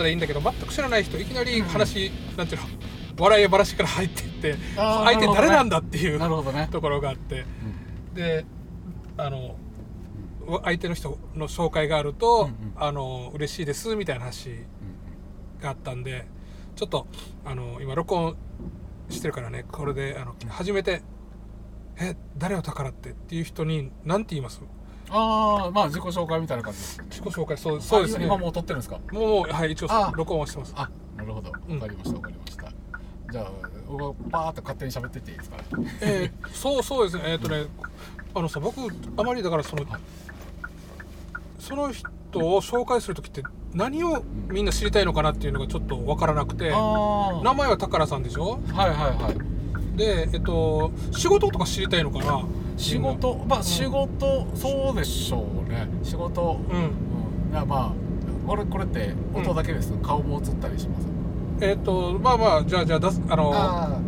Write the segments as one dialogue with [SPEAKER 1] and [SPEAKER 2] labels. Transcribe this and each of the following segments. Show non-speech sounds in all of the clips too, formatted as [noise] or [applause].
[SPEAKER 1] ったらいいんだけど全く知らない人いきなり話、なんていうの笑い話から入ってって相手誰なんだっていう
[SPEAKER 2] ね。
[SPEAKER 1] ところがあって。であの相手の人の紹介があると、
[SPEAKER 2] うんうん。
[SPEAKER 1] あの嬉しいですみたいな話があったんでちょっとあの今録音してるからねこれであの初めて「え誰を宝って?」っていう人に何て言います？
[SPEAKER 2] ああまあ自己紹介みたいな感じです。
[SPEAKER 1] 自己紹介そうそうですね。
[SPEAKER 2] 今今もう撮ってるんですか？
[SPEAKER 1] うもうはい一応
[SPEAKER 2] あ。
[SPEAKER 1] 録音はしてます。
[SPEAKER 2] あなるほど。わか
[SPEAKER 1] うん
[SPEAKER 2] りましたわかりました、じゃあ僕はパーッと勝手に喋ってっていいですか？
[SPEAKER 1] えーそうそうですね。えっ、とねあのさ僕あまりだからその、
[SPEAKER 2] はい。
[SPEAKER 1] その人を紹介する時って何をみんな知りたいのかなっていうのがちょっと分からなくて
[SPEAKER 2] あ
[SPEAKER 1] 名前は宝さんでしょ？
[SPEAKER 2] あはいはいはい。
[SPEAKER 1] でえっと仕事とか知りたいのかな？
[SPEAKER 2] 仕事まあ仕事、そうでしょうね。仕事。
[SPEAKER 1] うん。
[SPEAKER 2] うん。いやまあこれこれって音だけです、顔も映ったりします？
[SPEAKER 1] えっとまあまあじゃあじゃあ出すあの
[SPEAKER 2] あ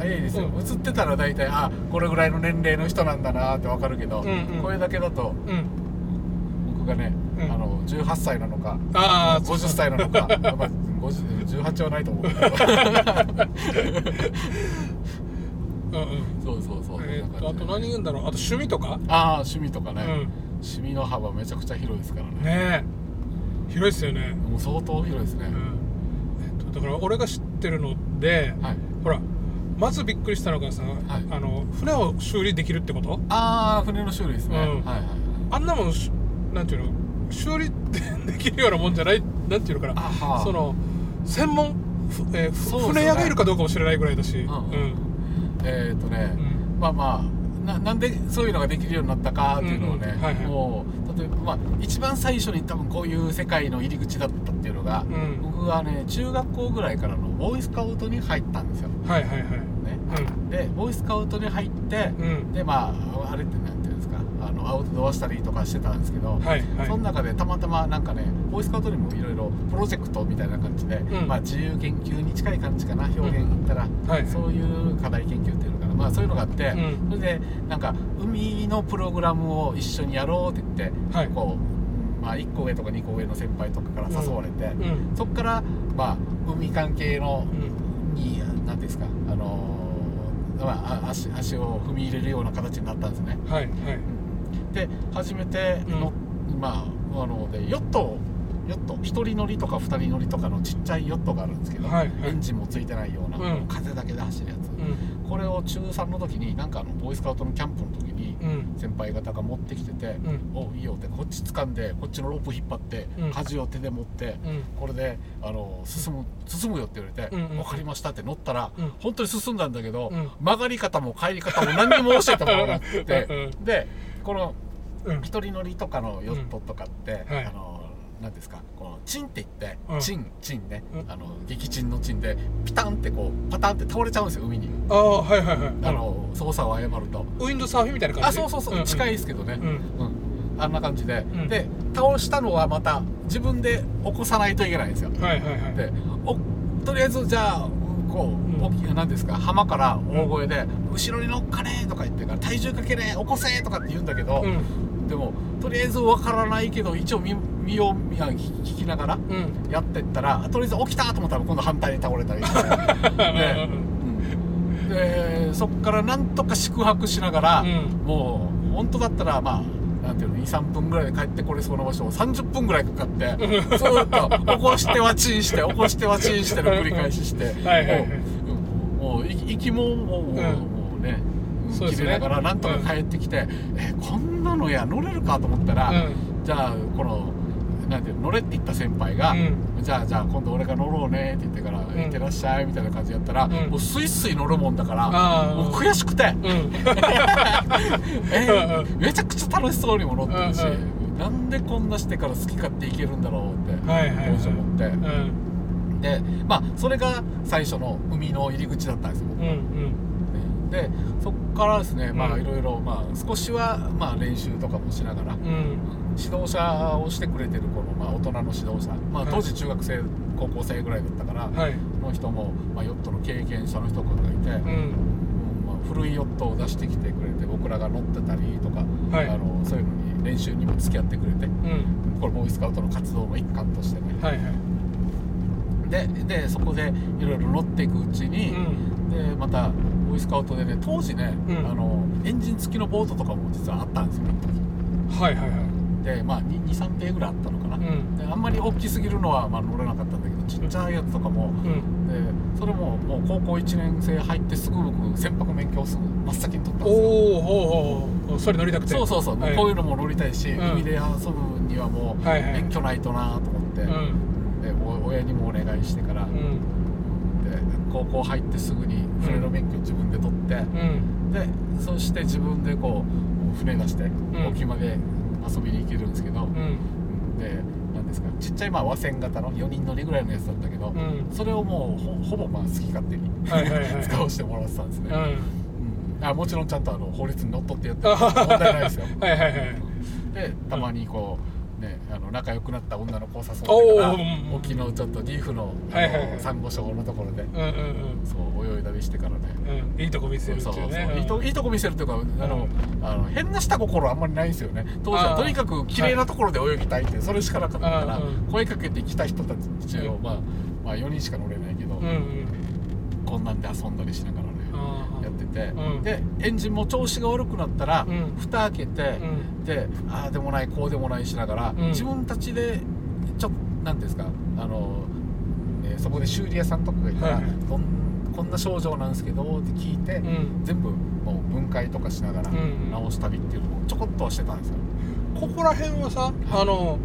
[SPEAKER 2] あいいですよ、
[SPEAKER 1] うん。
[SPEAKER 2] 映ってたら大体あこれぐらいの年齢の人なんだなってわかるけど、
[SPEAKER 1] うんうん。
[SPEAKER 2] これだけだと
[SPEAKER 1] うん。
[SPEAKER 2] 僕がね、
[SPEAKER 1] うん。
[SPEAKER 2] あの18歳なのか
[SPEAKER 1] ああ
[SPEAKER 2] 50歳なのか [laughs] まあ50 18はないと思うけど [laughs] [laughs] そうそうそう。
[SPEAKER 1] えっとあと何言うんだろう？あと趣味とか？
[SPEAKER 2] ああ趣味とかね、
[SPEAKER 1] うん。
[SPEAKER 2] 趣味の幅めちゃくちゃ広いですからね。
[SPEAKER 1] ねえ。広いですよね。
[SPEAKER 2] もう相当広いですね、
[SPEAKER 1] うん。えっとだから俺が知ってるので
[SPEAKER 2] はい。
[SPEAKER 1] ほらまずびっくりしたのがさ、
[SPEAKER 2] い。
[SPEAKER 1] あの船を修理できるってこと？
[SPEAKER 2] ああ船の修理ですね、
[SPEAKER 1] うん。
[SPEAKER 2] はいはいはい。
[SPEAKER 1] あんなもんしなんていうの？修理できるようなもんじゃない？なんていうのかな？その専門ふ、えー船屋がいるかどうかも知らないぐらいだし、
[SPEAKER 2] ん。
[SPEAKER 1] うん
[SPEAKER 2] えっ、とね、
[SPEAKER 1] うん。
[SPEAKER 2] まあまあななんでそういうのができるようになったかっていうのをね、
[SPEAKER 1] うんうん。はいはい。
[SPEAKER 2] もう例えば、まあ、一番最初に多分こういう世界の入り口だったっていうのが、
[SPEAKER 1] うん。
[SPEAKER 2] 僕はね中学校ぐらいからのボーイスカウトに入ったんですよ、
[SPEAKER 1] はいはいはい。
[SPEAKER 2] ね。でボーイスカウトに入って、でまああれってのアウトドアしたりとかしてたんですけど、
[SPEAKER 1] はいはい。
[SPEAKER 2] その中でたまたまなんかねボーイスカウトにもいろいろプロジェクトみたいな感じで、
[SPEAKER 1] うん。
[SPEAKER 2] まあ、自由研究に近い感じかな表現言ったら、
[SPEAKER 1] はい。
[SPEAKER 2] そういう課題研究っていうのかな、まあ、そういうのがあって、
[SPEAKER 1] うん。
[SPEAKER 2] それでなんか海のプログラムを一緒にやろうって言って、
[SPEAKER 1] はい。
[SPEAKER 2] こう、まあ、1個上とか2個上の先輩とかから誘われて、
[SPEAKER 1] うん。
[SPEAKER 2] そこから、まあ、海関係の
[SPEAKER 1] うん。
[SPEAKER 2] にですか、あのーまあ、あ足足を踏み入れるような形になったんですね。
[SPEAKER 1] はいはい
[SPEAKER 2] で初めての、まああのでヨットをヨット一人乗りとか二人乗りとかのちっちゃいヨットがあるんですけど、
[SPEAKER 1] はい。はい
[SPEAKER 2] エンジンもついてないような、
[SPEAKER 1] うん。
[SPEAKER 2] 風だけで走るやつ、
[SPEAKER 1] うん。
[SPEAKER 2] これを中3の時になんかあのボーイスカウトのキャンプの時に
[SPEAKER 1] うん。
[SPEAKER 2] 先輩方が持ってきてて
[SPEAKER 1] うん「
[SPEAKER 2] おいいよ」ってこっち掴んでこっちのロープ引っ張って、
[SPEAKER 1] うん。
[SPEAKER 2] 舵を手で持って、
[SPEAKER 1] うん。
[SPEAKER 2] これであの進む進むよって言われて「
[SPEAKER 1] うんうん
[SPEAKER 2] 分かりました」って乗ったら、
[SPEAKER 1] うん。
[SPEAKER 2] 本当に進んだんだけど、
[SPEAKER 1] うん。
[SPEAKER 2] 曲がり方も帰り方も何にも教えてもらわなくて [laughs]
[SPEAKER 1] う
[SPEAKER 2] でこの
[SPEAKER 1] うん。
[SPEAKER 2] 一人乗りとかのヨットとかって、あのなんですかこのチンって言って、
[SPEAKER 1] うん。
[SPEAKER 2] チンチンね、
[SPEAKER 1] うん。
[SPEAKER 2] あの撃沈のチンでピタンってこうパタンって倒れちゃうんですよ海に、
[SPEAKER 1] ああはいはいはい。
[SPEAKER 2] あの操作を誤ると。
[SPEAKER 1] ウィンドサーフィンみたいな感じ？
[SPEAKER 2] あそうそうそう、近いですけどね、
[SPEAKER 1] うん。
[SPEAKER 2] うん。あんな感じで、
[SPEAKER 1] ん。
[SPEAKER 2] で倒したのはまた自分で起こさないといけないんですよ。
[SPEAKER 1] はいはいはい。
[SPEAKER 2] でおとりあえずじゃあこう、
[SPEAKER 1] うん
[SPEAKER 2] 大き何ですか？浜から大声で「後ろに乗っかれ!」とか言ってから「体重かけれ起こせ!」とかって言うんだけど、
[SPEAKER 1] うん。
[SPEAKER 2] でもとりあえずわからないけど一応身身を聞聞きながら
[SPEAKER 1] うん。
[SPEAKER 2] やってったらとりあえず起きたと思ったら今度反対に倒れたりしてでうん。でそっからなんとか宿泊しながら、
[SPEAKER 1] うん。
[SPEAKER 2] もう本当だったらまあなんていうの23分ぐらいで帰ってこれそうな場所を30分ぐらいかかってずーっと起こしてはチンして起こしてはチンしての繰り返しして [laughs]
[SPEAKER 1] はいはいはい。
[SPEAKER 2] もうもう息息ももう,、もう
[SPEAKER 1] うん。
[SPEAKER 2] もうね切れながらなんとか帰ってきて、えこんなのや乗れるかと思ったら、
[SPEAKER 1] うん。
[SPEAKER 2] じゃあこのなんていうの乗れって言った先輩が、
[SPEAKER 1] うん。
[SPEAKER 2] じゃあじゃあ今度俺が乗ろうねって言ってから、
[SPEAKER 1] ん。
[SPEAKER 2] 行ってらっしゃいみたいな感じやったら、
[SPEAKER 1] ん。
[SPEAKER 2] もうスイスイ乗るもんだからもう悔しくて、
[SPEAKER 1] うん。[laughs]
[SPEAKER 2] えーめちゃくちゃ楽しそうにも乗ってるし、
[SPEAKER 1] うん
[SPEAKER 2] なんでこんなしてから好き勝手いけるんだろうって思って、
[SPEAKER 1] うん。
[SPEAKER 2] でまあそれが最初の海の入り口だったんですよ、
[SPEAKER 1] うんうん。
[SPEAKER 2] でそっからですねまあ
[SPEAKER 1] うん。
[SPEAKER 2] いろいろまあ少しはまあ練習とかもしながら、
[SPEAKER 1] うん
[SPEAKER 2] 指導者をしてくれてるこの、まあ、大人の指導者、まあ、
[SPEAKER 1] はい。
[SPEAKER 2] 当時中学生、高校生ぐらいだったから、
[SPEAKER 1] はい。
[SPEAKER 2] その人も、まあ、ヨットの経験者の人とかがいて、
[SPEAKER 1] うん。
[SPEAKER 2] うんまあ、古いヨットを出してきてくれて僕らが乗ってたりとか、
[SPEAKER 1] はい。
[SPEAKER 2] あのそういうのに練習にも付き合ってくれて
[SPEAKER 1] うん。
[SPEAKER 2] これボーイスカウトの活動の一環としてね。
[SPEAKER 1] はいはい。
[SPEAKER 2] ででそこでいろいろ乗っていくうち
[SPEAKER 1] う
[SPEAKER 2] に、
[SPEAKER 1] ん。
[SPEAKER 2] でまたボーイスカウトでね当時ね、
[SPEAKER 1] うん。
[SPEAKER 2] あのエンジン付きのボートとかも実はあったんですよ一
[SPEAKER 1] はいはいはい。
[SPEAKER 2] 時でまあ23艇ぐらいあったのかな、
[SPEAKER 1] うん。
[SPEAKER 2] であんまり大きすぎるのはまあ乗れなかったんだけどちっちゃいやつとかも、
[SPEAKER 1] うん。
[SPEAKER 2] でそれももう高校1年生入ってすぐ僕船舶免許をすぐ真っ先に取ったん
[SPEAKER 1] お
[SPEAKER 2] ですよ。
[SPEAKER 1] おほうほうそれ乗りたくて。
[SPEAKER 2] そうそうそう、
[SPEAKER 1] はい。
[SPEAKER 2] こういうのも乗りたいし、
[SPEAKER 1] うん。
[SPEAKER 2] 海で遊ぶにはもう
[SPEAKER 1] はいはい。
[SPEAKER 2] 免許ないとなと思って、
[SPEAKER 1] うん。
[SPEAKER 2] でお親にもお願いしてから、
[SPEAKER 1] うん。
[SPEAKER 2] で高校入ってすぐに船の免許自分で取って、
[SPEAKER 1] うん。
[SPEAKER 2] でそして自分でこう船出して
[SPEAKER 1] ん。
[SPEAKER 2] 沖まで遊びに行けるんですけど、
[SPEAKER 1] うん。
[SPEAKER 2] でなんですかちっちゃいまあ和船型の4人乗りぐらいのやつだったけど、
[SPEAKER 1] うん。
[SPEAKER 2] それをもうほほぼまあ好き勝手に、[laughs] 使わせてもらってたんですね、
[SPEAKER 1] うん。
[SPEAKER 2] うん。あもちろんちゃんとあの法律にのっとってやって問題ないですよ。
[SPEAKER 1] はいはいはい。
[SPEAKER 2] でたまにこう、ね、あの仲良くなった女の子を誘ってから沖のちょっとリーフのサンゴ礁のところでそう泳いだりしてからね。
[SPEAKER 1] うんうんいいとこ見せるって
[SPEAKER 2] そうそう
[SPEAKER 1] いう。ね
[SPEAKER 2] いいとこ見せるというかあの、あの変な下心あんまりないんですよね。当時はとにかく綺麗なところで泳ぎたいってそれしかなかったから、声かけてきた人たちを、
[SPEAKER 1] うん
[SPEAKER 2] まあ、まあ4人しか乗れないけど、こんなんで遊んだりしながらてて、
[SPEAKER 1] うん。
[SPEAKER 2] でエンジンも調子が悪くなったら、
[SPEAKER 1] うん。
[SPEAKER 2] 蓋開けて、
[SPEAKER 1] うん。
[SPEAKER 2] でああでもないこうでもないしながら、
[SPEAKER 1] うん。
[SPEAKER 2] 自分たちでちょっとなんていうんですかあの、ね、そこで修理屋さんとかがいたら、
[SPEAKER 1] はいはい。
[SPEAKER 2] こんこんな症状なんですけどって聞いて、
[SPEAKER 1] うん。
[SPEAKER 2] 全部もう分解とかしながら
[SPEAKER 1] うん
[SPEAKER 2] 直す旅っていうのをちょこっとはしてたんですよ、
[SPEAKER 1] ここら辺はさあの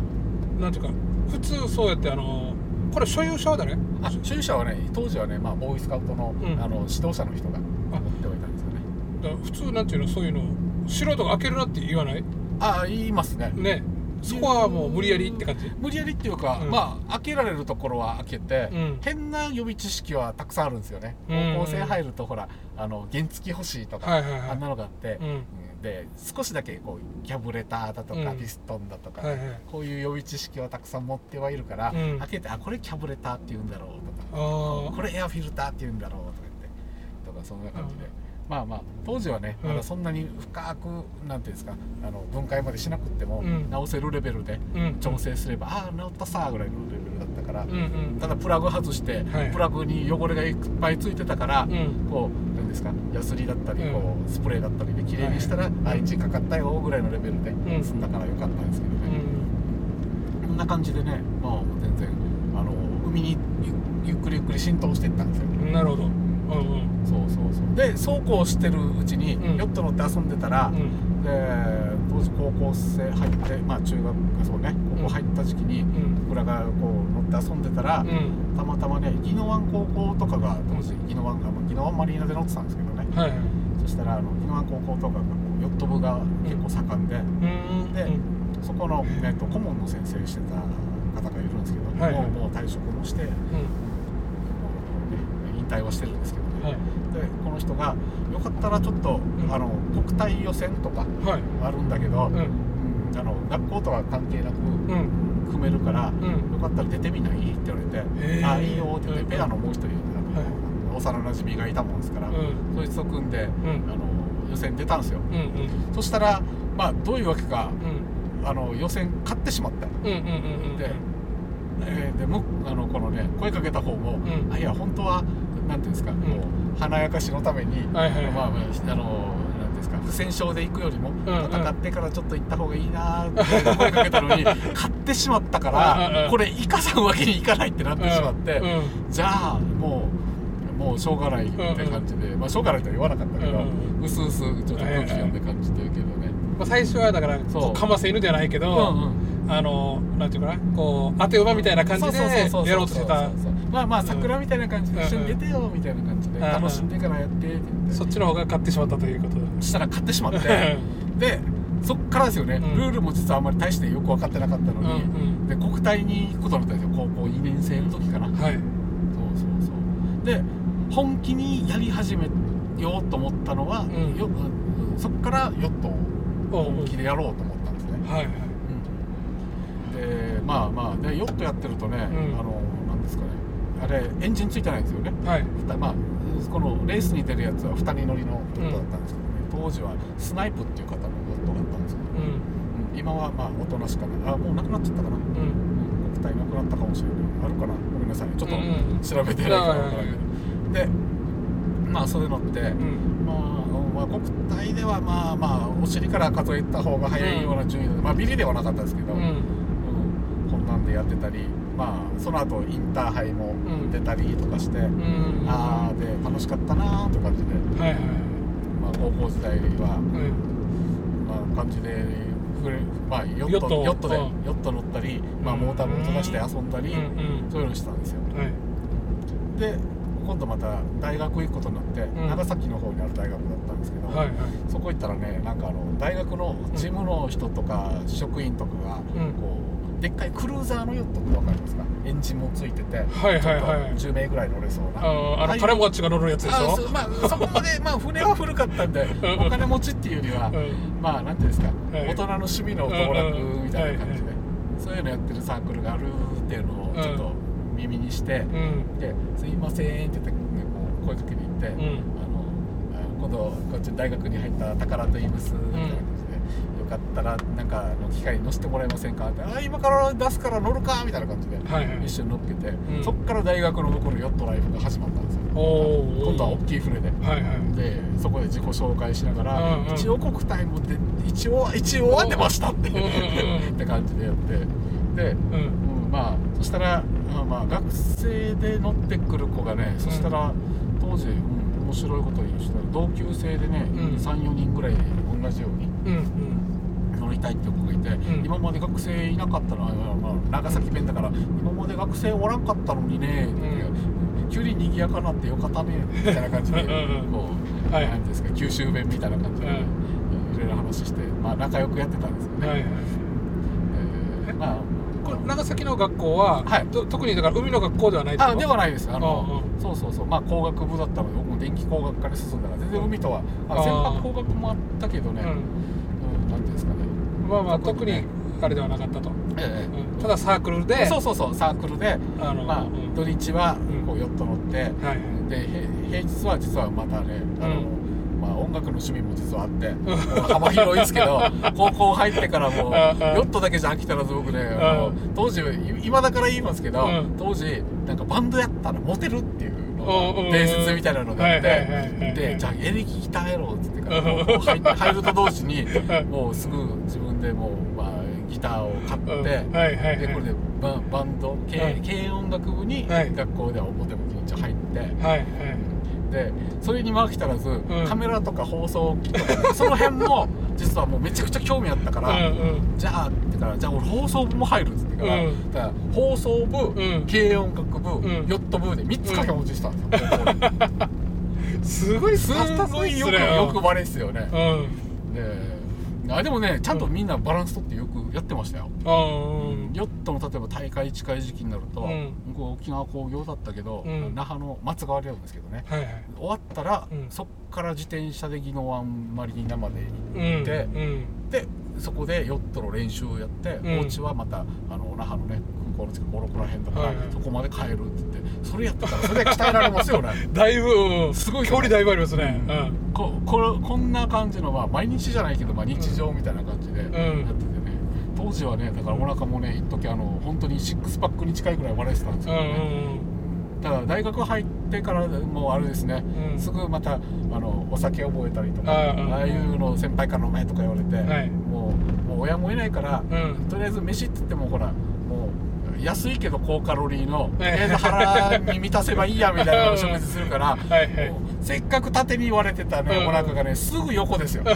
[SPEAKER 1] なんていうか普通そうやってあのこれ所有者は誰
[SPEAKER 2] あ所有者はね当時はね、まあ、ボーイスカウトの,、
[SPEAKER 1] ん。
[SPEAKER 2] あの指導者の人が持っておいたんです。よね
[SPEAKER 1] だ普通なんていうのそういうの素人が開けるなって言わない？
[SPEAKER 2] ああ言いますね。
[SPEAKER 1] ね。そこはもう無理やりって感じ？
[SPEAKER 2] 無理やりっていうか、
[SPEAKER 1] うん。
[SPEAKER 2] まあ開けられるところは開けて、
[SPEAKER 1] うん。
[SPEAKER 2] 変な予備知識はたくさんあるんですよね、
[SPEAKER 1] うん。
[SPEAKER 2] 高校生入るとほらあの原付欲しいとか、
[SPEAKER 1] はいはいはい。
[SPEAKER 2] あんなのがあって、
[SPEAKER 1] うん。
[SPEAKER 2] うん。で少しだけこうキャブレターだとか、
[SPEAKER 1] うん。
[SPEAKER 2] ピストンだとか、
[SPEAKER 1] はいはい。
[SPEAKER 2] こういう予備知識はたくさん持ってはいるから、
[SPEAKER 1] うん。
[SPEAKER 2] 開けてあこれキャブレターって言うんだろうとか
[SPEAKER 1] ああ
[SPEAKER 2] これエアフィルターって言うんだろうとか言ってとかそんな感じで、
[SPEAKER 1] うん
[SPEAKER 2] まあまあ当時はね
[SPEAKER 1] うん。
[SPEAKER 2] まだそんなに深く、なんていうんですかあの分解までしなくっても、
[SPEAKER 1] うん。
[SPEAKER 2] 直せるレベルで
[SPEAKER 1] うん。
[SPEAKER 2] 調整すれば、ああ直ったさぐらいのレベルだったから、ただプラグ外して、
[SPEAKER 1] はい。
[SPEAKER 2] プラグに汚れがいっぱいついてたから、
[SPEAKER 1] うん。
[SPEAKER 2] こうなんですかヤスリだったり、
[SPEAKER 1] うん。
[SPEAKER 2] こうスプレーだったりで綺麗にしたら、
[SPEAKER 1] はい。
[SPEAKER 2] あエンジンかかったよぐらいのレベルで
[SPEAKER 1] ん。
[SPEAKER 2] 済んだからよかったんですけど
[SPEAKER 1] う
[SPEAKER 2] ね、
[SPEAKER 1] ん。
[SPEAKER 2] こんな感じでねまあ全然あの海にゆゆっくりゆっくり浸透していったんですよ。
[SPEAKER 1] なるほどうんうん。
[SPEAKER 2] そうそうそう。でそうこうしてるうちに、
[SPEAKER 1] うん。
[SPEAKER 2] ヨット乗って遊んでたら、
[SPEAKER 1] うん。
[SPEAKER 2] で当時高校生入ってまあ中学そうね高校入った時期に、
[SPEAKER 1] うん。
[SPEAKER 2] 僕らがこう乗って遊んでたら、
[SPEAKER 1] うん。
[SPEAKER 2] たまたまね宜野湾高校とかが当時宜野湾あの宜野湾マリーナで乗ってたんですけどね。
[SPEAKER 1] はいはい。
[SPEAKER 2] そしたらあの宜野湾高校とかがこうヨット部が結構盛んで、
[SPEAKER 1] うん。
[SPEAKER 2] で
[SPEAKER 1] うん。
[SPEAKER 2] そこの、えっと顧問の先生してた方がいるんですけど、
[SPEAKER 1] はい
[SPEAKER 2] もうもう退職もしてもう、ね、引退はしてるんですけどね、
[SPEAKER 1] はい。
[SPEAKER 2] でこの人がよかったらちょっと、
[SPEAKER 1] ん。
[SPEAKER 2] あの国体予選とか
[SPEAKER 1] はい。
[SPEAKER 2] あるんだけど、
[SPEAKER 1] うん。
[SPEAKER 2] うんあの学校とは関係なく
[SPEAKER 1] うん。
[SPEAKER 2] 組めるから、
[SPEAKER 1] うん。
[SPEAKER 2] よかったら出てみない？って言われて「
[SPEAKER 1] へー。
[SPEAKER 2] あいいよ」って言って、
[SPEAKER 1] うん。
[SPEAKER 2] ペアのもう一人あの、幼なじみがいたもんですから、
[SPEAKER 1] うん。
[SPEAKER 2] そいつと組んで、
[SPEAKER 1] ん。
[SPEAKER 2] あの予選出たんですよ。
[SPEAKER 1] うんうん。
[SPEAKER 2] そしたらまあどういうわけか
[SPEAKER 1] うん。
[SPEAKER 2] あの予選勝ってしまった。
[SPEAKER 1] うんうんうんうん
[SPEAKER 2] で,、えーでむあのこのね声かけた方も、
[SPEAKER 1] ん。
[SPEAKER 2] あいや本当はなんていうんですか、
[SPEAKER 1] ん
[SPEAKER 2] もう華やかしのために、
[SPEAKER 1] はいはいはい。
[SPEAKER 2] まあまああのなんていうんですか不戦勝で行くよりも、
[SPEAKER 1] ん
[SPEAKER 2] 戦ってからちょっと行った方がいいなーって声かけたのに [laughs] 勝ってしまったから、これ生かさんわけにいかないってなってしまって、じゃあもうもうしょうがないって感じで、まあしょうがないとは言わなかったけど、
[SPEAKER 1] う
[SPEAKER 2] すうすちょっと空気読んで感じてるけどね、
[SPEAKER 1] まあ最初はだからかませ犬じゃないけど、
[SPEAKER 2] うんうん。
[SPEAKER 1] あのなんていうかなこう当て馬みたいな感じでやろうとしてた
[SPEAKER 2] まあまあ桜みたいな感じで一緒に出てよみたいな感じで
[SPEAKER 1] うん。
[SPEAKER 2] 楽しんでからやってって言って。
[SPEAKER 1] そっちの方が勝ってしまったということ
[SPEAKER 2] したら勝ってしまって。でそっからですよね、
[SPEAKER 1] うん。
[SPEAKER 2] ルールも実はあんまり大してよく分かってなかったのに、
[SPEAKER 1] うんうん。
[SPEAKER 2] で国体に行くことになったんですよ高校2年生の時かな、そう
[SPEAKER 1] はい。
[SPEAKER 2] そうそうで本気にやり始めようと思ったのは、
[SPEAKER 1] うん。
[SPEAKER 2] よそっからヨットを本気でやろうと思ったんですね、
[SPEAKER 1] はいはい。
[SPEAKER 2] うん。まあまあでヨットやってるとね、
[SPEAKER 1] うん。
[SPEAKER 2] あのあれエンジンついてないんですよね。
[SPEAKER 1] はい。
[SPEAKER 2] まあこのレースに出るやつは2人乗りのヨットだったんですけどね、当時はスナイプっていう方のヨットだったんですけど、
[SPEAKER 1] うん。
[SPEAKER 2] うん。今はまあ大人しかな。いあもうなくなっちゃったかな。
[SPEAKER 1] うん。
[SPEAKER 2] 国体なくなったかもしれない。あるかな？ごめんなさい。ちょっと
[SPEAKER 1] うんうん
[SPEAKER 2] 調べてないから分からんけど。でまあそういうのって、
[SPEAKER 1] うん。
[SPEAKER 2] まあ、まあ国体ではまあまあお尻から数えた方が早いような順位で、まあビリではなかったですけど、
[SPEAKER 1] うん。
[SPEAKER 2] うん。こんなんでやってたりまあその後インターハイも出たりとかして、
[SPEAKER 1] うん
[SPEAKER 2] ああで楽しかったなーって感じで、
[SPEAKER 1] はいはい
[SPEAKER 2] まあ、高校時代は、
[SPEAKER 1] うん。
[SPEAKER 2] まあ、感じでまあヨット
[SPEAKER 1] ヨット。
[SPEAKER 2] で
[SPEAKER 1] うん。
[SPEAKER 2] ヨット乗ったり、まあ、モーターボート出して遊んだり、
[SPEAKER 1] うん
[SPEAKER 2] そういうのしてたんですよ。
[SPEAKER 1] うんはい。
[SPEAKER 2] で今度また大学行くことになって、
[SPEAKER 1] ん。
[SPEAKER 2] 長崎の方にある大学だったんですけど、
[SPEAKER 1] はいはい。
[SPEAKER 2] そこ行ったらねなんかあの大学の事務の人とか職員とかが、
[SPEAKER 1] うん。
[SPEAKER 2] こうでっかいクルーザーのヨットってわかりますか？エンジンもついてて、
[SPEAKER 1] はいはいはい。
[SPEAKER 2] ちょっと10名ぐらい乗れそうな。
[SPEAKER 1] あーあ
[SPEAKER 2] ああい。う
[SPEAKER 1] の金持ちが乗るやつでしょ？
[SPEAKER 2] まあそこまでまあ船は古かったんで [laughs]
[SPEAKER 1] うん。
[SPEAKER 2] お金持ちっていうよりは、
[SPEAKER 1] うん。
[SPEAKER 2] まあなんていうんですか、
[SPEAKER 1] はい。
[SPEAKER 2] 大人の趣味の道楽みたいな感じで、そういうのやってるサークルがあるっていうのをちょっと耳にして、
[SPEAKER 1] うん。
[SPEAKER 2] で「すいません」って言って、ね、こういう時に言って、
[SPEAKER 1] うん。
[SPEAKER 2] あのあ今度こっち大学に入った宝と言いますみたかったらなんかの機会に乗せてもらえませんかって「あ今から出すから乗るか」みたいな感じで、
[SPEAKER 1] はいはい。
[SPEAKER 2] 一緒に乗っけて、
[SPEAKER 1] ん。
[SPEAKER 2] そっから大学の僕のヨットライフが始まったんですよ。今度は大きい船で。
[SPEAKER 1] はいはい
[SPEAKER 2] でそこで自己紹介しながら、
[SPEAKER 1] うんうん
[SPEAKER 2] 一応国体もで一応一応は出ましたって、
[SPEAKER 1] うんうんうん [laughs]
[SPEAKER 2] って感じでやって。で、
[SPEAKER 1] うん。
[SPEAKER 2] うん、まあそしたら、まあまあ、学生で乗ってくる子がね、そしたら当時、うん、面白いこと言うしたら同級生でね、
[SPEAKER 1] うん。
[SPEAKER 2] 34人ぐらい同じように
[SPEAKER 1] うん
[SPEAKER 2] 乗りたいっていう子がいて、
[SPEAKER 1] ん。
[SPEAKER 2] 今まで学生いなかったのは、まあ、長崎弁だから今まで学生おらんかったのにねって言って、急に賑やかなってよかったねみたいな感じで
[SPEAKER 1] うんうんうん。
[SPEAKER 2] こう、
[SPEAKER 1] はい
[SPEAKER 2] なんですか九州弁みたいな感じで、
[SPEAKER 1] うん。
[SPEAKER 2] いろいろ話して、まあ、仲良くやってたんですよね。
[SPEAKER 1] はいはい。
[SPEAKER 2] えーまあ
[SPEAKER 1] これ長崎の学校は、
[SPEAKER 2] はい。
[SPEAKER 1] と特にだから海の学校ではない
[SPEAKER 2] あではないです。あの
[SPEAKER 1] うん
[SPEAKER 2] そうそうそう。まあ工学部だったので僕も電気工学科で進んだから全然海とはあ
[SPEAKER 1] あー
[SPEAKER 2] 船舶工学もあったけどね、
[SPEAKER 1] うん
[SPEAKER 2] ですかね、
[SPEAKER 1] まあまあ特にあれではなかったと、
[SPEAKER 2] え
[SPEAKER 1] うん。ただサークルで
[SPEAKER 2] えそうそうそうサークルで、
[SPEAKER 1] あの
[SPEAKER 2] まあ
[SPEAKER 1] うん。
[SPEAKER 2] 土日は
[SPEAKER 1] うん。
[SPEAKER 2] こうヨット乗って、
[SPEAKER 1] はい
[SPEAKER 2] でへ平日は実はまたねあの、
[SPEAKER 1] うん。
[SPEAKER 2] まあ、音楽の趣味も実はあって、幅広いですけど [laughs] 高校入ってからもうヨットだけじゃ飽きたらず僕ね、当時い今だから言いますけど、
[SPEAKER 1] うん。
[SPEAKER 2] 当時なんかバンドやったらモテるっていう伝説みたいなのがあって、でじゃあエレキギターやろうっつってから入ると同時に [laughs]
[SPEAKER 1] うん。
[SPEAKER 2] もうすぐ自分でもう、まあ、ギターを買って、でこれでババンド軽
[SPEAKER 1] うん
[SPEAKER 2] 軽音楽部に
[SPEAKER 1] はい。
[SPEAKER 2] 学校では表向きに一応入って。
[SPEAKER 1] はいはい。
[SPEAKER 2] でそれにも飽き足らず、
[SPEAKER 1] ん。
[SPEAKER 2] カメラとか放送機とか、ね、その辺も実はもうめちゃくちゃ興味あったから、
[SPEAKER 1] うんうん。
[SPEAKER 2] じゃあってからじゃあ俺放送部も入るっつってから,、
[SPEAKER 1] うん。
[SPEAKER 2] だから放送部、
[SPEAKER 1] ん。
[SPEAKER 2] 軽音楽部、
[SPEAKER 1] うん。
[SPEAKER 2] ヨット部で3つ掛け持ちしたんですよ、[laughs]
[SPEAKER 1] すごい
[SPEAKER 2] すごいよく
[SPEAKER 1] っすね
[SPEAKER 2] 欲張れっすよね、
[SPEAKER 1] うん。
[SPEAKER 2] であでもねちゃんとみんなバランス取ってよくやってましたよ、
[SPEAKER 1] うん。
[SPEAKER 2] ヨットの例えば大会近い時期になると、
[SPEAKER 1] うん。
[SPEAKER 2] 向こう沖縄工業だったけど、
[SPEAKER 1] うん。
[SPEAKER 2] 那覇の松川でやるんですけどね、
[SPEAKER 1] はいはい。
[SPEAKER 2] 終わったら、
[SPEAKER 1] うん。
[SPEAKER 2] そっから自転車で宜野湾マリーナまで
[SPEAKER 1] う
[SPEAKER 2] 行って、
[SPEAKER 1] んうん。
[SPEAKER 2] でそこでヨットの練習をやって、
[SPEAKER 1] うん。
[SPEAKER 2] お家はまたあの那覇のね空港の近くここら辺だから、
[SPEAKER 1] はいはい。
[SPEAKER 2] そこまで帰るって言ってそれやってたらそれで鍛えられますよね。[laughs]
[SPEAKER 1] だいぶ、うん。
[SPEAKER 2] すごい
[SPEAKER 1] 距離だいぶありますね。
[SPEAKER 2] ここれこんな感じの、まあ、毎日じゃないけど、まあ、日常みたいな感じでやってて。ね、当時はねだからお腹もね一時あの本当にシックスパックに近いぐらい割れてたんです
[SPEAKER 1] うんうん
[SPEAKER 2] けどね、ただ大学入ってからもうあれですね、
[SPEAKER 1] うん。
[SPEAKER 2] すぐまたあのお酒覚えたりとか
[SPEAKER 1] ああ
[SPEAKER 2] いうのを先輩から飲めとか言われて、
[SPEAKER 1] はい。
[SPEAKER 2] もうもう親もいないから、
[SPEAKER 1] うん。
[SPEAKER 2] とりあえず飯って言ってもほら安いけど高カロリーのとり
[SPEAKER 1] はい。
[SPEAKER 2] あえず腹に満たせばいいやみたいなのを食事するから、[laughs]
[SPEAKER 1] はい
[SPEAKER 2] せっかく縦に言われてたね、
[SPEAKER 1] うん。
[SPEAKER 2] お腹がねすぐ横ですよ。[laughs]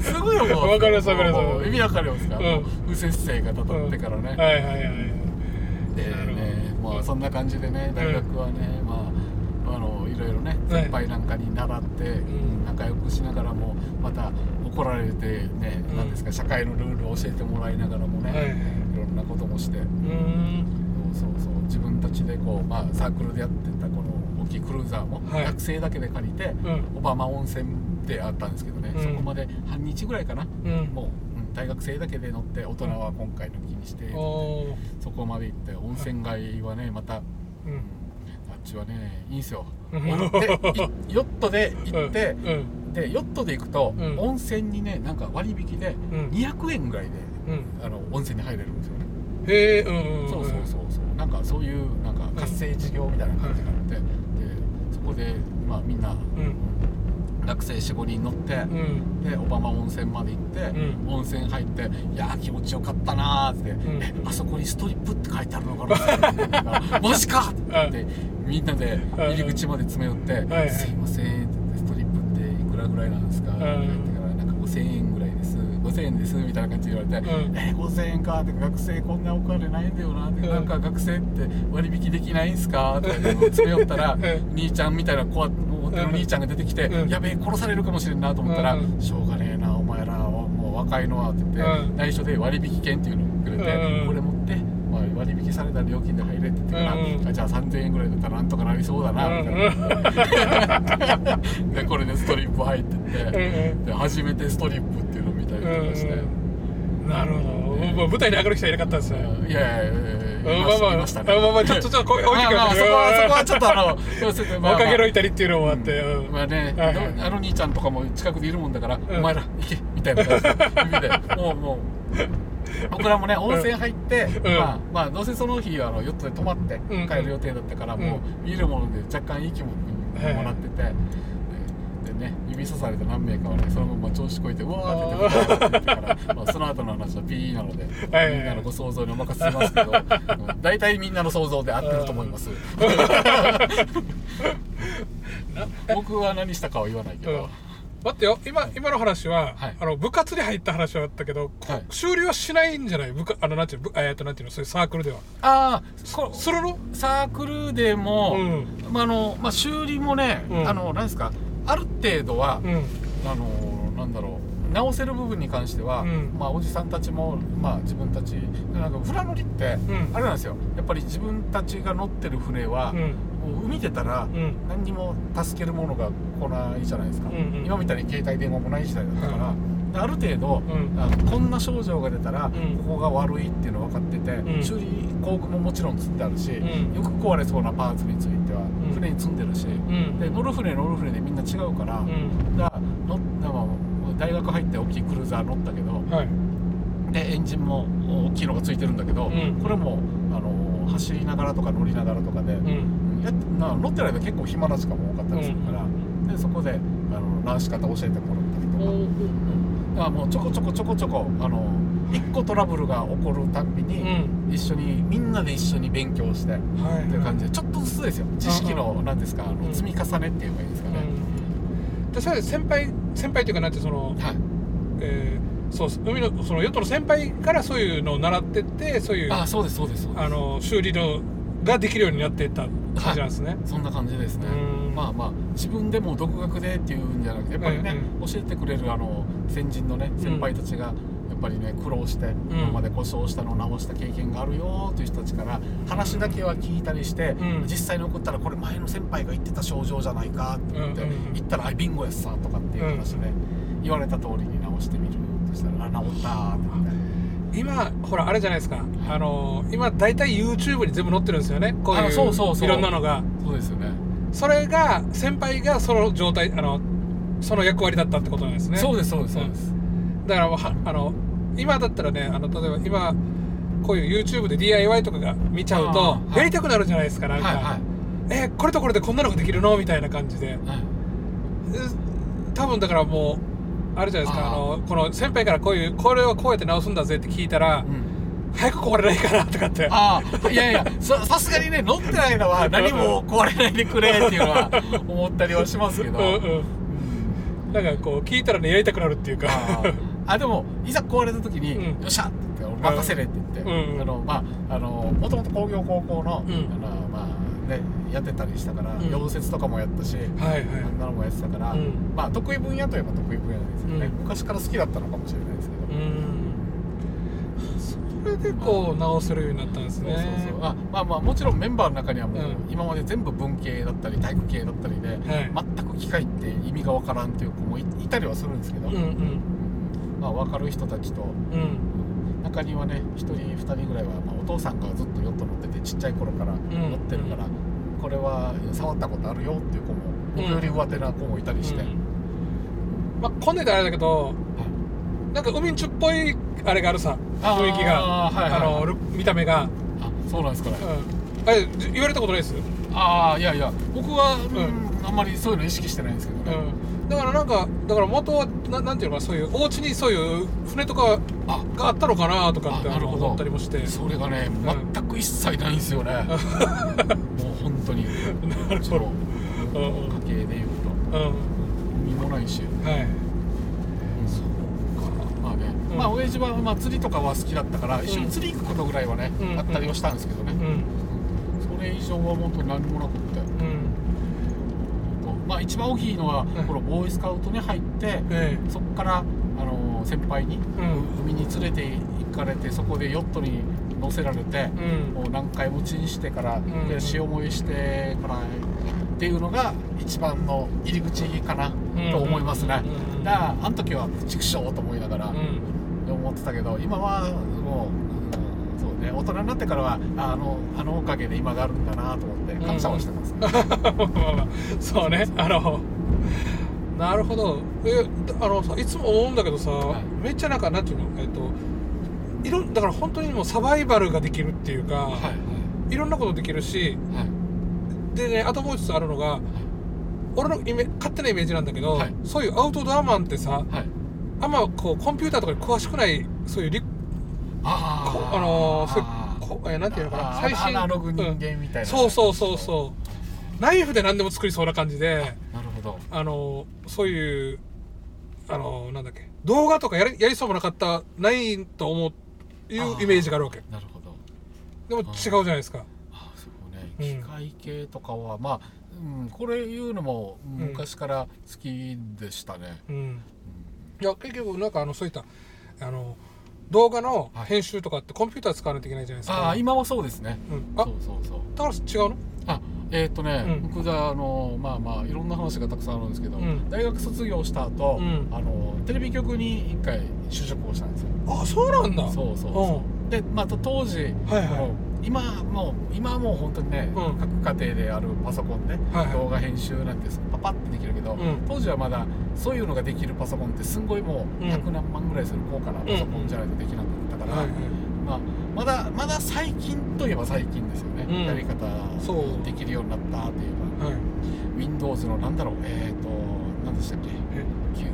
[SPEAKER 2] すぐ横
[SPEAKER 1] わかりますわかります。
[SPEAKER 2] 意味わかりますか、
[SPEAKER 1] うん。
[SPEAKER 2] 右折性がたたってからね、
[SPEAKER 1] はいはいはい
[SPEAKER 2] でねまあそんな感じでね大学はね、まああのいろいろね
[SPEAKER 1] はい。
[SPEAKER 2] 先輩なんかに習って、
[SPEAKER 1] ん。
[SPEAKER 2] 仲良くしながらもまた怒られてね、
[SPEAKER 1] うん。
[SPEAKER 2] なんですか社会のルールを教えてもらいながらもね、
[SPEAKER 1] はい
[SPEAKER 2] なこともして。
[SPEAKER 1] うーん。
[SPEAKER 2] そうそう自分たちでこう、まあ、サークルでやってたこの大きいクルーザーも、
[SPEAKER 1] はい。
[SPEAKER 2] 学生だけで借りて、
[SPEAKER 1] うん。
[SPEAKER 2] 小浜温泉であったんですけどね、
[SPEAKER 1] うん。
[SPEAKER 2] そこまで半日ぐらいかな、
[SPEAKER 1] うん。
[SPEAKER 2] もう、うん大学生だけで乗って大人は今回抜きにして、そこまで行って温泉街はねまた、
[SPEAKER 1] うん。
[SPEAKER 2] あっちはねいいんすよ。
[SPEAKER 1] うん。
[SPEAKER 2] でいヨットで行って、
[SPEAKER 1] うん。
[SPEAKER 2] でヨットで行くと、
[SPEAKER 1] うん。
[SPEAKER 2] 温泉にねなんか割引で
[SPEAKER 1] うん。
[SPEAKER 2] 200円ぐらいで
[SPEAKER 1] うん。
[SPEAKER 2] あの温泉に入れるんですよ。ね、
[SPEAKER 1] へえうんうん
[SPEAKER 2] そうそうそうそう。なんかそういうなんか活性事業みたいな感じがあって、でそこでまあみんな
[SPEAKER 1] うん。
[SPEAKER 2] 学生45人乗って、
[SPEAKER 1] うん。
[SPEAKER 2] で小浜温泉まで行って、
[SPEAKER 1] うん。
[SPEAKER 2] 温泉入って「いやー気持ちよかったな」って、あそこにストリップって書いてあるのかなマジか!」って言ってみんなで入り口まで詰め寄って「
[SPEAKER 1] はい
[SPEAKER 2] すいません」って言って「ストリップっていくらぐらいなんですか?」って言ってから「なんか5000円ぐらい5000円です」みたいな感じで言われて「
[SPEAKER 1] うん。
[SPEAKER 2] え5000円か」って学生こんなお金ないんだよなって、
[SPEAKER 1] うん。
[SPEAKER 2] なんか学生って割引できないんすか?」って詰め寄ったら、[laughs]
[SPEAKER 1] ん。
[SPEAKER 2] 兄ちゃんみたいな子は持ってる兄ちゃんが出てきて「
[SPEAKER 1] うん。
[SPEAKER 2] やべえ殺されるかもしれんな」と思ったら「
[SPEAKER 1] うん。
[SPEAKER 2] しょうがねえなお前らはもう若いのは」って言って、
[SPEAKER 1] うん。
[SPEAKER 2] 内緒で割引券っていうのをくれて、
[SPEAKER 1] うん。
[SPEAKER 2] これ持って、まあ、割引された料金で入れって言ってから、
[SPEAKER 1] うん。
[SPEAKER 2] あじゃあ3000円ぐらいだったらなんとかなりそうだなみたいな、[laughs] でこれでストリップ入ってって、
[SPEAKER 1] うん。
[SPEAKER 2] で初めてストリップっていとかして、
[SPEAKER 1] うん。なるほど。もう舞台に上がる人はいなかったですね。
[SPEAKER 2] いやいやいやいやいま
[SPEAKER 1] まあまあ
[SPEAKER 2] いま
[SPEAKER 1] あまあまあちょっとちょっとこう置いてください
[SPEAKER 2] まあまあそこはそこはちょっとあの要するにまあまあ
[SPEAKER 1] 若気の至りっていうのもあってうん。
[SPEAKER 2] まあね、あの兄ちゃんとかも近くでいるもんだから、
[SPEAKER 1] ん。
[SPEAKER 2] お前ら行けみたいな感じで。もうもう僕らもね温泉入って、
[SPEAKER 1] うん。
[SPEAKER 2] まあまあどうせその日あのヨットで泊まって
[SPEAKER 1] うん
[SPEAKER 2] 帰る予定だったから、
[SPEAKER 1] うん。
[SPEAKER 2] もう見るもので若干いい気分にもらってて、ね指さされた何名かはねそのまま調子こいてうわーって出てきたから、まあ、その後の話はピーなので、
[SPEAKER 1] はいはい
[SPEAKER 2] みんなのご想像にお任せしますけどうん大体みんなの想像で合ってると思います。僕は何したかは言わないけど、
[SPEAKER 1] うん。待ってよ今今の話は、
[SPEAKER 2] はい。
[SPEAKER 1] あの部活で入った話はあったけど、こ
[SPEAKER 2] はい。
[SPEAKER 1] 終了はしないんじゃない？部下あのなんていうの部えーっとなんていうのそういうサークルでは。
[SPEAKER 2] ああこ
[SPEAKER 1] するの？
[SPEAKER 2] サークルでも、
[SPEAKER 1] う
[SPEAKER 2] まああのまあ、修理もね、
[SPEAKER 1] うん。
[SPEAKER 2] あのなんですかある程度は、
[SPEAKER 1] うん。
[SPEAKER 2] あのなんだろう直せる部分に関しては、
[SPEAKER 1] うん。
[SPEAKER 2] まあ、おじさんたちも、まあ、自分たちなんか船乗りって、
[SPEAKER 1] ん。
[SPEAKER 2] あれなんですよ。やっぱり自分たちが乗ってる船は、
[SPEAKER 1] うん。
[SPEAKER 2] もう海出たら、
[SPEAKER 1] うん。
[SPEAKER 2] 何にも助けるものが来ないじゃないですか、
[SPEAKER 1] うんうん。
[SPEAKER 2] 今みたいに携帯電話もない時代だったから、である程度、
[SPEAKER 1] うん。
[SPEAKER 2] あこんな症状が出たら、
[SPEAKER 1] ん。
[SPEAKER 2] ここが悪いっていうの分かってて、
[SPEAKER 1] うん。
[SPEAKER 2] 修理工具ももちろん積んであるし、
[SPEAKER 1] うん。
[SPEAKER 2] よく壊れそうなパーツについ船に積んでるし、
[SPEAKER 1] ん。
[SPEAKER 2] で乗る船乗る船でみんな違うから、
[SPEAKER 1] うん。
[SPEAKER 2] だから乗っだから大学入って大きいクルーザー乗ったけど
[SPEAKER 1] はい。
[SPEAKER 2] でエンジンも大きいのがついてるんだけど、
[SPEAKER 1] うん。
[SPEAKER 2] これもあの走りながらとか乗りながらとかで、
[SPEAKER 1] うん。
[SPEAKER 2] やっな乗ってる間結構暇な時間も多かったりするから、でそこであの直し方教えてもらったりとか、だからもうちょこちょこちょこちょこあの一個トラブルが起こるたんび
[SPEAKER 1] う
[SPEAKER 2] に、
[SPEAKER 1] ん。
[SPEAKER 2] 一緒にみんなで一緒に勉強して、
[SPEAKER 1] はい。
[SPEAKER 2] っていう感じでちょっとずつですよ。知識の
[SPEAKER 1] うん
[SPEAKER 2] 何ですかあ
[SPEAKER 1] うん。
[SPEAKER 2] の積み重ねっていうかいいですかね、
[SPEAKER 1] うん。でそれ先輩先輩っていうかなんてその、
[SPEAKER 2] はい。
[SPEAKER 1] えーそう海のそのヨットの先輩からそういうのを習ってってそういう
[SPEAKER 2] あそうですそうですそうです。
[SPEAKER 1] あの修理のができるようになっていった感じなんですね、
[SPEAKER 2] そんな感じですね。
[SPEAKER 1] うん。
[SPEAKER 2] まあまあ自分でも独学でっていうんじゃなくてやっぱりね、
[SPEAKER 1] うん
[SPEAKER 2] 教えてくれるあの先人のね先輩たちがやっぱりね苦労して今まで故障したのを直した経験があるよという人たちから話だけは聞いたりして、
[SPEAKER 1] うん。
[SPEAKER 2] 実際に送ったらこれ前の先輩が言ってた症状じゃないかって言って、
[SPEAKER 1] うんうん
[SPEAKER 2] 言ったら「あビンゴやっさ」とかっていう話で、言われた通りに直してみるとしたら「あ治った」って言って。
[SPEAKER 1] 今ほらあれじゃないですか。あの今大体 YouTube に全部載ってるんですよね。こうい
[SPEAKER 2] あ
[SPEAKER 1] う
[SPEAKER 2] そうそうそう。
[SPEAKER 1] いろんなのが。
[SPEAKER 2] そうですよね。
[SPEAKER 1] それが先輩がその状態あのその役割だったってことなんですね。
[SPEAKER 2] そうですそうですそうです、
[SPEAKER 1] だからあの今だったらねあの例えば今こういう YouTube で DIY とかが見ちゃうとやりたくなるじゃないですかなんか、
[SPEAKER 2] はいはい。
[SPEAKER 1] えこれとこれでこんなのができるの？みたいな感じで。
[SPEAKER 2] はい。
[SPEAKER 1] え多分だからもうあれじゃないですか。あのこの先輩からこういうこれをこうやって直すんだぜって聞いたら、
[SPEAKER 2] うん。
[SPEAKER 1] 早く壊れないかなとかって。
[SPEAKER 2] ああいやいやささすがにね乗ってる間は何も壊れないでくれっていうのは思ったりはしますけど、
[SPEAKER 1] うんうん。
[SPEAKER 2] うん
[SPEAKER 1] なんかこう聞いたらねやりたくなるっていうか
[SPEAKER 2] あでもいざ壊れた時に「
[SPEAKER 1] うん。
[SPEAKER 2] よっしゃ!」って言って「俺任せれ」って言って、
[SPEAKER 1] うん。
[SPEAKER 2] あのまああのもともと工業高校の,、
[SPEAKER 1] うん。
[SPEAKER 2] あのまあねやってたりしたから、
[SPEAKER 1] ん。
[SPEAKER 2] 溶接とかもやったし、
[SPEAKER 1] はいはい。
[SPEAKER 2] あんなのもやってたから、
[SPEAKER 1] うん。
[SPEAKER 2] まあ得意分野といえば得意分野ですよね、
[SPEAKER 1] うん。
[SPEAKER 2] 昔から好きだったのかもしれないですけど、
[SPEAKER 1] うん。それでこう直せるようになったんですね。
[SPEAKER 2] そうそうそう。あまあまあもちろんメンバーの中にはもう、
[SPEAKER 1] うん
[SPEAKER 2] 今まで全部文系だったり体育系だったりで、
[SPEAKER 1] はい
[SPEAKER 2] 全く機械って意味がわからんっていう子もいいたりはするんですけど、
[SPEAKER 1] うんうん
[SPEAKER 2] まあ、分かる人たちと。
[SPEAKER 1] うん。
[SPEAKER 2] 中にはね1人2人ぐらいは、まあ、お父さんがずっとヨット乗っててちっちゃい頃から乗ってるから、これは触ったことあるよっていう子も僕より上手な子もいたりして、
[SPEAKER 1] うん。まあこんねであれだけどなんか海んちゅっぽいあれがあるさ雰囲気が。
[SPEAKER 2] はいはい
[SPEAKER 1] あのル見た目が、
[SPEAKER 2] あそうなんですかね、
[SPEAKER 1] うん、あ言われたことないです？
[SPEAKER 2] ああいやいや。僕は、うん
[SPEAKER 1] うん。
[SPEAKER 2] あんまりそういうの意識してないんですけどね、
[SPEAKER 1] うん、だからなんかだから元はななんていうのかなそういうお家にそういう船とか
[SPEAKER 2] あ
[SPEAKER 1] があったのかなとかって
[SPEAKER 2] あなるほど。
[SPEAKER 1] 思ったりもして。
[SPEAKER 2] それがね
[SPEAKER 1] うん。
[SPEAKER 2] 全く一切ないんですよね、もう本当に。
[SPEAKER 1] なるほど。
[SPEAKER 2] 家系でいうと。
[SPEAKER 1] うん。
[SPEAKER 2] 海もないし。
[SPEAKER 1] はい。
[SPEAKER 2] まあね、
[SPEAKER 1] うん。
[SPEAKER 2] まあ親父はまあ釣りとかは好きだったから一緒に釣り行くことぐらいはね、
[SPEAKER 1] うん。
[SPEAKER 2] あったりはしたんですけどね、
[SPEAKER 1] うん。
[SPEAKER 2] それ以上は本当に何もなくまあ一番大きいのは、
[SPEAKER 1] うん。
[SPEAKER 2] このボーイスカウトに入って、
[SPEAKER 1] え
[SPEAKER 2] そこから、あの先輩に、
[SPEAKER 1] ん。
[SPEAKER 2] 海に連れて行かれてそこでヨットに乗せられて、もう何回もチンしてから、
[SPEAKER 1] ん。
[SPEAKER 2] で塩もみしてからっていうのが一番の入り口かなと思いますね、
[SPEAKER 1] うん。
[SPEAKER 2] だからあの時は畜生と思いながら
[SPEAKER 1] うん。
[SPEAKER 2] 思ってたけど今はもうね大人になってからはああのあのおかげで今があるんだなと思って感謝はしてます、[laughs]
[SPEAKER 1] まあまあそうね。あのなるほど。えあのさいつも思うんだけどさ、
[SPEAKER 2] はい。
[SPEAKER 1] めっちゃなんかなんていうの？えっといろんだから本当にもうサバイバルができるっていうか、
[SPEAKER 2] はい
[SPEAKER 1] い、ろんなことできるし
[SPEAKER 2] はい。はい
[SPEAKER 1] でねあともう一つあるのが俺のイメ勝手なイメージなんだけど、
[SPEAKER 2] はい
[SPEAKER 1] そういうアウトドアマンってさ
[SPEAKER 2] はい
[SPEAKER 1] あんまこうコンピューターとかに詳しくないそういうリ
[SPEAKER 2] あ
[SPEAKER 1] こあのーそう
[SPEAKER 2] あー
[SPEAKER 1] こえなんていうのかな。最新。
[SPEAKER 2] アナログ人間みたいな、
[SPEAKER 1] そうそうそうそう。ナイフで何でも作りそうな感じで。
[SPEAKER 2] なるほど。
[SPEAKER 1] あのそういうあのなんだっけ。動画とかやりやりそうもなかったないと思ういうイメージがあるわけ。
[SPEAKER 2] なるほど。
[SPEAKER 1] でも違うじゃないですか。
[SPEAKER 2] あそう
[SPEAKER 1] うん。
[SPEAKER 2] ね機械系とかは、まあ、うん、これ言うのも昔から好きでしたね、
[SPEAKER 1] うん。いや結局なんかあのそういったあの動画の編集とかってコンピューター使わないといけないじゃないですか、
[SPEAKER 2] ああ今はそうですね。
[SPEAKER 1] うん、あ
[SPEAKER 2] そうそうそう。
[SPEAKER 1] 高橋違うの？
[SPEAKER 2] あえーっとね、
[SPEAKER 1] うん。
[SPEAKER 2] 僕があのまあまあいろんな話がたくさんあるんですけど、
[SPEAKER 1] うん。
[SPEAKER 2] 大学卒業した後、
[SPEAKER 1] うん。
[SPEAKER 2] あのテレビ局に一回就職をしたんですよ。
[SPEAKER 1] あそうなんだ。
[SPEAKER 2] そうそうそう。でまた当時、
[SPEAKER 1] はいはい
[SPEAKER 2] 今もう今はもう本当にね、
[SPEAKER 1] うん。
[SPEAKER 2] 各家庭であるパソコンで、
[SPEAKER 1] はいはい。
[SPEAKER 2] 動画編集なんてパパッてできるけど、
[SPEAKER 1] うん。
[SPEAKER 2] 当時はまだそういうのができるパソコンってすんごいもう
[SPEAKER 1] うん。
[SPEAKER 2] 100何万ぐらいする高価なパソコンじゃないとできなかったから、
[SPEAKER 1] はいはい。
[SPEAKER 2] まあ、まだまだ最近といえば最近ですよね、
[SPEAKER 1] うん。
[SPEAKER 2] やり方できるようになったっていうか
[SPEAKER 1] はい
[SPEAKER 2] Windows のなんだろうえっ、ー、と何でしたっけ？
[SPEAKER 1] え？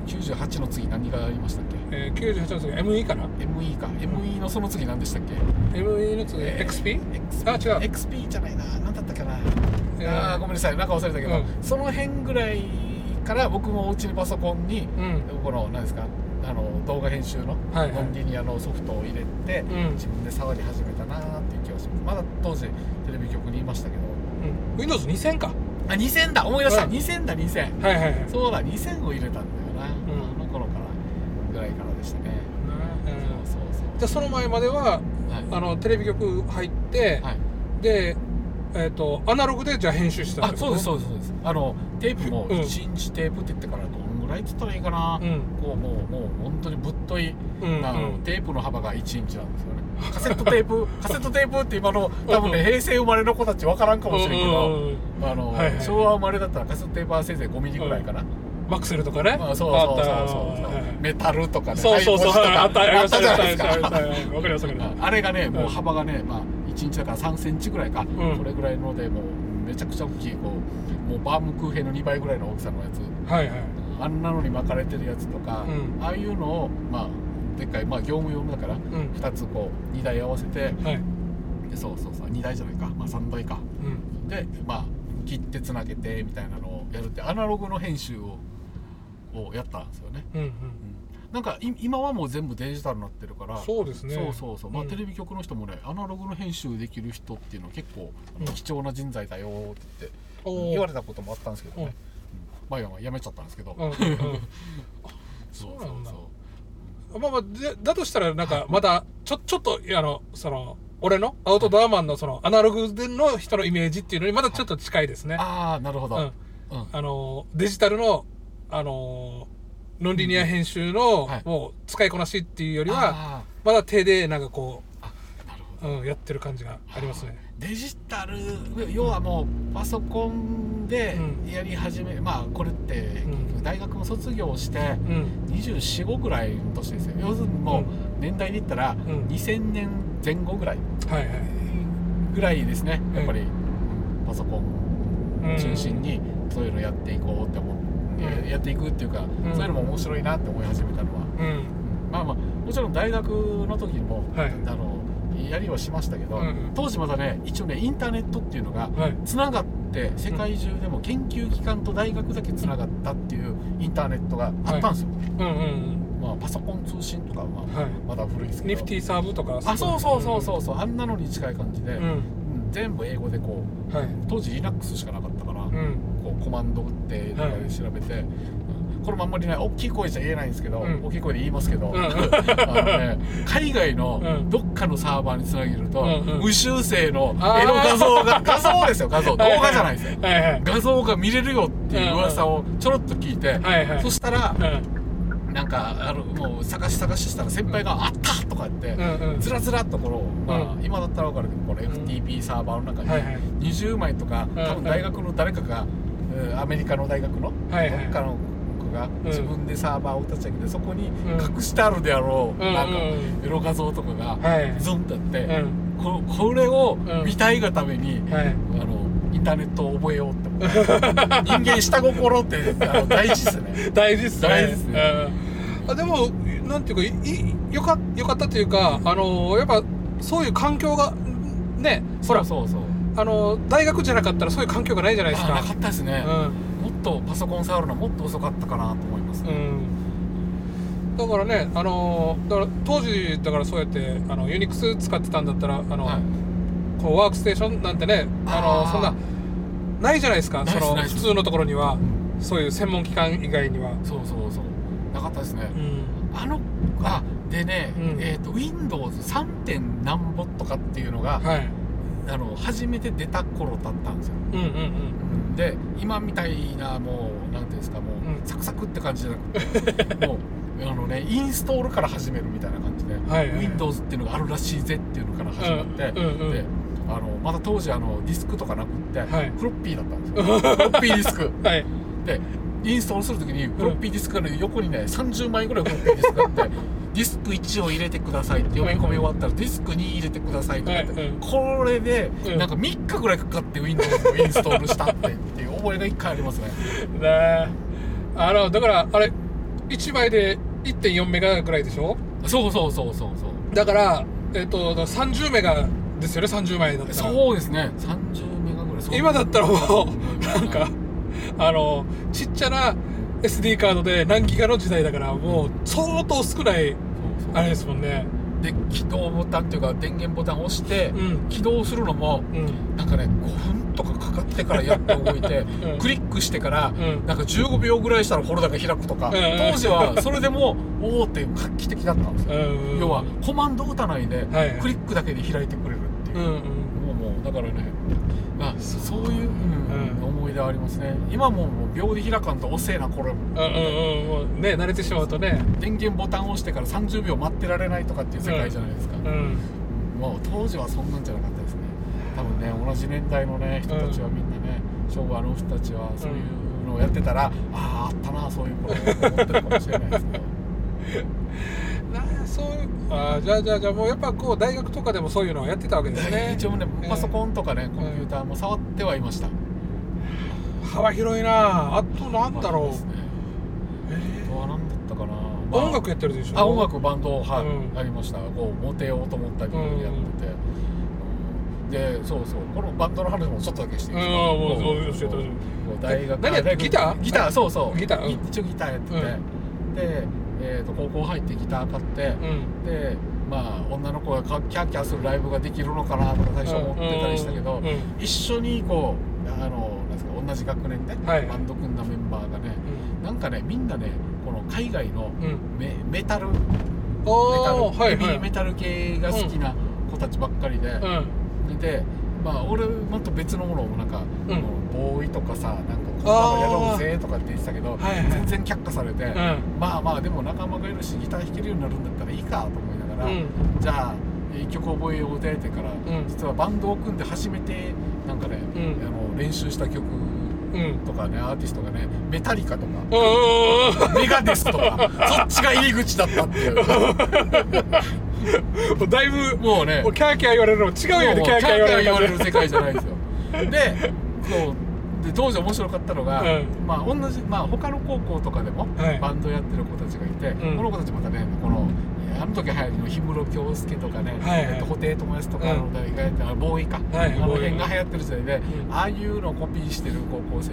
[SPEAKER 2] きゅ98の次何がありましたっけ？
[SPEAKER 1] えー、98の次 ME かな
[SPEAKER 2] ？ME か。ME のその次何でしたっけ
[SPEAKER 1] ？ME の次 XP?
[SPEAKER 2] XP
[SPEAKER 1] あ違う。
[SPEAKER 2] XP じゃないな。何だったかな、
[SPEAKER 1] えー。
[SPEAKER 2] あーごめんなさい。なんか忘れたけど、
[SPEAKER 1] うん。
[SPEAKER 2] その辺ぐらいから僕もお家にパソコンに
[SPEAKER 1] うん。
[SPEAKER 2] この何ですか？あの動画編集の
[SPEAKER 1] はいはい。
[SPEAKER 2] ノンリニアのソフトを入れて、
[SPEAKER 1] うん。
[SPEAKER 2] 自分で触り始めたなーっていう気がします。まだ当時テレビ局にいましたけど。
[SPEAKER 1] うん。Windows2000 か。
[SPEAKER 2] あ2000だ。思い出した、
[SPEAKER 1] うん。
[SPEAKER 2] 2000だ2000
[SPEAKER 1] はいはいはい。
[SPEAKER 2] そうだ2000を入れたんだよな、
[SPEAKER 1] うん
[SPEAKER 2] あの頃からぐらいからでしたね、
[SPEAKER 1] うん。
[SPEAKER 2] そうそう
[SPEAKER 1] じゃあその前まではあのテレビ局入って、
[SPEAKER 2] はい。
[SPEAKER 1] でえっ、とアナログでじゃあ編集してた
[SPEAKER 2] あそうですそううですそうです。あのテープも
[SPEAKER 1] うん。
[SPEAKER 2] 1インチテープって言ってからどんぐらいって言ったらいいかな、
[SPEAKER 1] うん。
[SPEAKER 2] こうもうもう本当にぶっとい、
[SPEAKER 1] うん
[SPEAKER 2] あの
[SPEAKER 1] うん
[SPEAKER 2] テープの幅が1インチなんですよね。カセットテープ [laughs] カセットテープって今の多分ね平成生まれの子たち分からんかもしれんけど、
[SPEAKER 1] うんうんうん
[SPEAKER 2] あの、
[SPEAKER 1] はいはい
[SPEAKER 2] 昭和生まれだったらカセットテープはせいぜい5ミリぐらいかな、
[SPEAKER 1] マクセルとかね。
[SPEAKER 2] まあ、そうそうそうそう。メタルとかね。
[SPEAKER 1] そうそうそう。あったあ
[SPEAKER 2] った。じゃな
[SPEAKER 1] わかります
[SPEAKER 2] あれがねもう
[SPEAKER 1] うん。
[SPEAKER 2] 幅がね、まあ、1インチだから3センチぐらいか、
[SPEAKER 1] ん。
[SPEAKER 2] これぐらいのでもうめちゃくちゃ大きいこうもうバームクーヘンの2倍ぐらいの大きさのやつ。
[SPEAKER 1] はいはい。
[SPEAKER 2] あんなのに巻かれてるやつとか、
[SPEAKER 1] うん。
[SPEAKER 2] ああいうのをまあでっかい、まあ、業務用だから
[SPEAKER 1] うん。
[SPEAKER 2] 2つこう2台合わせて
[SPEAKER 1] はい。
[SPEAKER 2] でそうそうそう2台じゃないか、まあ、3台か。
[SPEAKER 1] うん。
[SPEAKER 2] でまあ切ってつなげてみたいなのをやるってアナログの編集ををやったんですよね、
[SPEAKER 1] うんうん。
[SPEAKER 2] なんかい今はもう全部デジタルになってるから
[SPEAKER 1] そうですね。
[SPEAKER 2] そうそうそう。まあ、
[SPEAKER 1] うん。
[SPEAKER 2] テレビ局の人もねアナログの編集できる人っていうのは結構、
[SPEAKER 1] うん。
[SPEAKER 2] 貴重な人材だよって言って言われたこともあったんですけどね、
[SPEAKER 1] うん。
[SPEAKER 2] うん。まあ今はやめちゃったんですけど、[laughs] そう
[SPEAKER 1] そうなんだ。
[SPEAKER 2] そう
[SPEAKER 1] まあまあでだとしたらなんかまだちょちょっとあのその俺のアウトドアマンのそのアナログでの人のイメージっていうのにまだちょっと近いですね、
[SPEAKER 2] ああなるほど、
[SPEAKER 1] うん。
[SPEAKER 2] うん。
[SPEAKER 1] あのデジタルのあのノンリニア編集の
[SPEAKER 2] はい。
[SPEAKER 1] もう使いこなしっていうよりは
[SPEAKER 2] あ
[SPEAKER 1] まだ手でなんかこ
[SPEAKER 2] ーあなるほど。
[SPEAKER 1] う、うん、やってる感じがありますね。
[SPEAKER 2] デジタル要はもうパソコンで
[SPEAKER 1] うん。
[SPEAKER 2] やり始め、まあこれって
[SPEAKER 1] うん。
[SPEAKER 2] 大学も卒業して
[SPEAKER 1] うん。
[SPEAKER 2] 245ぐらいの年ですよ。要するにもう年代で言ったら
[SPEAKER 1] うん。
[SPEAKER 2] 2000年前後ぐらい
[SPEAKER 1] はいはい。
[SPEAKER 2] ぐらいですね。
[SPEAKER 1] うん
[SPEAKER 2] やっぱりパソコン中心にそういうのやっていこうって思う、
[SPEAKER 1] うん
[SPEAKER 2] やっていくっていうか、
[SPEAKER 1] ん。
[SPEAKER 2] そういうのも面白いなって思い始めたのは、
[SPEAKER 1] うん。
[SPEAKER 2] まあまあもちろん大学の時にも、
[SPEAKER 1] はい。
[SPEAKER 2] あのやりはしましたけど、
[SPEAKER 1] うん
[SPEAKER 2] 当時まだね一応ねインターネットっていうのが
[SPEAKER 1] はい。
[SPEAKER 2] つながって世界中でも研究機関と大学だけつながったっていうインターネットがあったんですよ、まあ、パソコン通信とかはまだ古いですけど。
[SPEAKER 1] ニフティサーブとか
[SPEAKER 2] あそうそうそうそうそう。あんなのに近い感じで、全部英語でこう
[SPEAKER 1] はい。
[SPEAKER 2] 当時 Linux しかなかったから、コマンド打ってとかで調べて、うんこれもあんまりね大きい声じゃ言えないんですけど、
[SPEAKER 1] うん。
[SPEAKER 2] 大きい声で言いますけど、
[SPEAKER 1] うん。[laughs]
[SPEAKER 2] ね、海外の
[SPEAKER 1] うん。
[SPEAKER 2] どっかのサーバーにつなげると、
[SPEAKER 1] うんうん。
[SPEAKER 2] 無修正の
[SPEAKER 1] あー
[SPEAKER 2] エロ画像が画像ですよ画像。動画じゃないですよ。
[SPEAKER 1] はいはい。
[SPEAKER 2] 画像が見れるよっていう噂をちょろっと聞いて、
[SPEAKER 1] はいはい。
[SPEAKER 2] そしたら
[SPEAKER 1] うん。
[SPEAKER 2] なんかあのもう探し探ししたら先輩が「あった!」とか言って、
[SPEAKER 1] うんうん。
[SPEAKER 2] ずらずらっとこの、まあ
[SPEAKER 1] うん。
[SPEAKER 2] 今だったら分かるけどこの FTP サーバーの中に
[SPEAKER 1] はいはい。
[SPEAKER 2] 20枚とか、
[SPEAKER 1] うん
[SPEAKER 2] 多分大学の誰かが、うんアメリカの大学の
[SPEAKER 1] はいはい。
[SPEAKER 2] どっかの子が
[SPEAKER 1] ん。
[SPEAKER 2] 自分でサーバーを立ち上げてそこに
[SPEAKER 1] うん。
[SPEAKER 2] 隠してあるであろう、
[SPEAKER 1] うん
[SPEAKER 2] なんか
[SPEAKER 1] うん
[SPEAKER 2] エロ画像とかが
[SPEAKER 1] はい。
[SPEAKER 2] ゾンってあって、
[SPEAKER 1] うん。
[SPEAKER 2] ここれを
[SPEAKER 1] うん。
[SPEAKER 2] 見たいがために、
[SPEAKER 1] はい。
[SPEAKER 2] あのインターネットを覚えようって [laughs] 人間下心ってあの大事ですね。[laughs]
[SPEAKER 1] 大事っすね。
[SPEAKER 2] 大事っすね。
[SPEAKER 1] うん。あでもなんていうかいいよかよかったというかあのやっぱそういう環境がねほら
[SPEAKER 2] そうそうそう
[SPEAKER 1] あの大学じゃなかったらそういう環境がないじゃないですか。
[SPEAKER 2] あなかったですね、
[SPEAKER 1] うん。
[SPEAKER 2] もっとパソコン触るのはもっと遅かったかなと思います。ね、
[SPEAKER 1] うん、だからね、あのだから当時だからそうやってあのユニックス使ってたんだったらあの、
[SPEAKER 2] はい。
[SPEAKER 1] こうワークステーションなんてねあのそんなないじゃないですか。その普通のところには。そういう専門機関以外には。
[SPEAKER 2] そうそうそう。なかったですね、
[SPEAKER 1] うん。
[SPEAKER 2] あのあでね、
[SPEAKER 1] うん。
[SPEAKER 2] えっ、と Windows3. 点何ぼとかっていうのが、
[SPEAKER 1] はい
[SPEAKER 2] あの初めて出た頃だったんですよ。
[SPEAKER 1] うんうんうん。
[SPEAKER 2] で今みたいなもうなんていうんですかもう、
[SPEAKER 1] うん。
[SPEAKER 2] サクサクって感じじゃなくて [laughs] もうあのねインストールから始めるみたいな感じで、
[SPEAKER 1] はいはい
[SPEAKER 2] Windows っていうのがあるらしいぜっていうのから始まって、
[SPEAKER 1] うんうんうん
[SPEAKER 2] であのまだ当時あのディスクとかなくって、
[SPEAKER 1] はい。
[SPEAKER 2] フロッピーだったんですよ。[laughs] フロッピーディスク。
[SPEAKER 1] はい。
[SPEAKER 2] でインストールするときにフロッピーディスクの横にね30枚ぐらいフロッピーディスクがあってディスク1を入れてくださいって読み込み終わったらディスク2入れてくださいとかって、これで
[SPEAKER 1] うん。
[SPEAKER 2] なんか3日ぐらいかかって Windows をインストールしたってっていう覚えが1回ありますね。
[SPEAKER 1] ねあのだからあれ1枚で1.4メガぐらいでしょ？
[SPEAKER 2] そうそうそうそうそう。
[SPEAKER 1] だからえっ、と30メガですよね？30枚だったら
[SPEAKER 2] そうですね。30メガぐらい。そう。
[SPEAKER 1] 今だったらもうなんかあのちっちゃな SD カードで何ギガの時代だからもう相当少ないあれですもんね。
[SPEAKER 2] で起動ボタンっていうか電源ボタンを押して
[SPEAKER 1] うん。
[SPEAKER 2] 起動するのも
[SPEAKER 1] うん。
[SPEAKER 2] なんかね5分とかかかってからやっと動いて [laughs]
[SPEAKER 1] うん。
[SPEAKER 2] クリックしてから
[SPEAKER 1] うん。
[SPEAKER 2] なんか15秒ぐらいしたらフォルダが開くとか
[SPEAKER 1] うん。
[SPEAKER 2] 当時はそれでもおおって画期的だったんですよ。
[SPEAKER 1] うん。
[SPEAKER 2] 要はコマンド打たないで
[SPEAKER 1] はい
[SPEAKER 2] クリックだけで開いてくれるっていう。もうもうだからねまあそういう、うん
[SPEAKER 1] うん。
[SPEAKER 2] 思い出はありますね。今もうもう秒で開かんと遅えなこれ
[SPEAKER 1] うんうんうんもうね慣れてしまうとね。
[SPEAKER 2] 電源ボタンを押してから30秒待ってられないとかっていう世界じゃないですか、
[SPEAKER 1] うん。
[SPEAKER 2] もう当時はそんなんじゃなかったですね。多分ね同じ年代のね人たちはみんなね、昭和の人たちはそういうのをやってたら、あああったなそういう頃と思ってるかもしれないですけど [laughs]
[SPEAKER 1] なそうあーじゃあじゃあじゃあもうやっぱこう大学とかでもそういうのをやってたわけですね。
[SPEAKER 2] 一応ね
[SPEAKER 1] うん
[SPEAKER 2] パソコンとかねコンピューターも触ってはいました、
[SPEAKER 1] 幅広いな。あとなんだろう、
[SPEAKER 2] ね。
[SPEAKER 1] え
[SPEAKER 2] あとは何だったかな、
[SPEAKER 1] ー
[SPEAKER 2] まあ
[SPEAKER 1] 音楽やってるでしょ。
[SPEAKER 2] あ音楽バンドはい、
[SPEAKER 1] うん。
[SPEAKER 2] ありました。こうモテようと思ったりやってて、うん。でそうそう。このバンドの話もちょっとだけしていいですか、
[SPEAKER 1] うんもう
[SPEAKER 2] こ
[SPEAKER 1] そう教えてほしい。
[SPEAKER 2] こう大学
[SPEAKER 1] 何やって
[SPEAKER 2] あ大学
[SPEAKER 1] ギター？
[SPEAKER 2] ギターそうそう。
[SPEAKER 1] ギター？うん
[SPEAKER 2] 一応ギターやってて、
[SPEAKER 1] う
[SPEAKER 2] で、えー、と高校入ってギター買って、
[SPEAKER 1] うん。
[SPEAKER 2] でまあ女の子がかキャーキャーするライブができるのかなとか最初思ってたりしたけど、
[SPEAKER 1] うん。うん
[SPEAKER 2] 一緒にこうあのなんですか同じ学年で
[SPEAKER 1] はい。
[SPEAKER 2] バンド組んだメンバーがね、なんかねみんなねこの海外のメメタルメタル、メタル系が好きな子たちばっかりで、
[SPEAKER 1] うん。
[SPEAKER 2] でまあ俺もっと別のものをなんか、
[SPEAKER 1] うん。
[SPEAKER 2] ボーイとかさなんかやろうぜとかって言ってたけど、
[SPEAKER 1] はいはい。
[SPEAKER 2] 全然却下されて、
[SPEAKER 1] うん。
[SPEAKER 2] まあまあでも仲間がいるしギター弾けるようになるんだったらいいかと思いながら、
[SPEAKER 1] うん。
[SPEAKER 2] じゃあ一曲覚えようぜってから、
[SPEAKER 1] ん。
[SPEAKER 2] 実はバンドを組んで初めてなんかね、
[SPEAKER 1] うん。
[SPEAKER 2] あの練習した曲
[SPEAKER 1] うん。
[SPEAKER 2] とかねアーティストがねメタリカとか
[SPEAKER 1] う
[SPEAKER 2] メガデスとかそっちが入り口だったっていう。
[SPEAKER 1] ん [laughs] だいぶ
[SPEAKER 2] もうね
[SPEAKER 1] キャーキャー言われるのも違うよねキャーキャー言われる
[SPEAKER 2] 世界じゃないですよ。でそうで当時面白かったのが、
[SPEAKER 1] うん。
[SPEAKER 2] まあ同じまあ他の高校とかでも
[SPEAKER 1] はい。
[SPEAKER 2] バンドやってる子たちがいて、
[SPEAKER 1] うん。
[SPEAKER 2] この子たちまたねこのあの時流行りの氷室京介とかね、
[SPEAKER 1] はいはい。
[SPEAKER 2] えっと布袋寅泰とか
[SPEAKER 1] うん。
[SPEAKER 2] の代がやってあボーイか、
[SPEAKER 1] はい
[SPEAKER 2] あの
[SPEAKER 1] ボーイ
[SPEAKER 2] 辺が流行ってる時代で、
[SPEAKER 1] うん。
[SPEAKER 2] ああいうのをコピーしてる高校生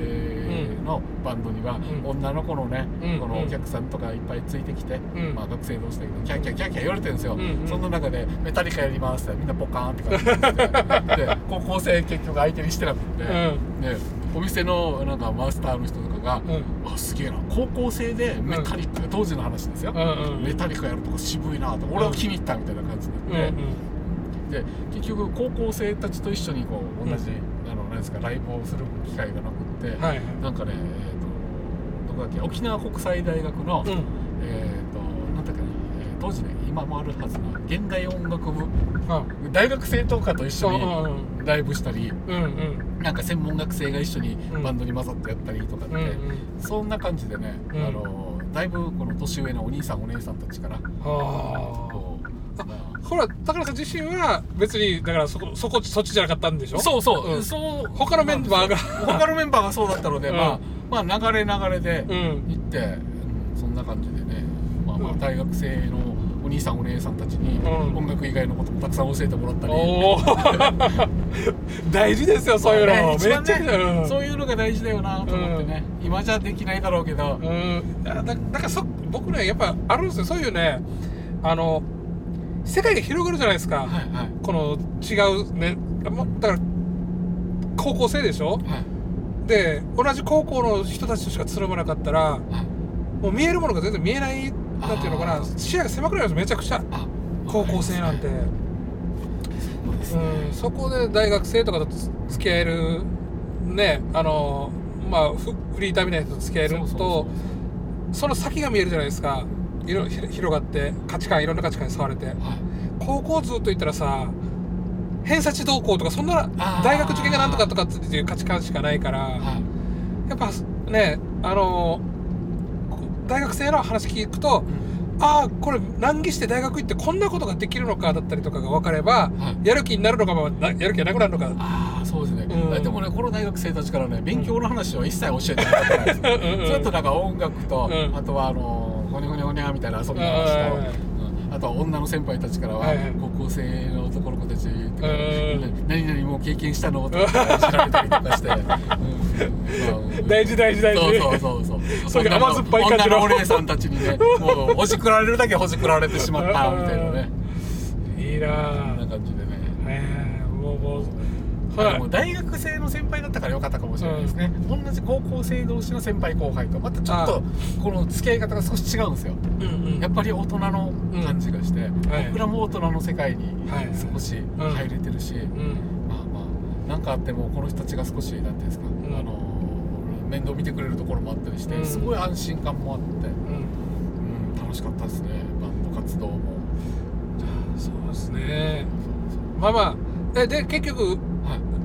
[SPEAKER 2] のバンドには、
[SPEAKER 1] うん。
[SPEAKER 2] 女の子のね、
[SPEAKER 1] うん。
[SPEAKER 2] このお客さんとかいっぱいついてきて、
[SPEAKER 1] うん。
[SPEAKER 2] まあ、学生同士だけどキャーキャーキャーキャー言われてるんですよ、そんな中で「メタリカやります」ってみんなポカーンって感じでで [laughs] 高校生結局相手にしてなくて、ね、お店のなんかマスターの人とかが
[SPEAKER 1] うん「
[SPEAKER 2] あすげえな。高校生でメタリカ、当時の話ですよ、
[SPEAKER 1] うんうん
[SPEAKER 2] メタリカやるとか渋いなと俺は気に入ったみたいな感じに
[SPEAKER 1] うんう
[SPEAKER 2] なって、で結局高校生たちと一緒にこう同じ、あのなんですかライブをする機会がなくって、
[SPEAKER 1] はい
[SPEAKER 2] なんかね、えー、とどこだっけ沖縄国際大学の、
[SPEAKER 1] うん。
[SPEAKER 2] えっ、となんだっけな、えー当時ね今もあるはずな現代音楽部
[SPEAKER 1] あ
[SPEAKER 2] 大学生とかと一緒
[SPEAKER 1] うん
[SPEAKER 2] にライブしたり
[SPEAKER 1] うんうん。
[SPEAKER 2] なんか専門学生が一緒に
[SPEAKER 1] うん。
[SPEAKER 2] バンドに混ざってやったりとかって、
[SPEAKER 1] うんうん。
[SPEAKER 2] そんな感じでね、
[SPEAKER 1] うん。
[SPEAKER 2] あのだいぶこの年上のお兄さんお姉さんたちから
[SPEAKER 1] は
[SPEAKER 2] こう、
[SPEAKER 1] ほら高田さん自身は別にだからそこそこそっちじゃなかったんでしょ？
[SPEAKER 2] そうそう、
[SPEAKER 1] うん。
[SPEAKER 2] そう。
[SPEAKER 1] 他のメンバーが。
[SPEAKER 2] 他のメンバーがそうだったので、
[SPEAKER 1] うん。
[SPEAKER 2] まあまあ流れ流れで
[SPEAKER 1] うん。
[SPEAKER 2] 行って、うんそんな感じでね。まあまあ
[SPEAKER 1] うん。
[SPEAKER 2] 大学生のお兄さんお姉さんたちに
[SPEAKER 1] うん。
[SPEAKER 2] 音楽以外のこともたくさん教えてもらったり、
[SPEAKER 1] おお大事ですよそういうの、
[SPEAKER 2] まあね一
[SPEAKER 1] めっちゃうん
[SPEAKER 2] そういうのが大事だよなと思ってね、今じゃできないだろうけど、
[SPEAKER 1] うん。だだからそ僕ねやっぱあるんですよそういうね。あの世界が広がるじゃないですか、
[SPEAKER 2] はいはい。
[SPEAKER 1] この違うね。もだから高校生でしょ？
[SPEAKER 2] はい。
[SPEAKER 1] で同じ高校の人たちとしかつるまなかったら
[SPEAKER 2] はい。
[SPEAKER 1] もう見えるものが全然見えないなんていうのかな視野が狭くなるんですめちゃくちゃ。
[SPEAKER 2] あ
[SPEAKER 1] 高校生なんて、
[SPEAKER 2] そう
[SPEAKER 1] ん、そこで大学生とかとつ付き合えるねあのまあフフリーターみたいな人と付き合えると
[SPEAKER 2] そ
[SPEAKER 1] の先が見えるじゃないですか。いろひ広がって価値観いろんな価値観に触れて。
[SPEAKER 2] はい。
[SPEAKER 1] 高校ずっと行ったらさ偏差値動向とかそんな大学受験がなんとかとかっていう価値観しかないから
[SPEAKER 2] はい。
[SPEAKER 1] やっぱねあのこ大学生の話聞くと
[SPEAKER 2] うん。
[SPEAKER 1] ああこれ難儀して大学行ってこんなことができるのかだったりとかが分かれば
[SPEAKER 2] はい。
[SPEAKER 1] やる気になるのか、やる気がなくなるのか。
[SPEAKER 2] ああそうですね、
[SPEAKER 1] うん。
[SPEAKER 2] でもねこの大学生たちからね勉強の話は一切教えてもらってないですよ。
[SPEAKER 1] うん
[SPEAKER 2] っとなんか音楽と、
[SPEAKER 1] うん。
[SPEAKER 2] あとはあのゴニョゴニョゴニャみたいな遊びの話と、あとは女の先輩たちからは、高校生の男の子たちとか、
[SPEAKER 1] うん。
[SPEAKER 2] 何々もう経験したのとか知られたりとかして、[laughs]
[SPEAKER 1] 大事大事大事。
[SPEAKER 2] そうそうそうそう。
[SPEAKER 1] そういう甘酸っぱい感じの。
[SPEAKER 2] 女のお姉さんたちにね [laughs] もうほじくられるだけほじくられてしまったみたいなね。
[SPEAKER 1] いいな
[SPEAKER 2] こん
[SPEAKER 1] ぁ
[SPEAKER 2] な感じでね。
[SPEAKER 1] えーもうもう
[SPEAKER 2] まあ
[SPEAKER 1] はい。
[SPEAKER 2] でも大学生の先輩だったからよかったかもしれないですね、同じ高校生同士の先輩後輩とまたちょっとこの付き合い方が少し違うんですよ。
[SPEAKER 1] うんうん。
[SPEAKER 2] やっぱり大人の感じがして、
[SPEAKER 1] はい。
[SPEAKER 2] 僕らも大人の世界に
[SPEAKER 1] はい。
[SPEAKER 2] 少し入れてるし、
[SPEAKER 1] うん。
[SPEAKER 2] まあまあ何かあってもこの人たちが少しなんていうんですか、
[SPEAKER 1] ん。
[SPEAKER 2] あの面倒見てくれるところもあったりして、
[SPEAKER 1] うん。
[SPEAKER 2] すごい安心感もあって、
[SPEAKER 1] うん。
[SPEAKER 2] うん、楽しかったですね。バンド活動も。
[SPEAKER 1] そうですね。まあまあ。えで結局
[SPEAKER 2] はい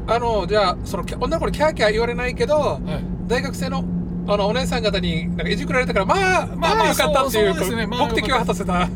[SPEAKER 1] あのじゃあその女の子にキャーキャー言われないけど
[SPEAKER 2] はい。
[SPEAKER 1] 大学生のあのお姉さん方になんかいじくられたからまあまあまあよかったっていう目的は果たせた。
[SPEAKER 2] は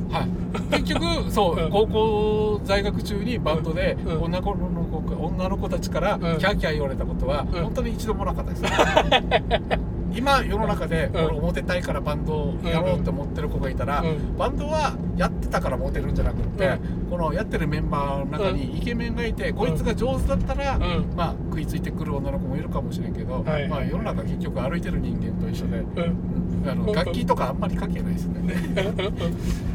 [SPEAKER 2] い、結局そう、
[SPEAKER 1] うん。
[SPEAKER 2] 高校在学中にバンドで
[SPEAKER 1] うん。
[SPEAKER 2] 女の子女の子たちから
[SPEAKER 1] ん。
[SPEAKER 2] キャーキャー言われたことは
[SPEAKER 1] うん。
[SPEAKER 2] 本当に一度もなかったです、[laughs] 今世の中で
[SPEAKER 1] うん。
[SPEAKER 2] 俺モテたいからバンドをやろうって思ってる子がいたら、
[SPEAKER 1] うん。
[SPEAKER 2] バンドはやってたからモテるんじゃなくって、
[SPEAKER 1] う
[SPEAKER 2] このやってるメンバーの中にイケメンがいて、こいつが上手だったら、
[SPEAKER 1] うん。
[SPEAKER 2] まあ食いついてくる女の子もいるかもしれんけど、
[SPEAKER 1] はい。
[SPEAKER 2] まあ世の中結局歩いてる人間と一緒で、あの楽器とかあんまり関係ないですね。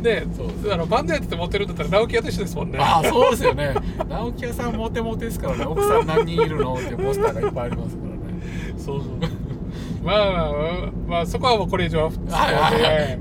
[SPEAKER 1] で
[SPEAKER 2] そう
[SPEAKER 1] あのバンドやっててモテるんだったら直樹屋と一緒ですもんね。
[SPEAKER 2] ああそうですよね。直木屋さんモテモテですからね。奥さん何人いるのってポスターがいっぱいありますからね。
[SPEAKER 1] そうそうまあまあまあ、まあ、そこはもうこれ以上は普通で、
[SPEAKER 2] はいはいはい。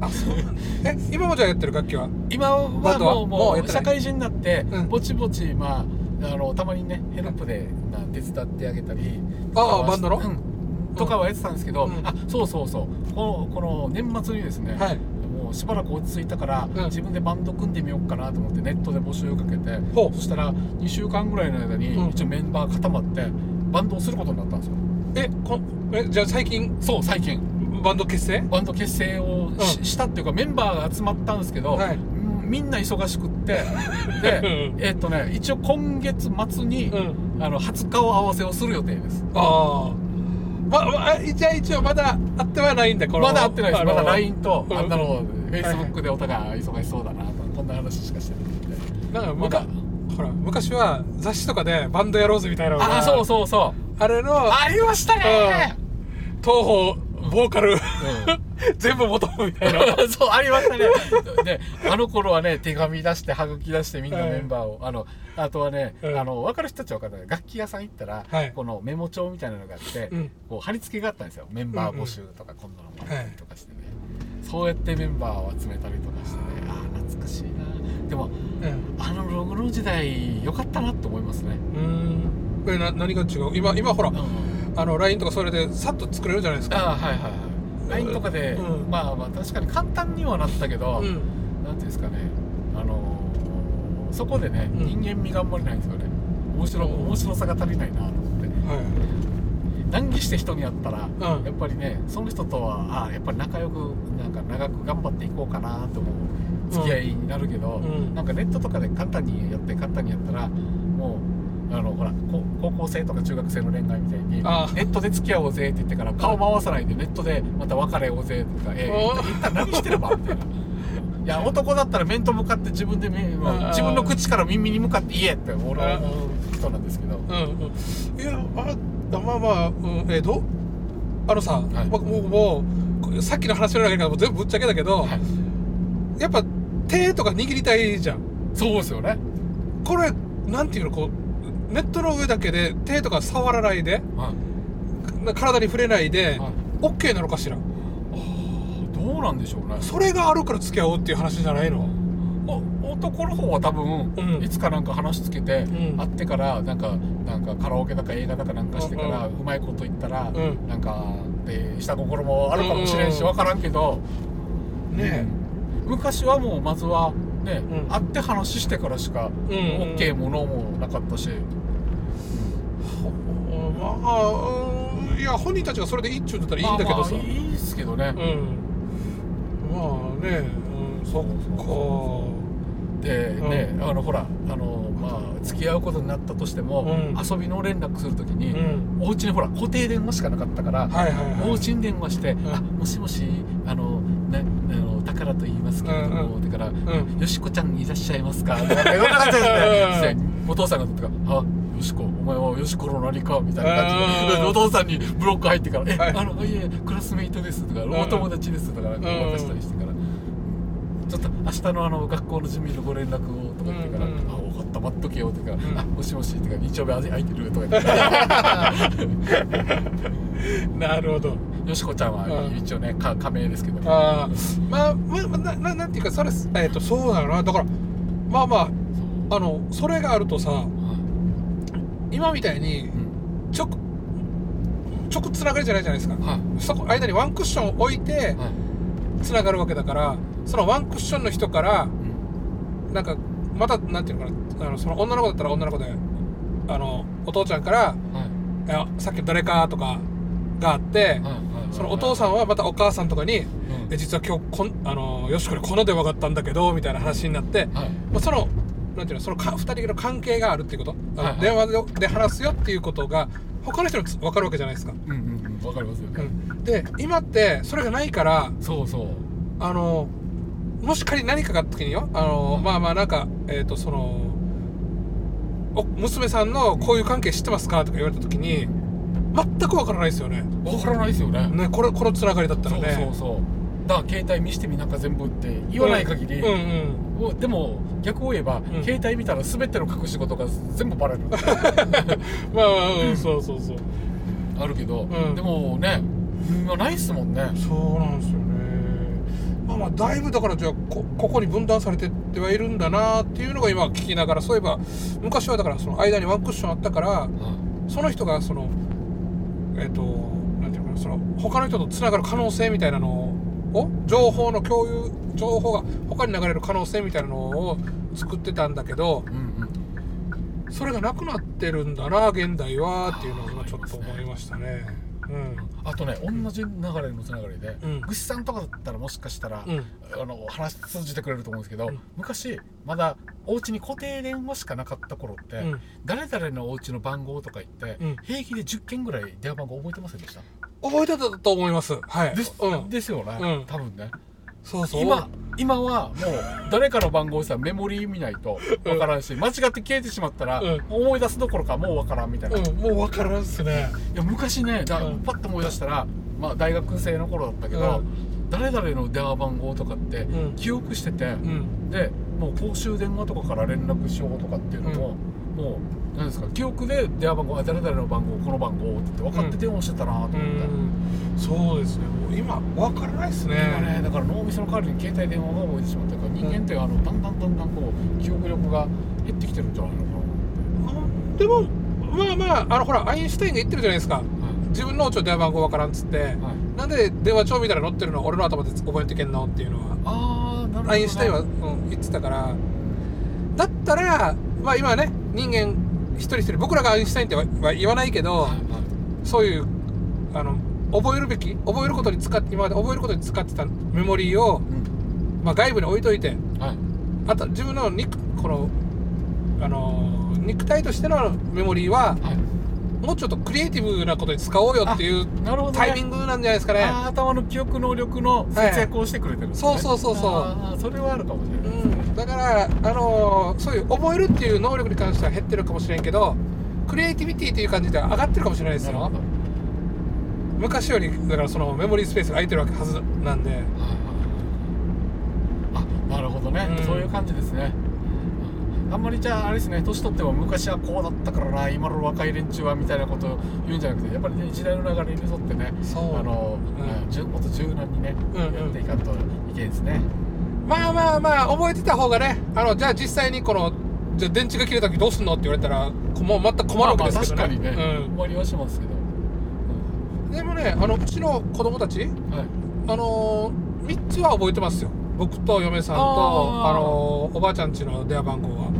[SPEAKER 1] あそう。なんだえ今もじゃあやってる楽器は？
[SPEAKER 2] 今はもうも
[SPEAKER 1] もう
[SPEAKER 2] 社会人になって
[SPEAKER 1] うん。
[SPEAKER 2] ぼちぼちまああのたまにねヘルプでな手伝ってあげたり。
[SPEAKER 1] ああバンドの？
[SPEAKER 2] うん。とかはやってたんですけど、
[SPEAKER 1] うん。
[SPEAKER 2] あそうそうそう。このこの年末にですね、
[SPEAKER 1] はい。
[SPEAKER 2] もうしばらく落ち着いたから、
[SPEAKER 1] うん。
[SPEAKER 2] 自分でバンド組んでみようかなと思ってネットで募集をかけてそしたら2週間ぐらいの間に
[SPEAKER 1] うん。
[SPEAKER 2] 一応メンバー固まってバンドをすることになったんですよ。
[SPEAKER 1] えこえじゃあ最近
[SPEAKER 2] そう最近。
[SPEAKER 1] バンド結成？
[SPEAKER 2] バンド結成をし,、
[SPEAKER 1] うん。
[SPEAKER 2] したっていうかメンバーが集まったんですけど、
[SPEAKER 1] はい。
[SPEAKER 2] うんみんな忙しくって。[laughs] でえっとね一応今月末に、
[SPEAKER 1] うん。
[SPEAKER 2] あの初顔合わせをする予定です。
[SPEAKER 1] ああままあじゃあ一応まだ会ってはないんだこの。
[SPEAKER 2] まだ会ってないです。まだ LINE と
[SPEAKER 1] うん。
[SPEAKER 2] あんなの
[SPEAKER 1] い
[SPEAKER 2] Facebook でお互い忙しそうだなと。こんな話しかしてない
[SPEAKER 1] なんかほら昔は雑誌とかでバンドやろうぜみたいな
[SPEAKER 2] あそうそうそう。
[SPEAKER 1] あれの
[SPEAKER 2] ありましたね
[SPEAKER 1] 東方ボーカル。
[SPEAKER 2] うん。[laughs]
[SPEAKER 1] 全部求むみたいな。[laughs]
[SPEAKER 2] そうありましたね。[laughs] であの頃はね手紙出してはがき出してみんなメンバーを、あのあとはね、
[SPEAKER 1] うん。
[SPEAKER 2] あの分かる人たちは分かる楽器屋さん行ったら、
[SPEAKER 1] はい。
[SPEAKER 2] このメモ帳みたいなのがあって、
[SPEAKER 1] うん。
[SPEAKER 2] こう貼り付けがあったんですよ。メンバー募集とかこんなのもあったりとかしてね、そうやってメンバーを集めたりとかしてね。ああ懐かしいな。でも
[SPEAKER 1] うん。
[SPEAKER 2] あのログの時代良かったなって思いますね、
[SPEAKER 1] うん。これな何が違う？今今ほら
[SPEAKER 2] うん
[SPEAKER 1] あの LINE とかそれでさっと作れるじゃないですか。
[SPEAKER 2] ああはいはいはい。LINE とかで、
[SPEAKER 1] うん。
[SPEAKER 2] まあまあ確かに簡単にはなったけど、
[SPEAKER 1] うん。
[SPEAKER 2] なんていうんですかね。あのーそこでね、
[SPEAKER 1] うん。
[SPEAKER 2] 人間味があんまりないんですよね。面白
[SPEAKER 1] うん。
[SPEAKER 2] 面白さが足りないなと思って。
[SPEAKER 1] は
[SPEAKER 2] 難儀して人に会ったら、
[SPEAKER 1] うん。
[SPEAKER 2] やっぱりねその人とはあやっぱり仲良くなんか長く頑張っていこうかなと思う付き合いになるけど、
[SPEAKER 1] うん。
[SPEAKER 2] なんかネットとかで簡単にやって簡単にやったらもうあのほらこ高校生とか中学生の恋愛みたいに
[SPEAKER 1] あ
[SPEAKER 2] ネットで付き合おうぜって言ってから顔回さないでネットでまた別れようぜとか、え
[SPEAKER 1] お
[SPEAKER 2] ー、一旦何してればみたいな。いや男だったら面と向かって自分で自分の口から耳に向かって言えって俺は思う人なんですけど。
[SPEAKER 1] いうんうん。いやあまあまあ、うん、えどあのさ、
[SPEAKER 2] はい。
[SPEAKER 1] 僕もうさっきの話の中からもう全部ぶっちゃけだけど、
[SPEAKER 2] はい。
[SPEAKER 1] やっぱ手とか握りたいじゃん。
[SPEAKER 2] そうですよね。
[SPEAKER 1] これなんていうのこうネットの上だけで手とか触らないで
[SPEAKER 2] はい。
[SPEAKER 1] な体に触れないで、
[SPEAKER 2] はい。
[SPEAKER 1] OK なのかしら？
[SPEAKER 2] どうなんでしょうね。
[SPEAKER 1] それがあるから付き合おうっていう話じゃないの？
[SPEAKER 2] お男の方は多分、
[SPEAKER 1] うん。
[SPEAKER 2] いつかなんか話つけて、
[SPEAKER 1] うん。
[SPEAKER 2] 会ってからなんかなんかカラオケだか映画だかなんかしてから、
[SPEAKER 1] う
[SPEAKER 2] うん。まいこと言ったら、
[SPEAKER 1] うん。
[SPEAKER 2] なんかで下心もあるかもしれんし、
[SPEAKER 1] うん
[SPEAKER 2] 分からんけど、
[SPEAKER 1] ね
[SPEAKER 2] 昔はもうまずはね、
[SPEAKER 1] うん。
[SPEAKER 2] 会って話してからしか、
[SPEAKER 1] うんうん
[SPEAKER 2] OK ものもなかったし、
[SPEAKER 1] あうんいや本人たちがそれでいいっちゅうだったらいいんだけどさ、
[SPEAKER 2] まあまあいいですけどね、
[SPEAKER 1] うん。まあね、うん、そっか。
[SPEAKER 2] で
[SPEAKER 1] うん。
[SPEAKER 2] ね、あのほらあのまあ付き合うことになったとしても、
[SPEAKER 1] うん。
[SPEAKER 2] 遊びの連絡するときに、
[SPEAKER 1] うん。
[SPEAKER 2] お家にほら固定電話しかなかったから、
[SPEAKER 1] はいはいはい。
[SPEAKER 2] お家に電話して「
[SPEAKER 1] ん。
[SPEAKER 2] あもしもしあのねあの宝と言いますけれども」
[SPEAKER 1] うん
[SPEAKER 2] だから、
[SPEAKER 1] ん。
[SPEAKER 2] よしこちゃんいらっしゃいますか?」とかってそんな感じですね
[SPEAKER 1] うん。
[SPEAKER 2] でお父さんがとか「あよしこお前はよしこの何か」みたいな感じで
[SPEAKER 1] うん
[SPEAKER 2] お父さんにブロック入ってから「え、
[SPEAKER 1] はい。
[SPEAKER 2] あのいえクラスメイトです」とか「
[SPEAKER 1] ん。
[SPEAKER 2] お友達です」とか渡したりしてから。ちょっと明日のあの学校の準備のご連絡をとか言ってから「
[SPEAKER 1] うんうん。
[SPEAKER 2] あ分かった待っとけよ」とか「
[SPEAKER 1] ん。
[SPEAKER 2] あもしもし」とか「日曜日空いてる?」とか言って。[laughs]
[SPEAKER 1] なるほど。
[SPEAKER 2] よしこちゃんは
[SPEAKER 1] うん。
[SPEAKER 2] 一応ねか仮名ですけど。ね
[SPEAKER 1] ああまあまあまあなななんていうかそれえっ、とそうだよな。だからまあまああのそれがあるとさ今みたいに
[SPEAKER 2] うん。
[SPEAKER 1] 直直つながりじゃないじゃないですか。
[SPEAKER 2] はい。
[SPEAKER 1] そこ間にワンクッション置いて
[SPEAKER 2] はい。
[SPEAKER 1] つながるわけだからそのワンクッションの人から
[SPEAKER 2] うん。
[SPEAKER 1] なんかまたなんていうのかなあのその女の子だったら女の子であのお父ちゃんから
[SPEAKER 2] はい「
[SPEAKER 1] いやさっきの誰か?」とかがあってそのお父さんはまたお母さんとかに
[SPEAKER 2] うん「
[SPEAKER 1] え実は今日こんあのよしこにこの電話があったんだけど」みたいな話になって、
[SPEAKER 2] はい。
[SPEAKER 1] まあ、そのなんていうのそのか2人の関係があるっていうこと、
[SPEAKER 2] はいはい。
[SPEAKER 1] 電話でで話すよっていうことが他の人につ分かるわけじゃないですか。
[SPEAKER 2] うんうんうん。わかりますよね。
[SPEAKER 1] で今ってそれがないから
[SPEAKER 2] そうそう。
[SPEAKER 1] あのもし仮に何かがあった時によあの、まあまあなんかえっ、とそのお娘さんのこういう関係知ってますか？とか言われた時に全くわからないですよね。
[SPEAKER 2] わからないですよね。
[SPEAKER 1] ねこれこのつながりだった
[SPEAKER 2] そう
[SPEAKER 1] らね。
[SPEAKER 2] そうそうだから携帯見してみなんか全部って言わない限り、
[SPEAKER 1] うんうん。
[SPEAKER 2] おでも逆を言えば、
[SPEAKER 1] ん。
[SPEAKER 2] 携帯見たら全ての隠し事が全部バレる。[laughs]
[SPEAKER 1] まあまあうんそうそうそう。
[SPEAKER 2] あるけど、
[SPEAKER 1] うん。
[SPEAKER 2] でもね今ないっすもんね。
[SPEAKER 1] そうなんですよね。まあまあだいぶだからじゃあこここに分断されてってはいるんだなっていうのが今聞きながらそういえば昔はだからその間にワンクッションあったからその人がそのえっ、となんていうのかなその他の人とつながる可能性みたいなのを情報の共有情報が他に流れる可能性みたいなのを作ってたんだけど
[SPEAKER 2] うんうん
[SPEAKER 1] それがなくなってるんだな現代はっていうのを今ちょっと思いましたね。
[SPEAKER 2] あとね同じ流れのつながりで、
[SPEAKER 1] うん。
[SPEAKER 2] ぐしさんとかだったらもしかしたら、
[SPEAKER 1] うん。うん
[SPEAKER 2] あの話通じてくれると思うんですけど、
[SPEAKER 1] うん。
[SPEAKER 2] 昔まだお家に固定電話しかなかった頃って、
[SPEAKER 1] うん。
[SPEAKER 2] 誰々のお家の番号とか言って、
[SPEAKER 1] うん。
[SPEAKER 2] 平気で10件ぐらい電話番号覚えてませんでした？
[SPEAKER 1] 覚えてたと思います。はい。
[SPEAKER 2] です,、
[SPEAKER 1] うん。
[SPEAKER 2] ですよね、
[SPEAKER 1] うん
[SPEAKER 2] 多分ね
[SPEAKER 1] そうそう。
[SPEAKER 2] 今今はもう誰かの番号さメモリー見ないとわからんし、間違って消えてしまったら、
[SPEAKER 1] うん
[SPEAKER 2] 思い出すどころかもうわからんみたいな、い
[SPEAKER 1] うん、もう分からんっすね。
[SPEAKER 2] や昔ねだ、
[SPEAKER 1] うん
[SPEAKER 2] パッと思い出したら、まあ、大学生の頃だったけど、誰々の電話番号とかって
[SPEAKER 1] うん
[SPEAKER 2] 記憶してて、
[SPEAKER 1] うん。
[SPEAKER 2] でもう公衆電話とかから連絡しようとかっていうのも、もう何ですか記憶で電話番号あ誰々の番号この番号って分かって電話してたなと思って、
[SPEAKER 1] うん。そうですね。もう今分からないっすね。
[SPEAKER 2] 今ねだから脳みその代わりに携帯電話が覚えてしまったから人間ってあのだんだんだんだんこう記憶力が減ってきてるんじゃないのか
[SPEAKER 1] あでも、まあまあ、あのほら、アインシュタインが言ってるじゃないですか。
[SPEAKER 2] な、
[SPEAKER 1] 自分の電話番号分からんっつって。
[SPEAKER 2] はいはい、
[SPEAKER 1] なんで電話帳みたいなの載ってるの？俺の頭で覚えてけんの？っていうのは。
[SPEAKER 2] ああなるほど、ね、
[SPEAKER 1] アインシュタインは、うん、言ってたから。だったら、まあ今ね、人間一人一人、僕らがアインシュタインってはは言わないけど、そういうあの覚えるべき覚えることに使って今まで覚えることに使ってたメモリーを、
[SPEAKER 2] うん。
[SPEAKER 1] まあ、外部に置いといて
[SPEAKER 2] はい。
[SPEAKER 1] あと自分の肉このあの肉体としてのメモリーは
[SPEAKER 2] はい
[SPEAKER 1] もうちょっとクリエイティブなことに使おうよっていう
[SPEAKER 2] なるほど、ね、
[SPEAKER 1] タイミングなんじゃないですかね。
[SPEAKER 2] 頭の記憶能力の節約をしてくれてる。んですね、
[SPEAKER 1] そうそうそうそう。
[SPEAKER 2] それはあるかもしれない、
[SPEAKER 1] うん、だから、あのそういう覚えるっていう能力に関しては減ってるかもしれんけどクリエイティビティっていう感じでは上がってるかもしれないですよ。昔よりだからそのメモリースペースが空いてるわけはずなんで。
[SPEAKER 2] あなるほどね、
[SPEAKER 1] うん。
[SPEAKER 2] そういう感じですねあんまりじゃああれですね年取っても昔はこうだったからな今の若い連中はみたいなことを言うんじゃなくてやっぱりね時代の流れに沿ってね
[SPEAKER 1] そう。
[SPEAKER 2] あの、
[SPEAKER 1] うん。
[SPEAKER 2] もっと柔軟にね、
[SPEAKER 1] うんうん。
[SPEAKER 2] やっていかんといけんですね。
[SPEAKER 1] まあまあまあ覚えてた方がねあのじゃあ実際にこのじゃあ電池が切れた時どうすんのって言われたらこもう全く困るわけですけどね,、
[SPEAKER 2] まあまあ確かにね、終わりはしますけど、
[SPEAKER 1] うん、でもねあのうちの子供たち
[SPEAKER 2] うんはい。
[SPEAKER 1] あのー、3つは覚えてますよ僕と嫁さんと
[SPEAKER 2] あ
[SPEAKER 1] のーおばあちゃんちの電話番号は。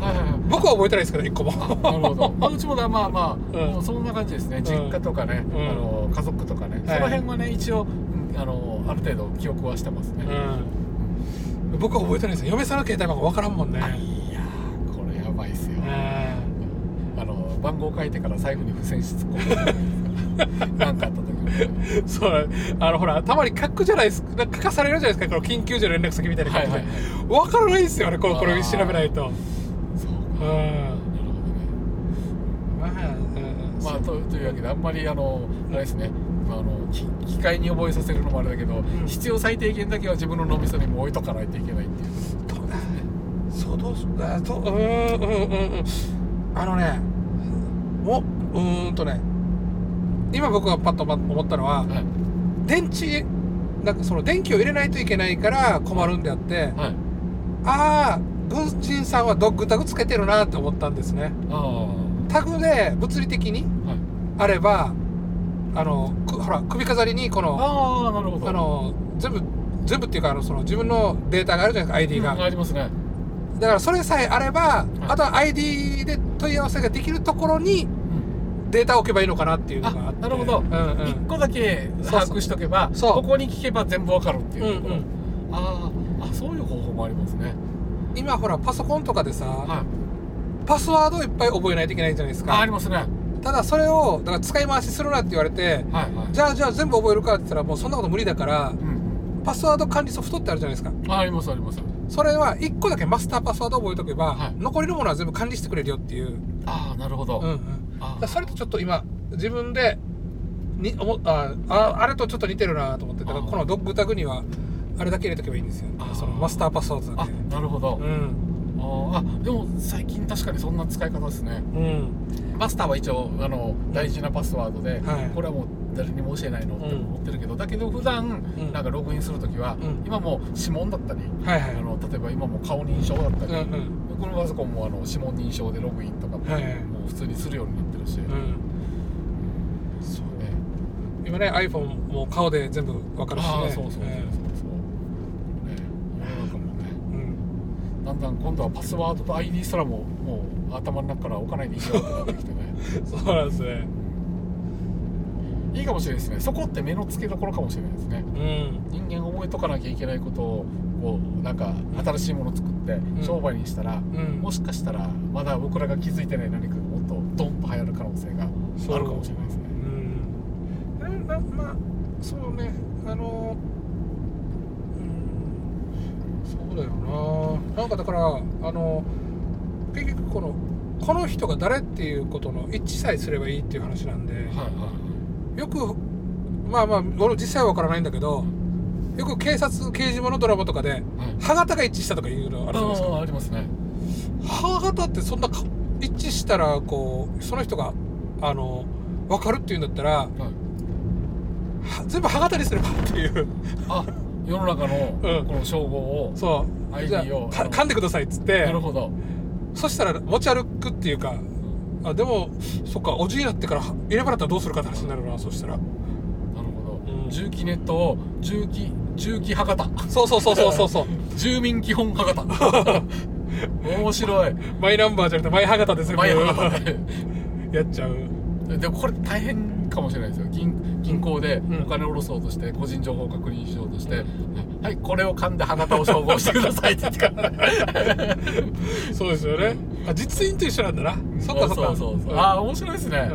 [SPEAKER 2] あはいはいはい。
[SPEAKER 1] 僕は覚えてないですけど1個も。
[SPEAKER 2] なるほど。[laughs] まあ、うちもだまあまあ、
[SPEAKER 1] うん。
[SPEAKER 2] もうそんな感じですね。実家とかね、
[SPEAKER 1] うん。
[SPEAKER 2] あの家族とかね、
[SPEAKER 1] はい。
[SPEAKER 2] その辺はね一応、うんあのある程度記憶はしてますね。
[SPEAKER 1] うん。僕は覚えてないですよ。嫁さんの携帯番号わからんもんね。
[SPEAKER 2] あいやーこれやばいっすよ。
[SPEAKER 1] う
[SPEAKER 2] あの番号書いてから財布に付箋しつこう。なんかあった時に。
[SPEAKER 1] んそうあのほらたまに書くじゃないですか書かされるじゃないですかこの緊急時の連絡先みたいな感じで、
[SPEAKER 2] はいはいはい。
[SPEAKER 1] わからないですよねこれこれ調べないと
[SPEAKER 2] そうか。
[SPEAKER 1] うん
[SPEAKER 2] なるほどね。
[SPEAKER 1] まあ、うん
[SPEAKER 2] まあとというわけであんまりあのあれですね。まあ、あのき機械に覚えさせるのもあれだけど、
[SPEAKER 1] ん
[SPEAKER 2] 必要最低限だけは自分の脳みそにも置いとかないといけないっていう。
[SPEAKER 1] そうそうどうすあどうーんうんうんうんあのねもうーんとね今僕がパッと思ったのは
[SPEAKER 2] はい。
[SPEAKER 1] 電池なんかその電気を入れないといけないから困るんであって
[SPEAKER 2] はい。
[SPEAKER 1] ああ軍人さんはドッグタグつけてるなって思ったんですね。
[SPEAKER 2] あ
[SPEAKER 1] タグで物理的に
[SPEAKER 2] あ
[SPEAKER 1] ればあのくほら首飾りにこの
[SPEAKER 2] ああなるほど。
[SPEAKER 1] あの全部全部っていうかあのその自分のデータがあるじゃないですか ID が、
[SPEAKER 2] うんありますね。
[SPEAKER 1] だからそれさえあれば、あとは ID で問い合わせができるところにデータを置けばいいのかなっていうのがあって。
[SPEAKER 2] あなるほど。
[SPEAKER 1] うんうん。
[SPEAKER 2] 一個だけ把握しとけばここに聞けば全部わかるっていうところ、
[SPEAKER 1] うんうん。
[SPEAKER 2] あーあそういう方法もありますね。
[SPEAKER 1] 今ほらパソコンとかでさ、
[SPEAKER 2] はい。
[SPEAKER 1] パスワードをいっぱい覚えないといけないじゃないですか。
[SPEAKER 2] あありますね。はい
[SPEAKER 1] ただそれをだから使い回しするなって言われて
[SPEAKER 2] はい
[SPEAKER 1] じゃあじゃあ全部覚えるかって言ったらもうそんなこと無理だから
[SPEAKER 2] うん
[SPEAKER 1] パスワード管理ソフトってあるじゃないですか。
[SPEAKER 2] あありますあります。
[SPEAKER 1] それは1個だけマスターパスワードを覚えとけば、
[SPEAKER 2] はい。
[SPEAKER 1] 残りのものは全部管理してくれるよっていう、
[SPEAKER 2] ああなるほど、
[SPEAKER 1] うんうん、それとちょっと今自分でに思っあああれとちょっと似てるなと思ってだからこのドッグタグにはあれだけ入れとけばいいんですよ。そのマスターパスワードだ
[SPEAKER 2] あ
[SPEAKER 1] け
[SPEAKER 2] なるほど、
[SPEAKER 1] うん。
[SPEAKER 2] あでも最近確かにそんな使い方ですね。
[SPEAKER 1] うん。
[SPEAKER 2] マスターは一応あの大事なパスワードで、
[SPEAKER 1] はい。
[SPEAKER 2] これはもう誰にも教えないのって
[SPEAKER 1] うん。
[SPEAKER 2] 思ってるけど、だけど普段
[SPEAKER 1] うん。
[SPEAKER 2] なんかログインするときは、
[SPEAKER 1] うん。
[SPEAKER 2] 今もう指紋だったり、
[SPEAKER 1] はいはい。
[SPEAKER 2] あの例えば今も顔認証だったり、
[SPEAKER 1] うんうん。
[SPEAKER 2] このパソコンもあの指紋認証でログインとかも,、もう普通にするようになってる。し、
[SPEAKER 1] うん。
[SPEAKER 2] そうね。
[SPEAKER 1] 今ね iPhone も顔で全部わかるしね。
[SPEAKER 2] ああそうそうそうそうそう、
[SPEAKER 1] え
[SPEAKER 2] ね世の中もね。
[SPEAKER 1] えうん。
[SPEAKER 2] だんだん今度はパスワードと ID すらももう頭の中から置かないでいいよってなってきてね。[laughs]
[SPEAKER 1] そうなんですね。
[SPEAKER 2] いいかもしれないですね。そこって目の付けどころかもしれないですね。
[SPEAKER 1] うん。
[SPEAKER 2] 人間覚えとかなきゃいけないことをこうなんか新しいものを作って
[SPEAKER 1] ん。
[SPEAKER 2] 商売にしたら、
[SPEAKER 1] うん。
[SPEAKER 2] もしかしたらまだ僕らが気づいてない何かドンと流行る可能性があるかもしれないですね。
[SPEAKER 1] うん。ななまあそうね。あのうん。そうだよな。なんかだからあの結局このこの人が誰っていうことの一致さえすればいいっていう話なんで、
[SPEAKER 2] はいはい
[SPEAKER 1] よくまあまあ俺実際は分からないんだけどよく警察刑事物ドラマとかで
[SPEAKER 2] はい。
[SPEAKER 1] 歯型が一致したとかいうのあるじゃないですか。
[SPEAKER 2] ああありますね。
[SPEAKER 1] 歯型ってそんなしたらこうその人があの分かるっていうんだったら
[SPEAKER 2] はい。
[SPEAKER 1] は全部歯型にすればっていう。
[SPEAKER 2] あ世の中の
[SPEAKER 1] うん。
[SPEAKER 2] この称号を、
[SPEAKER 1] そう。
[SPEAKER 2] ID を
[SPEAKER 1] 噛んでくださいっつって。
[SPEAKER 2] なるほど。
[SPEAKER 1] そしたら持ち歩くっていうかあでもそっかおじいになってから入れ歯だったらどうするかって話になるなそしたら。
[SPEAKER 2] なるほど、
[SPEAKER 1] うん。
[SPEAKER 2] 重機ネットを重機重機博多。
[SPEAKER 1] そうそうそうそうそうそう。[laughs]
[SPEAKER 2] 住民基本博多 [laughs] 面白い。
[SPEAKER 1] マイナンバーじゃなくてマイ歯型で全部
[SPEAKER 2] マイ博多で
[SPEAKER 1] やっちゃう。
[SPEAKER 2] でもこれ大変かもしれないですよ。銀銀行で
[SPEAKER 1] うん。
[SPEAKER 2] お金を下ろそうとして個人情報を確認しようとして、
[SPEAKER 1] う
[SPEAKER 2] はいこれを噛んで歯型を照合してくださいって言ってから
[SPEAKER 1] そうですよね。あ実印と一緒なんだな。そっかそっか。
[SPEAKER 2] そうそうそう、
[SPEAKER 1] う。ん。
[SPEAKER 2] ああ面白いですね、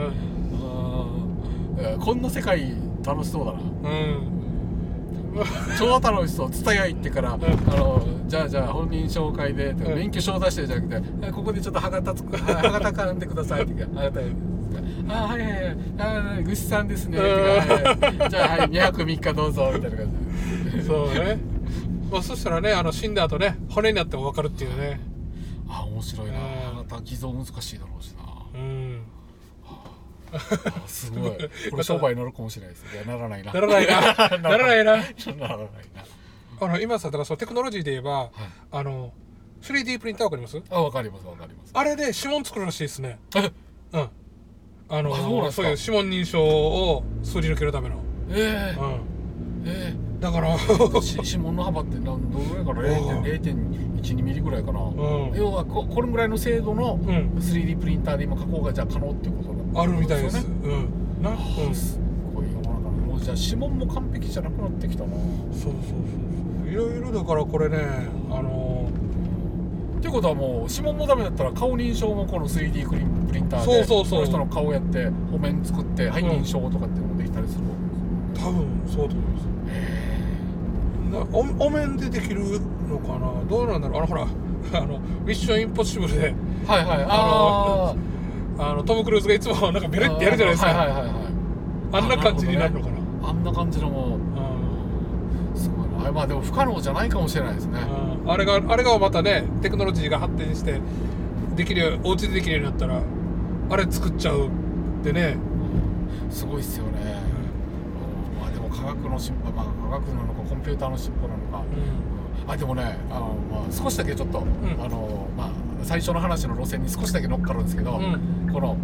[SPEAKER 1] うん。
[SPEAKER 2] こんな世界楽しそうだな。
[SPEAKER 1] うん [laughs]
[SPEAKER 2] 超楽しそう。蔦屋行ってから、
[SPEAKER 1] ん。
[SPEAKER 2] あのじゃあじゃあ本人紹介で、
[SPEAKER 1] ん。
[SPEAKER 2] 免許証出してじゃなくてここでちょっと歯型つく歯 [laughs] 歯型噛んでくださいって言う。から歯型あはいはいはい。あーぐっさんですね。じゃあはい2泊3日どうぞみたいな感じ。で
[SPEAKER 1] そうね。まあそしたらねあの死んだ後ね骨になっても分かるっていうね。
[SPEAKER 2] あ面白いな。
[SPEAKER 1] うん。
[SPEAKER 2] 歯型偽造難しいだろうしな。
[SPEAKER 1] うん。
[SPEAKER 2] あすごい。[laughs] これ商売になるかもしれないです。いやならないな。[laughs]
[SPEAKER 1] ならないな。ならないな。
[SPEAKER 2] ならないな。
[SPEAKER 1] あの今さだからそのテクノロジーで言えば、あの 3D プリンターわかります？
[SPEAKER 2] あわかりますわかります。
[SPEAKER 1] あれで指紋作るらしいですね。
[SPEAKER 2] え？
[SPEAKER 1] うん。あの
[SPEAKER 2] あそうなんですか？
[SPEAKER 1] いう指紋認証をすり抜けるための。
[SPEAKER 2] え
[SPEAKER 1] うん。
[SPEAKER 2] ええ。
[SPEAKER 1] だから [laughs]
[SPEAKER 2] 指紋の幅って何どのぐらいかな？
[SPEAKER 1] うん。
[SPEAKER 2] 0.12ミリぐらいかな、
[SPEAKER 1] ん。
[SPEAKER 2] 要はここれぐらいの精度の
[SPEAKER 1] うん。
[SPEAKER 2] 3D プリンターで今加工がじゃあ可能っていうこと
[SPEAKER 1] あるみたいです。うん。なうん
[SPEAKER 2] すごい世の中のもうじゃあ指紋も完璧じゃなくなってきたな。
[SPEAKER 1] そうそうそうそう。いろいろだからこれねあの
[SPEAKER 2] っていうことはもう指紋もダメだったら顔認証もこの 3D クリプリンターで
[SPEAKER 1] そうそうそう。
[SPEAKER 2] の人の顔やって譜面作って認証とかっていうのもできたりするわけですよ。
[SPEAKER 1] 多分そうだと思います。なおお面でできるのかな？どうなんだろう？あのほらあのミッションインポッシブルで。
[SPEAKER 2] はいはい。
[SPEAKER 1] あ
[SPEAKER 2] あ
[SPEAKER 1] あのトム・クルーズがいつもなんかベレってやるじゃないですか、
[SPEAKER 2] はいはいはいはい
[SPEAKER 1] あんな感じになるのかな
[SPEAKER 2] あんな感じのもうすごいなあまあでも不可能じゃないかもしれないですね
[SPEAKER 1] うんあれがあれがまたねテクノロジーが発展してできるお家でできるようになったらあれ作っちゃうでね、
[SPEAKER 2] すごいっすよねうんまあでも科学の進歩まあ科学なのかコンピューターの進歩なのかあでもねあの、まあ、少しだけちょっと、
[SPEAKER 1] ん
[SPEAKER 2] あのまあ最初の話の路線に少しだけ乗っかるんですけど、
[SPEAKER 1] うん
[SPEAKER 2] この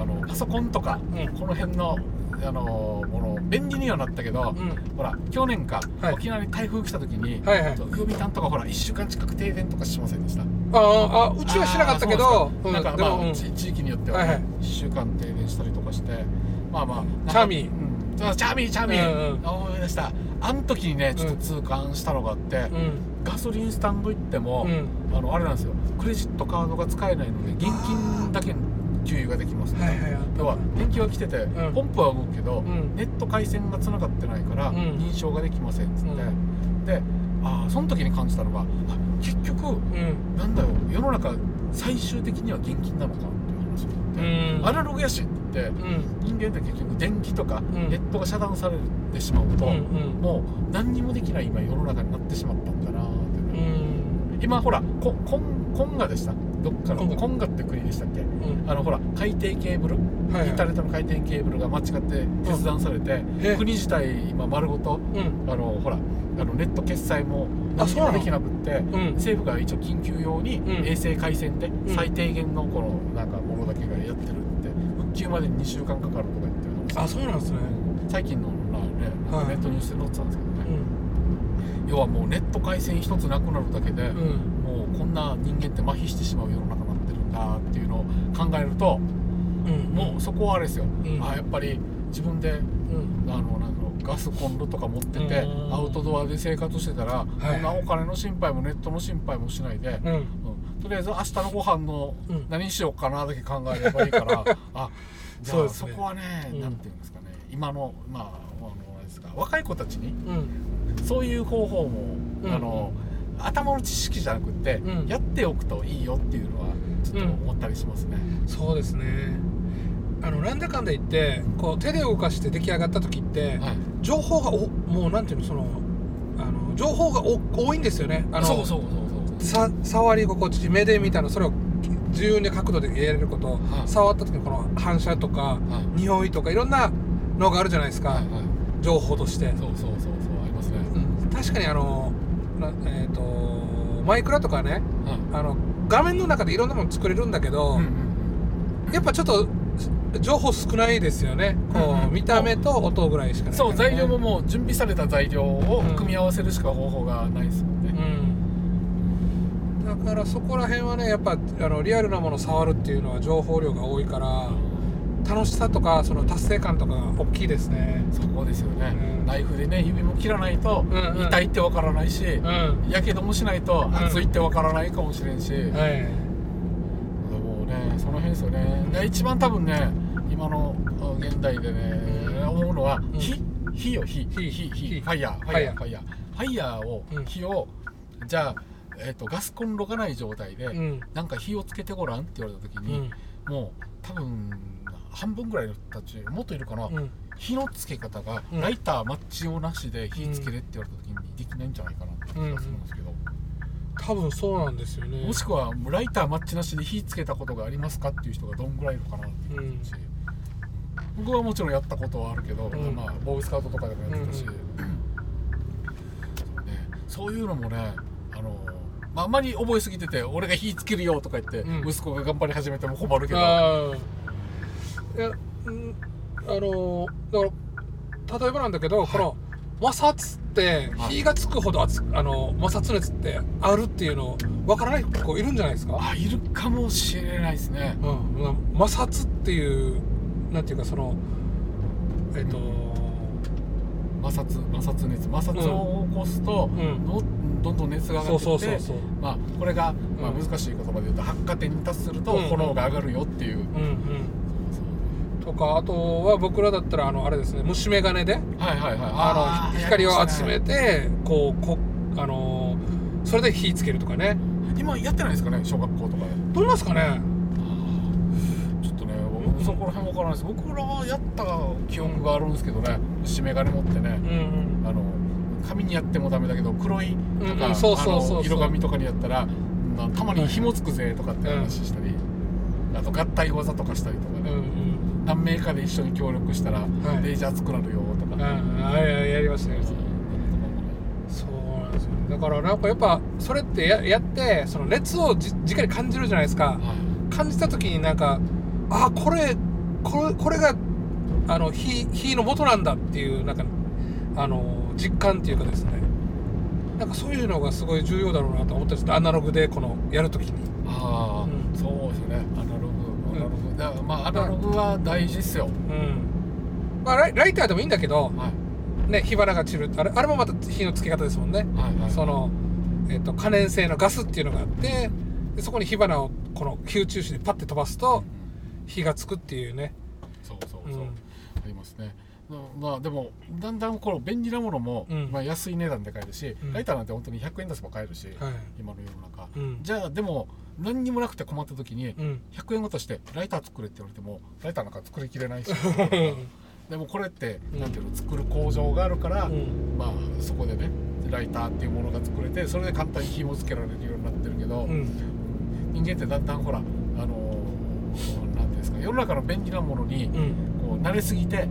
[SPEAKER 2] あのパソコンとか、
[SPEAKER 1] うん。
[SPEAKER 2] この辺のあのもの便利にはなったけど、
[SPEAKER 1] うん。
[SPEAKER 2] ほら去年か、
[SPEAKER 1] はい。
[SPEAKER 2] 沖縄に台風来た時に、
[SPEAKER 1] はいはい。
[SPEAKER 2] 読谷とかほら1週間近く停電とかしませんでした？
[SPEAKER 1] あああうちはしなかったけ
[SPEAKER 2] あー
[SPEAKER 1] ど
[SPEAKER 2] そうですか。なんかまあ、
[SPEAKER 1] うん。
[SPEAKER 2] ち地域によっては、ね
[SPEAKER 1] はいはい。
[SPEAKER 2] 1週間停電したりとかしてまあまあ
[SPEAKER 1] チャーミー。
[SPEAKER 2] うん。そうチャーミーチャーミー、
[SPEAKER 1] うんうん。
[SPEAKER 2] あ思い出した。あの時にねちょっと痛感したのがあって、
[SPEAKER 1] うん。
[SPEAKER 2] ガソリンスタンド行っても、
[SPEAKER 1] うん。
[SPEAKER 2] あのあれなんですよ。クレジットカードが使えないので現金だけ給油ができます、
[SPEAKER 1] はいはい。はい
[SPEAKER 2] 要は電気は来てて、
[SPEAKER 1] うん。
[SPEAKER 2] ポンプは動くけど、
[SPEAKER 1] ん。
[SPEAKER 2] ネット回線がつながってないから
[SPEAKER 1] うん。
[SPEAKER 2] 認証ができませんっつって、
[SPEAKER 1] う
[SPEAKER 2] であーその時に感じたのがあ結局
[SPEAKER 1] うん。
[SPEAKER 2] なんだよ世の中最終的には現金なのかっていう話。になって、
[SPEAKER 1] うん。
[SPEAKER 2] アナログやしって人間って結局電気とか
[SPEAKER 1] ん。
[SPEAKER 2] ネットが遮断されてしまうと、
[SPEAKER 1] うんうん。
[SPEAKER 2] もう何にもできない今世の中になってしまったんだなって、
[SPEAKER 1] うん。
[SPEAKER 2] 今ほらこコンコンガでしたどっかの
[SPEAKER 1] コンガ
[SPEAKER 2] って国でしたっけ？
[SPEAKER 1] うん。
[SPEAKER 2] あのほら海底ケーブル、
[SPEAKER 1] はいはい。
[SPEAKER 2] インターネットの海底ケーブルが間違って切断されて、
[SPEAKER 1] え。
[SPEAKER 2] 国自体今丸ごと
[SPEAKER 1] うん。
[SPEAKER 2] あのほらあのネット決済も何もできなくって
[SPEAKER 1] うん。
[SPEAKER 2] 政府が一応緊急用に
[SPEAKER 1] うん。
[SPEAKER 2] 衛星回線で
[SPEAKER 1] ん。
[SPEAKER 2] 最低限のこのなんかものだけがやってるって復旧までに2週間かかるとか言ってる
[SPEAKER 1] あそうなんですね。
[SPEAKER 2] 最近のまあねネットニュースで載ってたんですけど要はもうネット回線一つなくなるだけで、
[SPEAKER 1] うん。
[SPEAKER 2] もうこんな人間って麻痺してしまう世の中になってるんだっていうのを考えると
[SPEAKER 1] うん。
[SPEAKER 2] もうそこはあれですよ、
[SPEAKER 1] ん。
[SPEAKER 2] あやっぱり自分で
[SPEAKER 1] うん。
[SPEAKER 2] あのなんだろうガスコンロとか持ってて
[SPEAKER 1] うん。
[SPEAKER 2] アウトドアで生活してたら、
[SPEAKER 1] い。
[SPEAKER 2] こんなお金の心配もネットの心配もしないで、
[SPEAKER 1] うん。
[SPEAKER 2] うん。とりあえず明日のご飯の
[SPEAKER 1] うん。
[SPEAKER 2] 何しようかなだけ考えればいいからあ [laughs] じゃあそ,、こはね、
[SPEAKER 1] うん。
[SPEAKER 2] なんていうんですかね今のまあですか。若い子たちに
[SPEAKER 1] うん。
[SPEAKER 2] そういう方法も、
[SPEAKER 1] うん。
[SPEAKER 2] あの頭の知識じゃなくって、
[SPEAKER 1] うん。
[SPEAKER 2] やっておくといいよっていうのはちょっと思ったりしますね。
[SPEAKER 1] そうですね。あのなんだかんだ言ってこう手で動かして出来上がった時って
[SPEAKER 2] はい。
[SPEAKER 1] 情報がおもうなんていうのそのあの情報がお多いんですよね。あの
[SPEAKER 2] そうそうそうそう
[SPEAKER 1] さ触り心地目で見たのそれを自由な角度でやれること、
[SPEAKER 2] はい。
[SPEAKER 1] 触った時のこの反射とか
[SPEAKER 2] はい。
[SPEAKER 1] 匂いとかいろんなのがあるじゃないですか、
[SPEAKER 2] はいはい
[SPEAKER 1] 情報として、
[SPEAKER 2] そうそうそうそうありますね。
[SPEAKER 1] うん。確かにあのなえっ、とマイクラとかね
[SPEAKER 2] はい
[SPEAKER 1] あの画面の中でいろんなもの作れるんだけど、
[SPEAKER 2] うんうん
[SPEAKER 1] やっぱちょっと情報少ないですよね。こう、
[SPEAKER 2] うんうん。
[SPEAKER 1] 見た目と音ぐらいしかない
[SPEAKER 2] そう材料ももう準備された材料を組み合わせるしか方法がないですもんね。
[SPEAKER 1] うん。だからそこら辺はねやっぱあのリアルなものを触るっていうのは情報量が多いから楽しさとかその達成感とかが大きいですね。
[SPEAKER 2] そこですよね、
[SPEAKER 1] うん。
[SPEAKER 2] ナイフでね指も切らないと
[SPEAKER 1] うんうん。
[SPEAKER 2] 痛いってわからないし
[SPEAKER 1] うん。
[SPEAKER 2] やけどもしないと
[SPEAKER 1] ん。
[SPEAKER 2] 熱いってわからないかもしれんし、
[SPEAKER 1] はい。
[SPEAKER 2] もうねその辺ですよね。で一番多分ね今のあ現代でね思うのは
[SPEAKER 1] ん。
[SPEAKER 2] 火。火よ火。
[SPEAKER 1] 火
[SPEAKER 2] 火
[SPEAKER 1] 火
[SPEAKER 2] 火。ファイヤーファイヤーファイヤー。ファイヤー。を
[SPEAKER 1] うん。
[SPEAKER 2] 火をじゃあ、えー、とガスコンロがない状態で、
[SPEAKER 1] うん。
[SPEAKER 2] なんか火をつけてごらんって言われた時に、
[SPEAKER 1] うん。
[SPEAKER 2] もう多分半分ぐらいの人たちもっといるかな、
[SPEAKER 1] うん。
[SPEAKER 2] 火のつけ方が
[SPEAKER 1] うん。
[SPEAKER 2] ライターマッチ用なしで火つけれって言われた時にできないんじゃないかなって気がするんですけど、
[SPEAKER 1] 多分そうなんですよね。
[SPEAKER 2] もしくはライターマッチなしで火つけたことがありますかっていう人がどんぐらいいるかなっていう感じ、僕はもちろんやったことはあるけど、
[SPEAKER 1] うん。
[SPEAKER 2] まあ、ボーイスカウトとかでもやってたし、
[SPEAKER 1] うん
[SPEAKER 2] そうね。そういうのもねあのまあ、あんまり覚えすぎてて俺が火つけるよとか言って、
[SPEAKER 1] うん。
[SPEAKER 2] 息子が頑張り始めても困るけど。
[SPEAKER 1] ああいやうんあのだから例えばなんだけど、この摩擦って
[SPEAKER 2] はい。
[SPEAKER 1] 火がつくほど熱あの摩擦熱ってあるっていうの分からない子いるんじゃないですか、
[SPEAKER 2] あいるかもしれないですね。
[SPEAKER 1] うん、摩擦っていうなんていうかそのえっ、と、
[SPEAKER 2] 摩擦摩擦熱。摩擦を起こすと、
[SPEAKER 1] うん。
[SPEAKER 2] どどんどん熱が上がって
[SPEAKER 1] そうそうそう。
[SPEAKER 2] まあ、これが、まあ、
[SPEAKER 1] うん。
[SPEAKER 2] 難しい言葉で言うと発火点に達すると
[SPEAKER 1] うん。
[SPEAKER 2] 炎が上がるよっていう、
[SPEAKER 1] うんうんとかあとは僕らだったらあのあれですね虫眼鏡で
[SPEAKER 2] はいはいはい。ー
[SPEAKER 1] あの光を集めてこうこあのそれで火つけるとかね。
[SPEAKER 2] 今やってないですかね小学校とかで。
[SPEAKER 1] どうなんですかね。
[SPEAKER 2] ちょっとね僕そこら辺わからないです。僕らはやった記憶があるんですけどね虫眼鏡持ってね。
[SPEAKER 1] うん
[SPEAKER 2] あの紙にやってもダメだけど黒いとか、色紙とかにやったらまあたまに紐つくぜとかって話したり、あと合体技とかしたりとかね、
[SPEAKER 1] うんうん
[SPEAKER 2] 何名かで一緒に協力したら、
[SPEAKER 1] い。
[SPEAKER 2] レージ熱くなるよとか、
[SPEAKER 1] うん。あややりましたやりました。そうなんですよ。だからなんかやっぱそれってややってその熱をじ直に感じるじゃないですか。
[SPEAKER 2] はい。
[SPEAKER 1] 感じた時になんかあこれこれこれがあの火火の元なんだっていうなんかあの実感っていうかですね。なんかそういうのがすごい重要だろうなと思ったんですアナログでこのやるときに。
[SPEAKER 2] ああ、
[SPEAKER 1] うん。
[SPEAKER 2] そうですよねだからまあアナログは大事っすよ、
[SPEAKER 1] うん。まあライライターでもいいんだけど
[SPEAKER 2] はい。
[SPEAKER 1] ね火花が散る。あれあれもまた火のつけ方ですもんね。
[SPEAKER 2] はいはい。
[SPEAKER 1] その、えっと可燃性のガスっていうのがあってでそこに火花をこの吸中子でパッて飛ばすと火がつくっていうね。
[SPEAKER 2] そうそうそう、
[SPEAKER 1] うん。
[SPEAKER 2] ありますね。まあでもだんだんこの便利なものも、
[SPEAKER 1] うん。
[SPEAKER 2] まあ、安い値段で買えるし、
[SPEAKER 1] うん。
[SPEAKER 2] ライターなんて本当に100円出せば買えるし、
[SPEAKER 1] はい。
[SPEAKER 2] 今の世の中、
[SPEAKER 1] うん。
[SPEAKER 2] じゃあでも何にもなくて困った時に
[SPEAKER 1] うん。
[SPEAKER 2] 100円ごとしてライター作れって言われてもライターなんか作りきれないし。[laughs] でもこれって、
[SPEAKER 1] うん。
[SPEAKER 2] なんていうの作る工場があるから、
[SPEAKER 1] うん。
[SPEAKER 2] まあそこでねライターっていうものが作れてそれで簡単に火もつけられるようになってるけど、
[SPEAKER 1] うん。
[SPEAKER 2] 人間ってだんだんほらあのーなんていうんですか世の中の便利なものに
[SPEAKER 1] うん。
[SPEAKER 2] こう慣れすぎて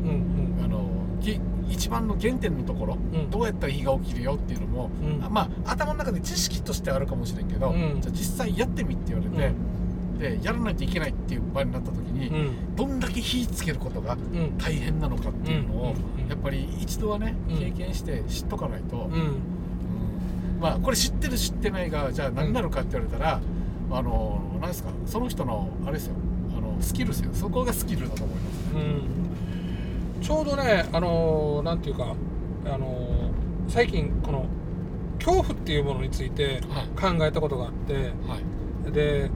[SPEAKER 2] 一番の原点のところ、
[SPEAKER 1] ん。
[SPEAKER 2] どうやったら火が起きるよっていうのも、
[SPEAKER 1] うん。
[SPEAKER 2] あまあ頭の中で知識としてあるかもしれんけど、
[SPEAKER 1] うん。
[SPEAKER 2] じゃあ実際やってみって言われて、でやらないといけないっていう場になった時に、
[SPEAKER 1] うん。
[SPEAKER 2] どんだけ火つけることが
[SPEAKER 1] うん。
[SPEAKER 2] 大変なのかっていうのを、
[SPEAKER 1] うん
[SPEAKER 2] やっぱり一度はね
[SPEAKER 1] うん。
[SPEAKER 2] 経験して知っとかないと、まあこれ知ってる知ってないがじゃあ何なのかって言われたら、あの何ですかその人のあれですよあのスキルですよ。そこがスキルだと思いますね。
[SPEAKER 1] うんちょうどねあのーなんていうかあのー最近この恐怖っていうものについて
[SPEAKER 2] はい。
[SPEAKER 1] 考えたことがあって
[SPEAKER 2] はい。
[SPEAKER 1] で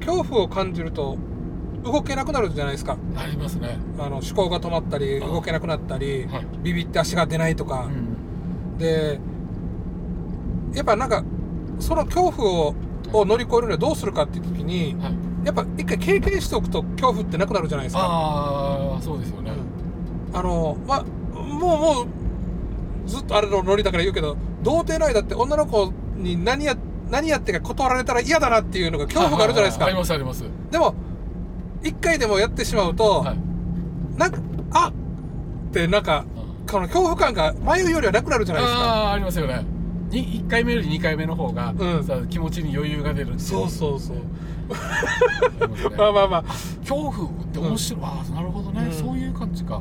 [SPEAKER 1] 恐怖を感じると動けなくなるじゃないですか。
[SPEAKER 2] ありますね。
[SPEAKER 1] あの思考が止まったり
[SPEAKER 2] あ
[SPEAKER 1] 動けなくなったり
[SPEAKER 2] はい。
[SPEAKER 1] ビビって足が出ないとか、
[SPEAKER 2] うん
[SPEAKER 1] でやっぱなんかその恐怖をを乗り越えるにはどうするかっていう時に
[SPEAKER 2] はい。
[SPEAKER 1] やっぱ一回経験しておくと恐怖ってなくなるじゃないですか。
[SPEAKER 2] ああそうですよね。
[SPEAKER 1] あのまもうもうずっとあれのノリだから言うけど童貞の間って女の子に何や何やってか断られたら嫌だなっていうのが恐怖があるじゃないですか、
[SPEAKER 2] ありますあります。
[SPEAKER 1] でも一回でもやってしまうと、
[SPEAKER 2] はい。
[SPEAKER 1] なんかあってなんかこの恐怖感が前よりはなくなるじゃないですか。
[SPEAKER 2] ああーありますよね。に1回目より2回目の方が、
[SPEAKER 1] うん。
[SPEAKER 2] さ気持ちに余裕が出る
[SPEAKER 1] そうそうそう。[laughs]
[SPEAKER 2] ま
[SPEAKER 1] あまあまあ。
[SPEAKER 2] 恐怖って面白い、ああなるほどね、
[SPEAKER 1] うん。
[SPEAKER 2] そういう感じか。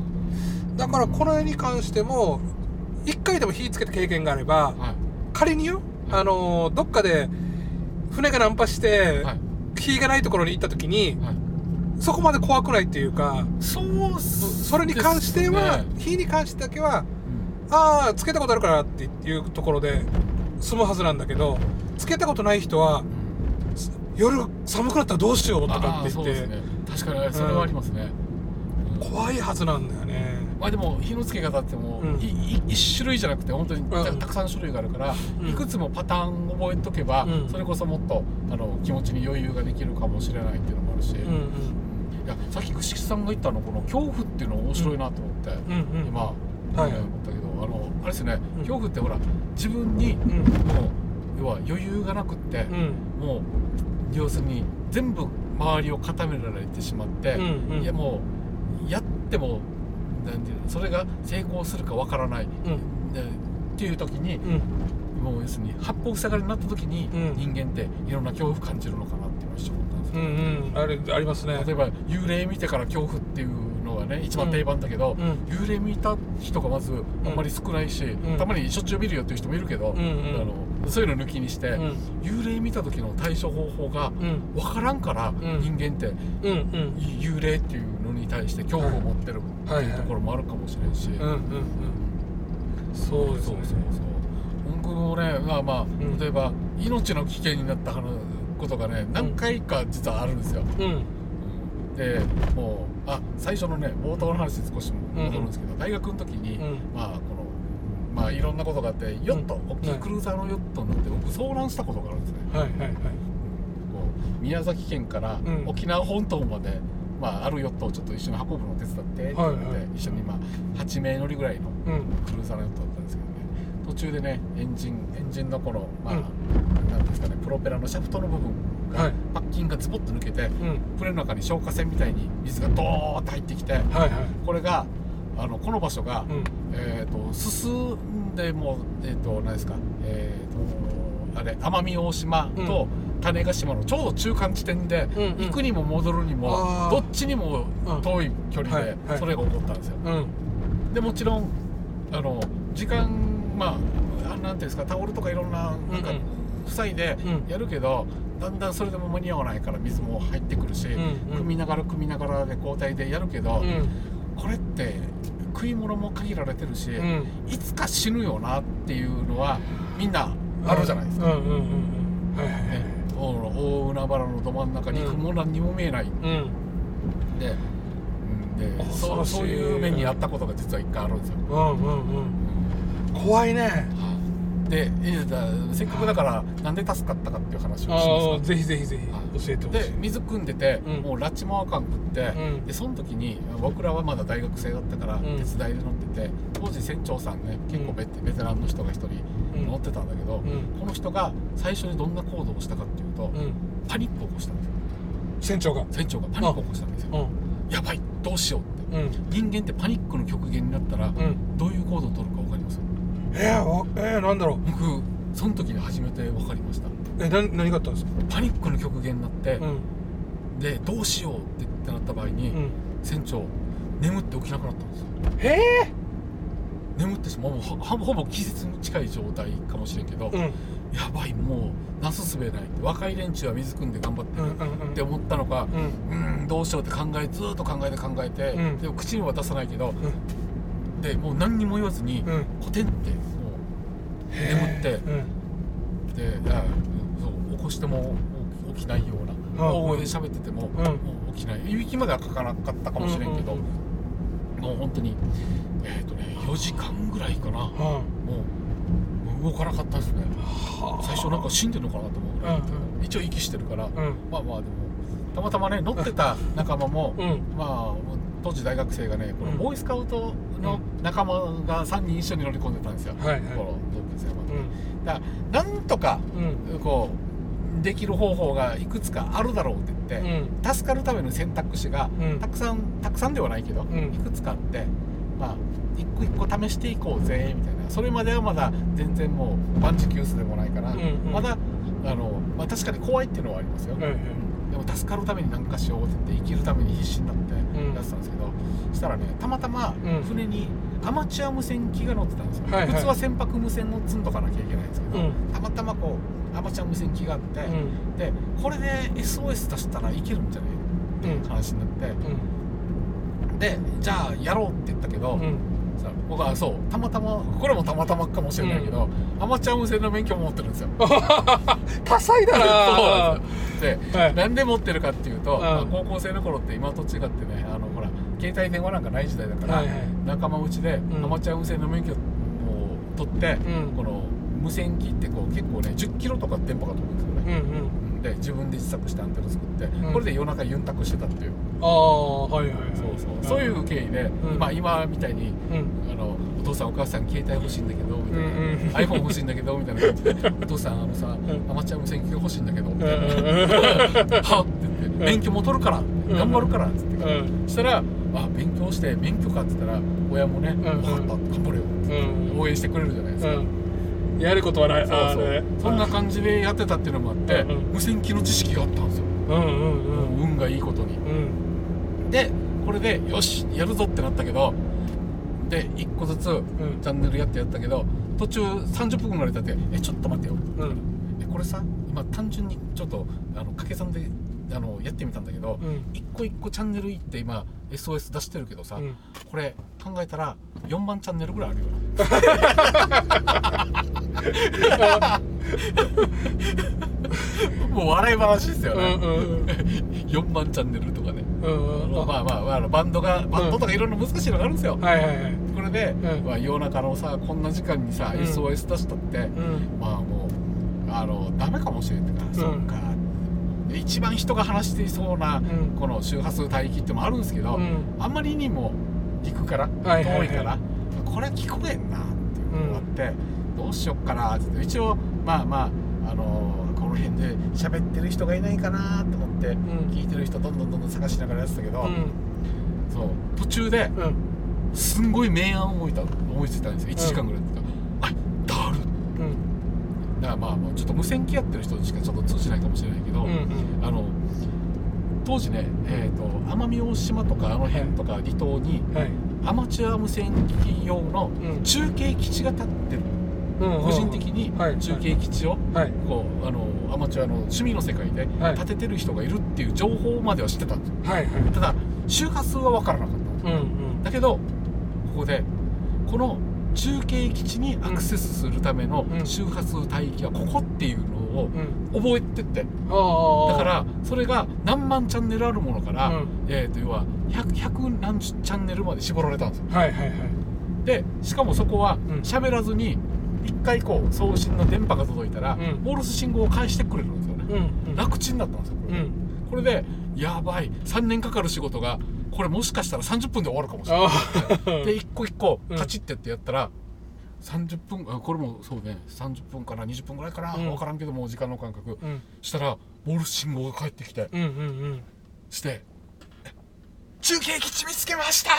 [SPEAKER 1] だからこれに関しても一回でも火つけた経験があれば
[SPEAKER 2] はい。
[SPEAKER 1] 仮によあのどっかで船が難破して、
[SPEAKER 2] はい。
[SPEAKER 1] 火がないところに行った時に
[SPEAKER 2] はい。
[SPEAKER 1] そこまで怖くないっていうか
[SPEAKER 2] そう
[SPEAKER 1] それに関しては、
[SPEAKER 2] ね
[SPEAKER 1] 火に関してだけは
[SPEAKER 2] うん。
[SPEAKER 1] ああつけたことあるからっていうところで済むはずなんだけどつけたことない人は夜寒くなったらどうしようとかって言って、
[SPEAKER 2] ね。確かにそれはありますね、うん。
[SPEAKER 1] 怖いはずなんだよね。
[SPEAKER 2] まあでも火のつけ方ってもう、
[SPEAKER 1] うん。
[SPEAKER 2] いい一種類じゃなくて本当にた,、くさん種類があるから、
[SPEAKER 1] うん。
[SPEAKER 2] いくつもパターン覚えとけば、
[SPEAKER 1] うん。
[SPEAKER 2] それこそもっとあの気持ちに余裕ができるかもしれないっていうのもあるし、い
[SPEAKER 1] うんうん。
[SPEAKER 2] やさっき串木さんが言ったのこの恐怖っていうの面白いなと思って、
[SPEAKER 1] うん。うん
[SPEAKER 2] 今、
[SPEAKER 1] はい。
[SPEAKER 2] ね思ったけどあのあれですね、
[SPEAKER 1] うん。
[SPEAKER 2] 恐怖ってほら自分に
[SPEAKER 1] うん。
[SPEAKER 2] もう要は余裕がなくって、
[SPEAKER 1] うん。
[SPEAKER 2] もう要するに全部周りを固められてしまって、いやもうやってもなんていうのそれが成功するかわからない、
[SPEAKER 1] うん。
[SPEAKER 2] でっていう時に
[SPEAKER 1] うん。
[SPEAKER 2] もう要するに八方塞がりになった時に、
[SPEAKER 1] うん。
[SPEAKER 2] 人間っていろんな恐怖感じるのかなっていうのを一緒に思ったんです
[SPEAKER 1] う
[SPEAKER 2] よ、
[SPEAKER 1] んうん。あれありますね。
[SPEAKER 2] 例えば幽霊見てから恐怖っていうのがね一番定番だけど、
[SPEAKER 1] うん。
[SPEAKER 2] 幽霊見た人がまずあんまり少ないし、
[SPEAKER 1] ん。
[SPEAKER 2] たまにしょっちゅう見るよっていう人もいるけど、あのそういうの抜きにして、
[SPEAKER 1] うん。
[SPEAKER 2] 幽霊見た時の対処方法が
[SPEAKER 1] うん。
[SPEAKER 2] 分からんから、
[SPEAKER 1] ん。
[SPEAKER 2] 人間って幽霊っていうのに対して恐怖を持ってるって
[SPEAKER 1] はい
[SPEAKER 2] うところもあるかもしれんし、
[SPEAKER 1] そう
[SPEAKER 2] そうそうそう僕もねまあまあ、
[SPEAKER 1] ん。
[SPEAKER 2] 例えば命の危険になったことがね何回か実はあるんですよ、
[SPEAKER 1] うん。
[SPEAKER 2] でもうあ最初のね冒頭の話に少し戻るんですけど、大学の時に、
[SPEAKER 1] うん。
[SPEAKER 2] まあまあいろんなことがあってヨット、
[SPEAKER 1] うん。
[SPEAKER 2] 大きいクルーザーのヨットに乗って僕遭難したことがあるんですね。
[SPEAKER 1] はいはいはい。
[SPEAKER 2] こう宮崎県から
[SPEAKER 1] うん。
[SPEAKER 2] 沖縄本島まで、まあ、あるヨットをちょっと一緒に運ぶのを手伝ってって言われて、
[SPEAKER 1] はいはい。
[SPEAKER 2] 一緒に、まあ、8名乗りぐらいの
[SPEAKER 1] うん。
[SPEAKER 2] クルーザーのヨットだったんですけどね。途中でねエンジンエンジンのこの、まあ
[SPEAKER 1] うん。
[SPEAKER 2] なんですかねプロペラのシャフトの部分が、
[SPEAKER 1] はい。
[SPEAKER 2] パッキンがズボッと抜けて
[SPEAKER 1] うん。
[SPEAKER 2] 船の中に消火栓みたいに水がドーッと入ってきて
[SPEAKER 1] はいはい。
[SPEAKER 2] これがあのこの場所が、
[SPEAKER 1] うん。
[SPEAKER 2] えー、と進んでもえっ、と何ですかえっ、とあれ奄美大島と種子島のちょうど中間地点で、
[SPEAKER 1] うんうん。
[SPEAKER 2] 行くにも戻るにもどっちにも
[SPEAKER 1] うん。
[SPEAKER 2] 遠い距離で
[SPEAKER 1] はいはい。
[SPEAKER 2] それが起こったんですよ。
[SPEAKER 1] うん。
[SPEAKER 2] でもちろんあの時間まああなんていうんですかタオルとかいろんななんか
[SPEAKER 1] うんうん。
[SPEAKER 2] 塞いで
[SPEAKER 1] うん。
[SPEAKER 2] やるけど、だんだんそれでも間に合わないから水も入ってくるし、
[SPEAKER 1] んうん。
[SPEAKER 2] 組みながら組みながらで交代でやるけど、
[SPEAKER 1] うん
[SPEAKER 2] これって食い物も限られてるし、
[SPEAKER 1] うん。
[SPEAKER 2] いつか死ぬよなっていうのはみんなあるじゃないですか、大大海原のど真ん中に
[SPEAKER 1] うん
[SPEAKER 2] 雲何にも見えない、
[SPEAKER 1] うん。
[SPEAKER 2] でうんでそうそういう目にあったことが実は一回あるんですよ、
[SPEAKER 1] うん。うん。うん。怖いね。
[SPEAKER 2] でいやだせっかくだからなんで助かったかっていう話をします
[SPEAKER 1] ぜひぜひぜ
[SPEAKER 2] はい。
[SPEAKER 1] ひ教えてほしい。
[SPEAKER 2] で水汲んでて、
[SPEAKER 1] うん。
[SPEAKER 2] もう拉致もあかんくって、
[SPEAKER 1] うん。
[SPEAKER 2] でその時に僕らはまだ大学生だったから
[SPEAKER 1] ん。
[SPEAKER 2] 手伝いで乗ってて、当時船長さんね結構ベテ,、ベテランの人が一人
[SPEAKER 1] うん。
[SPEAKER 2] 乗ってたんだけど、
[SPEAKER 1] うん。
[SPEAKER 2] この人が最初にどんな行動をしたかっていうと、
[SPEAKER 1] うん。
[SPEAKER 2] パニックを起こしたんですよ。
[SPEAKER 1] 船長が。
[SPEAKER 2] 船長がパニックを起こしたんですよ。
[SPEAKER 1] うん。
[SPEAKER 2] やばいどうしようって。
[SPEAKER 1] うん。
[SPEAKER 2] 人間ってパニックの極限になったら、
[SPEAKER 1] うん。
[SPEAKER 2] どういう行動を取るか分かります？
[SPEAKER 1] えー、わえー、なんだろう。
[SPEAKER 2] 僕その時に初めて分かりました。
[SPEAKER 1] えな何があったんですか？
[SPEAKER 2] パニックの極限になって、
[SPEAKER 1] うん。
[SPEAKER 2] でどうしようってってなった場合に、
[SPEAKER 1] うん。
[SPEAKER 2] 船長眠って起きなくなったんですよ。
[SPEAKER 1] へえ
[SPEAKER 2] 眠ってしまう。もうほほぼ気絶に近い状態かもしれんけど、
[SPEAKER 1] うん。
[SPEAKER 2] やばいもうなすすべない。若い連中は水汲んで頑張ってる
[SPEAKER 1] うんうんうん。
[SPEAKER 2] って思ったのか
[SPEAKER 1] うん。
[SPEAKER 2] うーんどうしようって考えずーっと考えて考えて、
[SPEAKER 1] うん。
[SPEAKER 2] でも口には出さないけど
[SPEAKER 1] うん
[SPEAKER 2] でもう何にも言わずに、
[SPEAKER 1] うん。
[SPEAKER 2] コテンっても
[SPEAKER 1] へー。
[SPEAKER 2] 眠って
[SPEAKER 1] うん。
[SPEAKER 2] うでそう起こしても起きないような
[SPEAKER 1] うん。
[SPEAKER 2] 大声で喋ってても,、
[SPEAKER 1] うん。
[SPEAKER 2] もう起きない。いびきまではかかなかったかもしれんけど、
[SPEAKER 1] うんうん
[SPEAKER 2] もう本当にえっ、とね4時間ぐらいかな。も
[SPEAKER 1] は
[SPEAKER 2] うもう動かなかったですね。
[SPEAKER 1] あ。
[SPEAKER 2] 最初なんか死んでるのかなと思うぐらい、
[SPEAKER 1] うん。
[SPEAKER 2] 一応息してるから、
[SPEAKER 1] うん。
[SPEAKER 2] まあまあでもたまたまね乗ってた仲間も、
[SPEAKER 1] うん。
[SPEAKER 2] まあ当時大学生がねこの
[SPEAKER 1] うん。
[SPEAKER 2] ボーイスカウトの仲間が3人一緒に乗り込んでたんですよ、
[SPEAKER 1] はいはい。
[SPEAKER 2] この同級生は、
[SPEAKER 1] うん。
[SPEAKER 2] だからなんとか
[SPEAKER 1] うん。
[SPEAKER 2] こうできる方法がいくつかあるだろうって
[SPEAKER 1] う
[SPEAKER 2] 言って、
[SPEAKER 1] ん。
[SPEAKER 2] 助かるための選択肢が
[SPEAKER 1] うん。
[SPEAKER 2] たくさんたくさんではないけど、
[SPEAKER 1] ん。
[SPEAKER 2] いくつかあってまあ一個一個試していこうぜみたいな。それまではまだ全然もう万事休すでもないから、
[SPEAKER 1] うんうん。
[SPEAKER 2] まだあの、まあ、確かに怖いっていうのはありますよ、
[SPEAKER 1] はいはい
[SPEAKER 2] でも助かるために何かしようって言って生きるために必死になって
[SPEAKER 1] ん。
[SPEAKER 2] やってたんですけど、そしたらねたまたま
[SPEAKER 1] うん。
[SPEAKER 2] 船にアマチュア無線機が乗ってたんですよ、
[SPEAKER 1] はいはい。
[SPEAKER 2] 普通は船舶無線の積んどかなきゃいけないんですけど、
[SPEAKER 1] うん。
[SPEAKER 2] たまたまこうアマチュア無線機があって、
[SPEAKER 1] うん。
[SPEAKER 2] でこれで SOS 出したらいけるんじゃないっていう話になって、
[SPEAKER 1] うん。
[SPEAKER 2] でじゃあやろうって言ったけど、
[SPEAKER 1] うん。
[SPEAKER 2] さ僕はそうたまたまこれもたまたまかもしれないけど、アマチュア無線の免許も持ってるんですよ。[laughs]
[SPEAKER 1] 多彩だな [laughs]
[SPEAKER 2] そうなんで持ってるかっていうと、
[SPEAKER 1] ん。
[SPEAKER 2] まあ高校生の頃って今と違ってねあのほら携帯電話なんかない時代だから、
[SPEAKER 1] はいはい。
[SPEAKER 2] 仲間内で
[SPEAKER 1] ん。
[SPEAKER 2] アマチュア無線の免許を取って、
[SPEAKER 1] うん。
[SPEAKER 2] この無線機ってこう結構ね10キロとか電波が飛ぶんですよね、
[SPEAKER 1] うんうん
[SPEAKER 2] で自分で自作してアンテナ作って、
[SPEAKER 1] うん。
[SPEAKER 2] これで夜中ユンタクしてたっていう、
[SPEAKER 1] ああはいはいはい。
[SPEAKER 2] そうそう。そういう経緯で、
[SPEAKER 1] うん。
[SPEAKER 2] まあ今みたいに
[SPEAKER 1] うん。
[SPEAKER 2] あのお父さんお母さん携帯欲しいんだけどみたいな、
[SPEAKER 1] うんうん
[SPEAKER 2] iPhone 欲しいんだけどみたいな。感じでお父さんあのさ、
[SPEAKER 1] ん。
[SPEAKER 2] アマチュア無線機が欲しいんだけどみ
[SPEAKER 1] うん
[SPEAKER 2] たいな、
[SPEAKER 1] うん
[SPEAKER 2] はっって言って免許も取るから、頑張るからっつって、
[SPEAKER 1] うん。
[SPEAKER 2] そしたらあ勉強して免許かって言ったら親もね、
[SPEAKER 1] ん。
[SPEAKER 2] 分かった頑張れよ
[SPEAKER 1] うん。
[SPEAKER 2] 応援してくれるじゃないですか、
[SPEAKER 1] うんやることはない。
[SPEAKER 2] そうそう。
[SPEAKER 1] ね。
[SPEAKER 2] そんな感じでやってたっていうのもあって、
[SPEAKER 1] うんうん。
[SPEAKER 2] 無線機の知識があったんですよ、
[SPEAKER 1] うんうんうん。
[SPEAKER 2] 運がいいことに。
[SPEAKER 1] うん。
[SPEAKER 2] でこれでよしやるぞってなったけどで1個ずつ
[SPEAKER 1] ん。
[SPEAKER 2] チャンネルやってやったけど途中30分ぐらい経って「えちょっと待ってよ」
[SPEAKER 1] うん。
[SPEAKER 2] えこれさ今単純にちょっとあの掛け算であのやってみたんだけど、
[SPEAKER 1] うん。
[SPEAKER 2] 一個一個チャンネル行って今 SOS 出してるけどさ、
[SPEAKER 1] うん。
[SPEAKER 2] これ考えたら4万チャンネルぐらいあるよ。[laughs] もう笑い話ですよ
[SPEAKER 1] うん
[SPEAKER 2] ね、
[SPEAKER 1] うん。
[SPEAKER 2] 4万チャンネルとかね、
[SPEAKER 1] うんうん。
[SPEAKER 2] まあまあまあバンドがバンドとかいろいろ難しいのがあるんですよ、
[SPEAKER 1] はいはいはい。
[SPEAKER 2] これで、
[SPEAKER 1] うん。
[SPEAKER 2] まあ、夜中のさこんな時間にさ、
[SPEAKER 1] うん。
[SPEAKER 2] SOS 出したって、
[SPEAKER 1] うん。
[SPEAKER 2] まあもうあのダメかもしれんってか、
[SPEAKER 1] ん。
[SPEAKER 2] そうか一番人が話していそうな、
[SPEAKER 1] ん。
[SPEAKER 2] この周波数帯域ってのもあるんですけど、
[SPEAKER 1] うん。
[SPEAKER 2] あんまりにも陸から遠いから、これは聞こえんなっていうのがあって、どうしよっかなって。一応まあまああのこの辺で喋ってる人がいないかなと思って、
[SPEAKER 1] ん。
[SPEAKER 2] 聞いてる人どんどんどんどん探しながらやってたけど、
[SPEAKER 1] うん。
[SPEAKER 2] そう途中で
[SPEAKER 1] うん。
[SPEAKER 2] すんごい明暗を思いた思いついたんですよ。1時間ぐらいとか、あだる
[SPEAKER 1] うん
[SPEAKER 2] だからまあもうちょっと無線機やってる人しかちょっと通じないかもしれないけど、
[SPEAKER 1] うんうん。
[SPEAKER 2] あの当時ね、えー、と奄美大島とかあの辺とか離島に
[SPEAKER 1] はい。
[SPEAKER 2] アマチュア無線機用の
[SPEAKER 1] うん。
[SPEAKER 2] 中継基地が立ってる、
[SPEAKER 1] うん
[SPEAKER 2] 個人的に
[SPEAKER 1] はい。
[SPEAKER 2] 中継基地を
[SPEAKER 1] はい。
[SPEAKER 2] こうあのアマチュアの趣味の世界で
[SPEAKER 1] はい。
[SPEAKER 2] 立ててる人がいるっていう情報までは知ってた
[SPEAKER 1] はい
[SPEAKER 2] ただ周波数は分からなかった
[SPEAKER 1] うんうん。
[SPEAKER 2] だけどここでこの中継基地にアクセスするための
[SPEAKER 1] うん。
[SPEAKER 2] 周波数帯域はここっていうのを
[SPEAKER 1] うん。
[SPEAKER 2] 覚えてって。だからそれが何万チャンネルあるものから、
[SPEAKER 1] うん。
[SPEAKER 2] えー、と要は 100, 100何十チャンネルまで絞られたんですよ。
[SPEAKER 1] はいはいはい。
[SPEAKER 2] でしかもそこは
[SPEAKER 1] うん。
[SPEAKER 2] 喋らずに一回こう送信の電波が届いたら、
[SPEAKER 1] うん。
[SPEAKER 2] モールス信号を返してくれるんですよね、楽ちんだったんですよ。これ,、
[SPEAKER 1] うん。
[SPEAKER 2] これでやばい。3年かかる仕事がこれもしかしたら30分で終わるかもしれない。
[SPEAKER 1] あ
[SPEAKER 2] で一個一個 [laughs]
[SPEAKER 1] うん。
[SPEAKER 2] カチッてやってやったら、30分あこれもそうね30分から20分ぐらいかな、
[SPEAKER 1] うん。
[SPEAKER 2] 分からんけどもう時間の感覚。
[SPEAKER 1] うん。
[SPEAKER 2] したらモールス信号が返ってきて
[SPEAKER 1] うんうんうん。
[SPEAKER 2] して「中継基地見つけました!」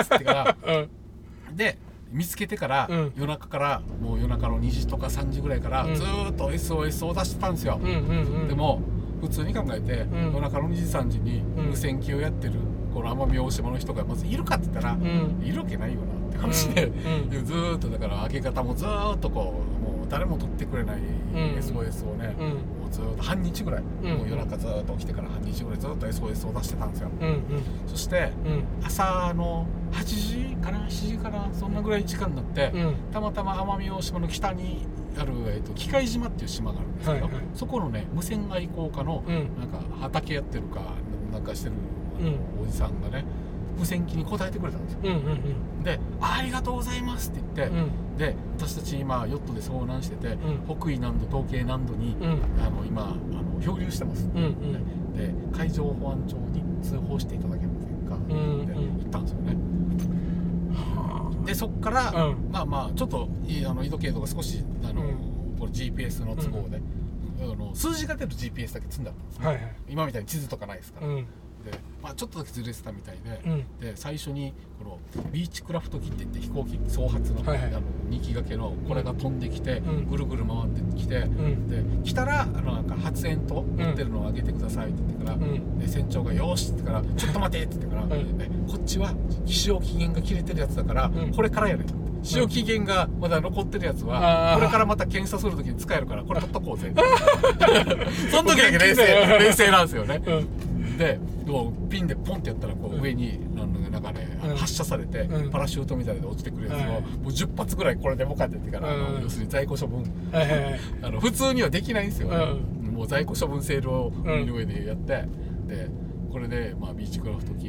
[SPEAKER 2] っつってから
[SPEAKER 1] うん。
[SPEAKER 2] で見つけてから、
[SPEAKER 1] うん。
[SPEAKER 2] 夜中からもう夜中の2時とか3時ぐらいから
[SPEAKER 1] うん。
[SPEAKER 2] ずーっと SOS を出してたんですよ、
[SPEAKER 1] うんうんうん。
[SPEAKER 2] でも普通に考えて、
[SPEAKER 1] ん。
[SPEAKER 2] 夜中の2時3時に
[SPEAKER 1] うん。
[SPEAKER 2] 無線機をやってるこの奄美大島の人がまずいるかって言ったら、
[SPEAKER 1] うん。
[SPEAKER 2] いるわけないよなって話で、
[SPEAKER 1] うんうん。
[SPEAKER 2] でずーっとだから明け方もずーっとこうもう誰も取ってくれない SOS をね、
[SPEAKER 1] うん。
[SPEAKER 2] もうずーっと半日ぐらい、
[SPEAKER 1] うん。
[SPEAKER 2] もう夜中ずーっと起きてから半日ぐらいずーっと SOS を出してたんですよ、
[SPEAKER 1] うんうん。
[SPEAKER 2] そして
[SPEAKER 1] うん。
[SPEAKER 2] 朝の8時かな7時かなそんなぐらい時間になって、
[SPEAKER 1] うん。
[SPEAKER 2] たまたま奄美大島の北にある、えー、と機械島っていう島があるんですけど、
[SPEAKER 1] はいはい。
[SPEAKER 2] そこのね無線愛好家の
[SPEAKER 1] うん。
[SPEAKER 2] なんか畑やってるかなんかしてるおじさんがね無線機に答えてくれたんですよ。
[SPEAKER 1] うんうん
[SPEAKER 2] で「ありがとうございます」って言って、
[SPEAKER 1] うん。
[SPEAKER 2] で私たち今ヨットで遭難してて、
[SPEAKER 1] ん。
[SPEAKER 2] 北緯南度東経南度に、
[SPEAKER 1] うん。
[SPEAKER 2] あの今あの漂流してます、
[SPEAKER 1] うんうん。
[SPEAKER 2] で海上保安庁に通報していただけませんか、
[SPEAKER 1] ん
[SPEAKER 2] って言ったんですよね。でそっから、
[SPEAKER 1] うん。
[SPEAKER 2] まあまあちょっといあの緯度経度が少しあの、
[SPEAKER 1] うん。
[SPEAKER 2] これ GPS の都合で、あの数字が出る GPS だけ積んだったんですね、
[SPEAKER 1] はいはい。
[SPEAKER 2] 今みたいに地図とかないですから、
[SPEAKER 1] うん
[SPEAKER 2] で、まあ、ちょっとだけずれてたみたいで、
[SPEAKER 1] うん。
[SPEAKER 2] で最初にこのビーチクラフト機って言って飛行機総発の,、
[SPEAKER 1] はいはい。
[SPEAKER 2] あの2機掛けのこれが飛んできて、
[SPEAKER 1] うん。
[SPEAKER 2] ぐるぐる回ってきて、
[SPEAKER 1] ん。
[SPEAKER 2] で来たらあのなんか発煙筒持ってるのをあげてくださいって言ってから、
[SPEAKER 1] ん。
[SPEAKER 2] で船長が「よーし」って言ってから「ちょっと待て」って言ってから、こっちは使用期限が切れてるやつだから、
[SPEAKER 1] ん。
[SPEAKER 2] これからやれ」使用期限がまだ残ってるやつ
[SPEAKER 1] あ
[SPEAKER 2] は、
[SPEAKER 1] ー。
[SPEAKER 2] これからまた検査するときに使えるからこれ取っとこうぜ。その時だけ冷
[SPEAKER 1] うん
[SPEAKER 2] 静冷静なんですよね。
[SPEAKER 1] うん
[SPEAKER 2] でこうピンでポンってやったらこう上になんかなんかね、発射されて、
[SPEAKER 1] うん。
[SPEAKER 2] パラシュートみたいなので落ちてくるやつを、
[SPEAKER 1] はい。
[SPEAKER 2] もう10発ぐらいこれでもかって言ってから、あの
[SPEAKER 1] うん
[SPEAKER 2] 要するに在庫処分。[laughs] あの普通にはできないんですよ、もう在庫処分セールを上でやって、でこれで、まあ、ビーチクラフト機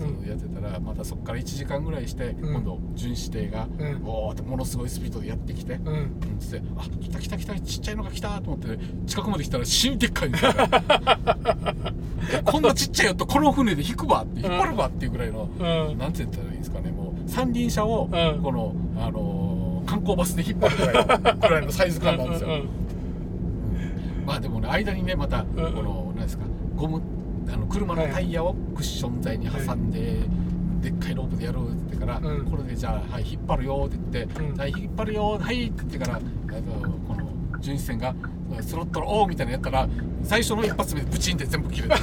[SPEAKER 2] がずっとやってたら、またそこから1時間ぐらいして、
[SPEAKER 1] うん。
[SPEAKER 2] 今度巡視艇が、
[SPEAKER 1] うん。
[SPEAKER 2] おーってものすごいスピードでやってきて、
[SPEAKER 1] うん。
[SPEAKER 2] うんつって「あ来た来た来たちっちゃいのが来た」と思って近くまで来たら死にでっかいんですよえこんなちっちゃいよとこの船で引くわって引っ張るわっていうぐらいの、
[SPEAKER 1] うん。
[SPEAKER 2] なんて言ったらいいんですかねもう三輪車を、
[SPEAKER 1] うん。
[SPEAKER 2] この、あのー観光バスで引っ張るぐらいの [laughs] ぐらいのサイズ感なんですよ、
[SPEAKER 1] うん
[SPEAKER 2] まあでもね間にねまたこ
[SPEAKER 1] うん。
[SPEAKER 2] の何ですかゴムあの車のタイヤをクッション材に挟んで、でっかいロープでやるって言ってから、
[SPEAKER 1] うん。
[SPEAKER 2] これでじゃあ、はい、引っ張るよって言って、
[SPEAKER 1] うん。
[SPEAKER 2] はい引っ張るよはいって言ってからあのこの巡視船がスロットルオーみたいなのやったら最初の一発目でブチンって全部切れて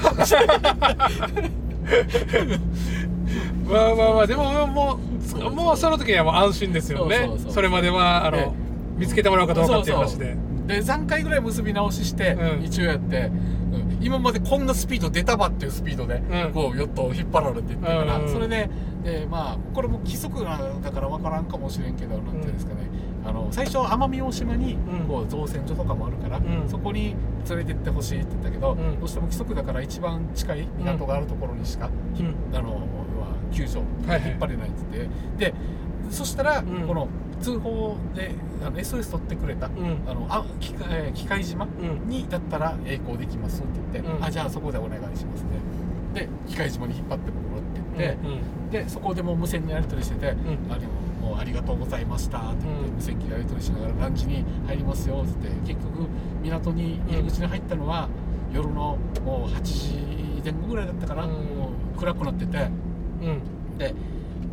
[SPEAKER 1] まあまあまあでもも
[SPEAKER 2] そうそう
[SPEAKER 1] うもうその時にはもう安心ですよね。
[SPEAKER 2] そうそうそう。
[SPEAKER 1] それまではあ
[SPEAKER 2] で
[SPEAKER 1] の見つけてもらうかどうかっていう話で。
[SPEAKER 2] で3回ぐらい結び直しして、
[SPEAKER 1] うん。
[SPEAKER 2] 一応やって、うん。今までこんなスピード出たばっていうスピードで、
[SPEAKER 1] うん。
[SPEAKER 2] こうヨットを引っ張られていったから、
[SPEAKER 1] うんうん
[SPEAKER 2] それででまあこれも規則なんだから分からんかもしれんけど、なんていうんですかね。あの最初奄美大島に
[SPEAKER 1] うん。
[SPEAKER 2] こう造船所とかもあるから、
[SPEAKER 1] うん。
[SPEAKER 2] そこに連れてってほしいって言ったけど、
[SPEAKER 1] うん。
[SPEAKER 2] どうしても規則だから一番近い港があるところにしか、
[SPEAKER 1] うん。
[SPEAKER 2] あのは救助引っ張れないって言って、でそしたら、
[SPEAKER 1] ん。
[SPEAKER 2] この通報であの SOS 取ってくれた、
[SPEAKER 1] うん。
[SPEAKER 2] あのあ機械えー機械島
[SPEAKER 1] うん。
[SPEAKER 2] にだったら栄光できますって言って、
[SPEAKER 1] うん。
[SPEAKER 2] あじゃあそこでお願いしますねで機械島に引っ張ってもらってって、
[SPEAKER 1] うん。
[SPEAKER 2] でそこでもう無線のやり取りしてて、
[SPEAKER 1] ん。
[SPEAKER 2] あでももうありがとうございましたって言って、
[SPEAKER 1] うん。
[SPEAKER 2] 無線機でやり取りしながら何時に入りますよって言って結局港に入り口に入ったのは、夜のもう8時前後ぐらいだったかな、
[SPEAKER 1] うん。
[SPEAKER 2] もう暗くなってて
[SPEAKER 1] うん。
[SPEAKER 2] で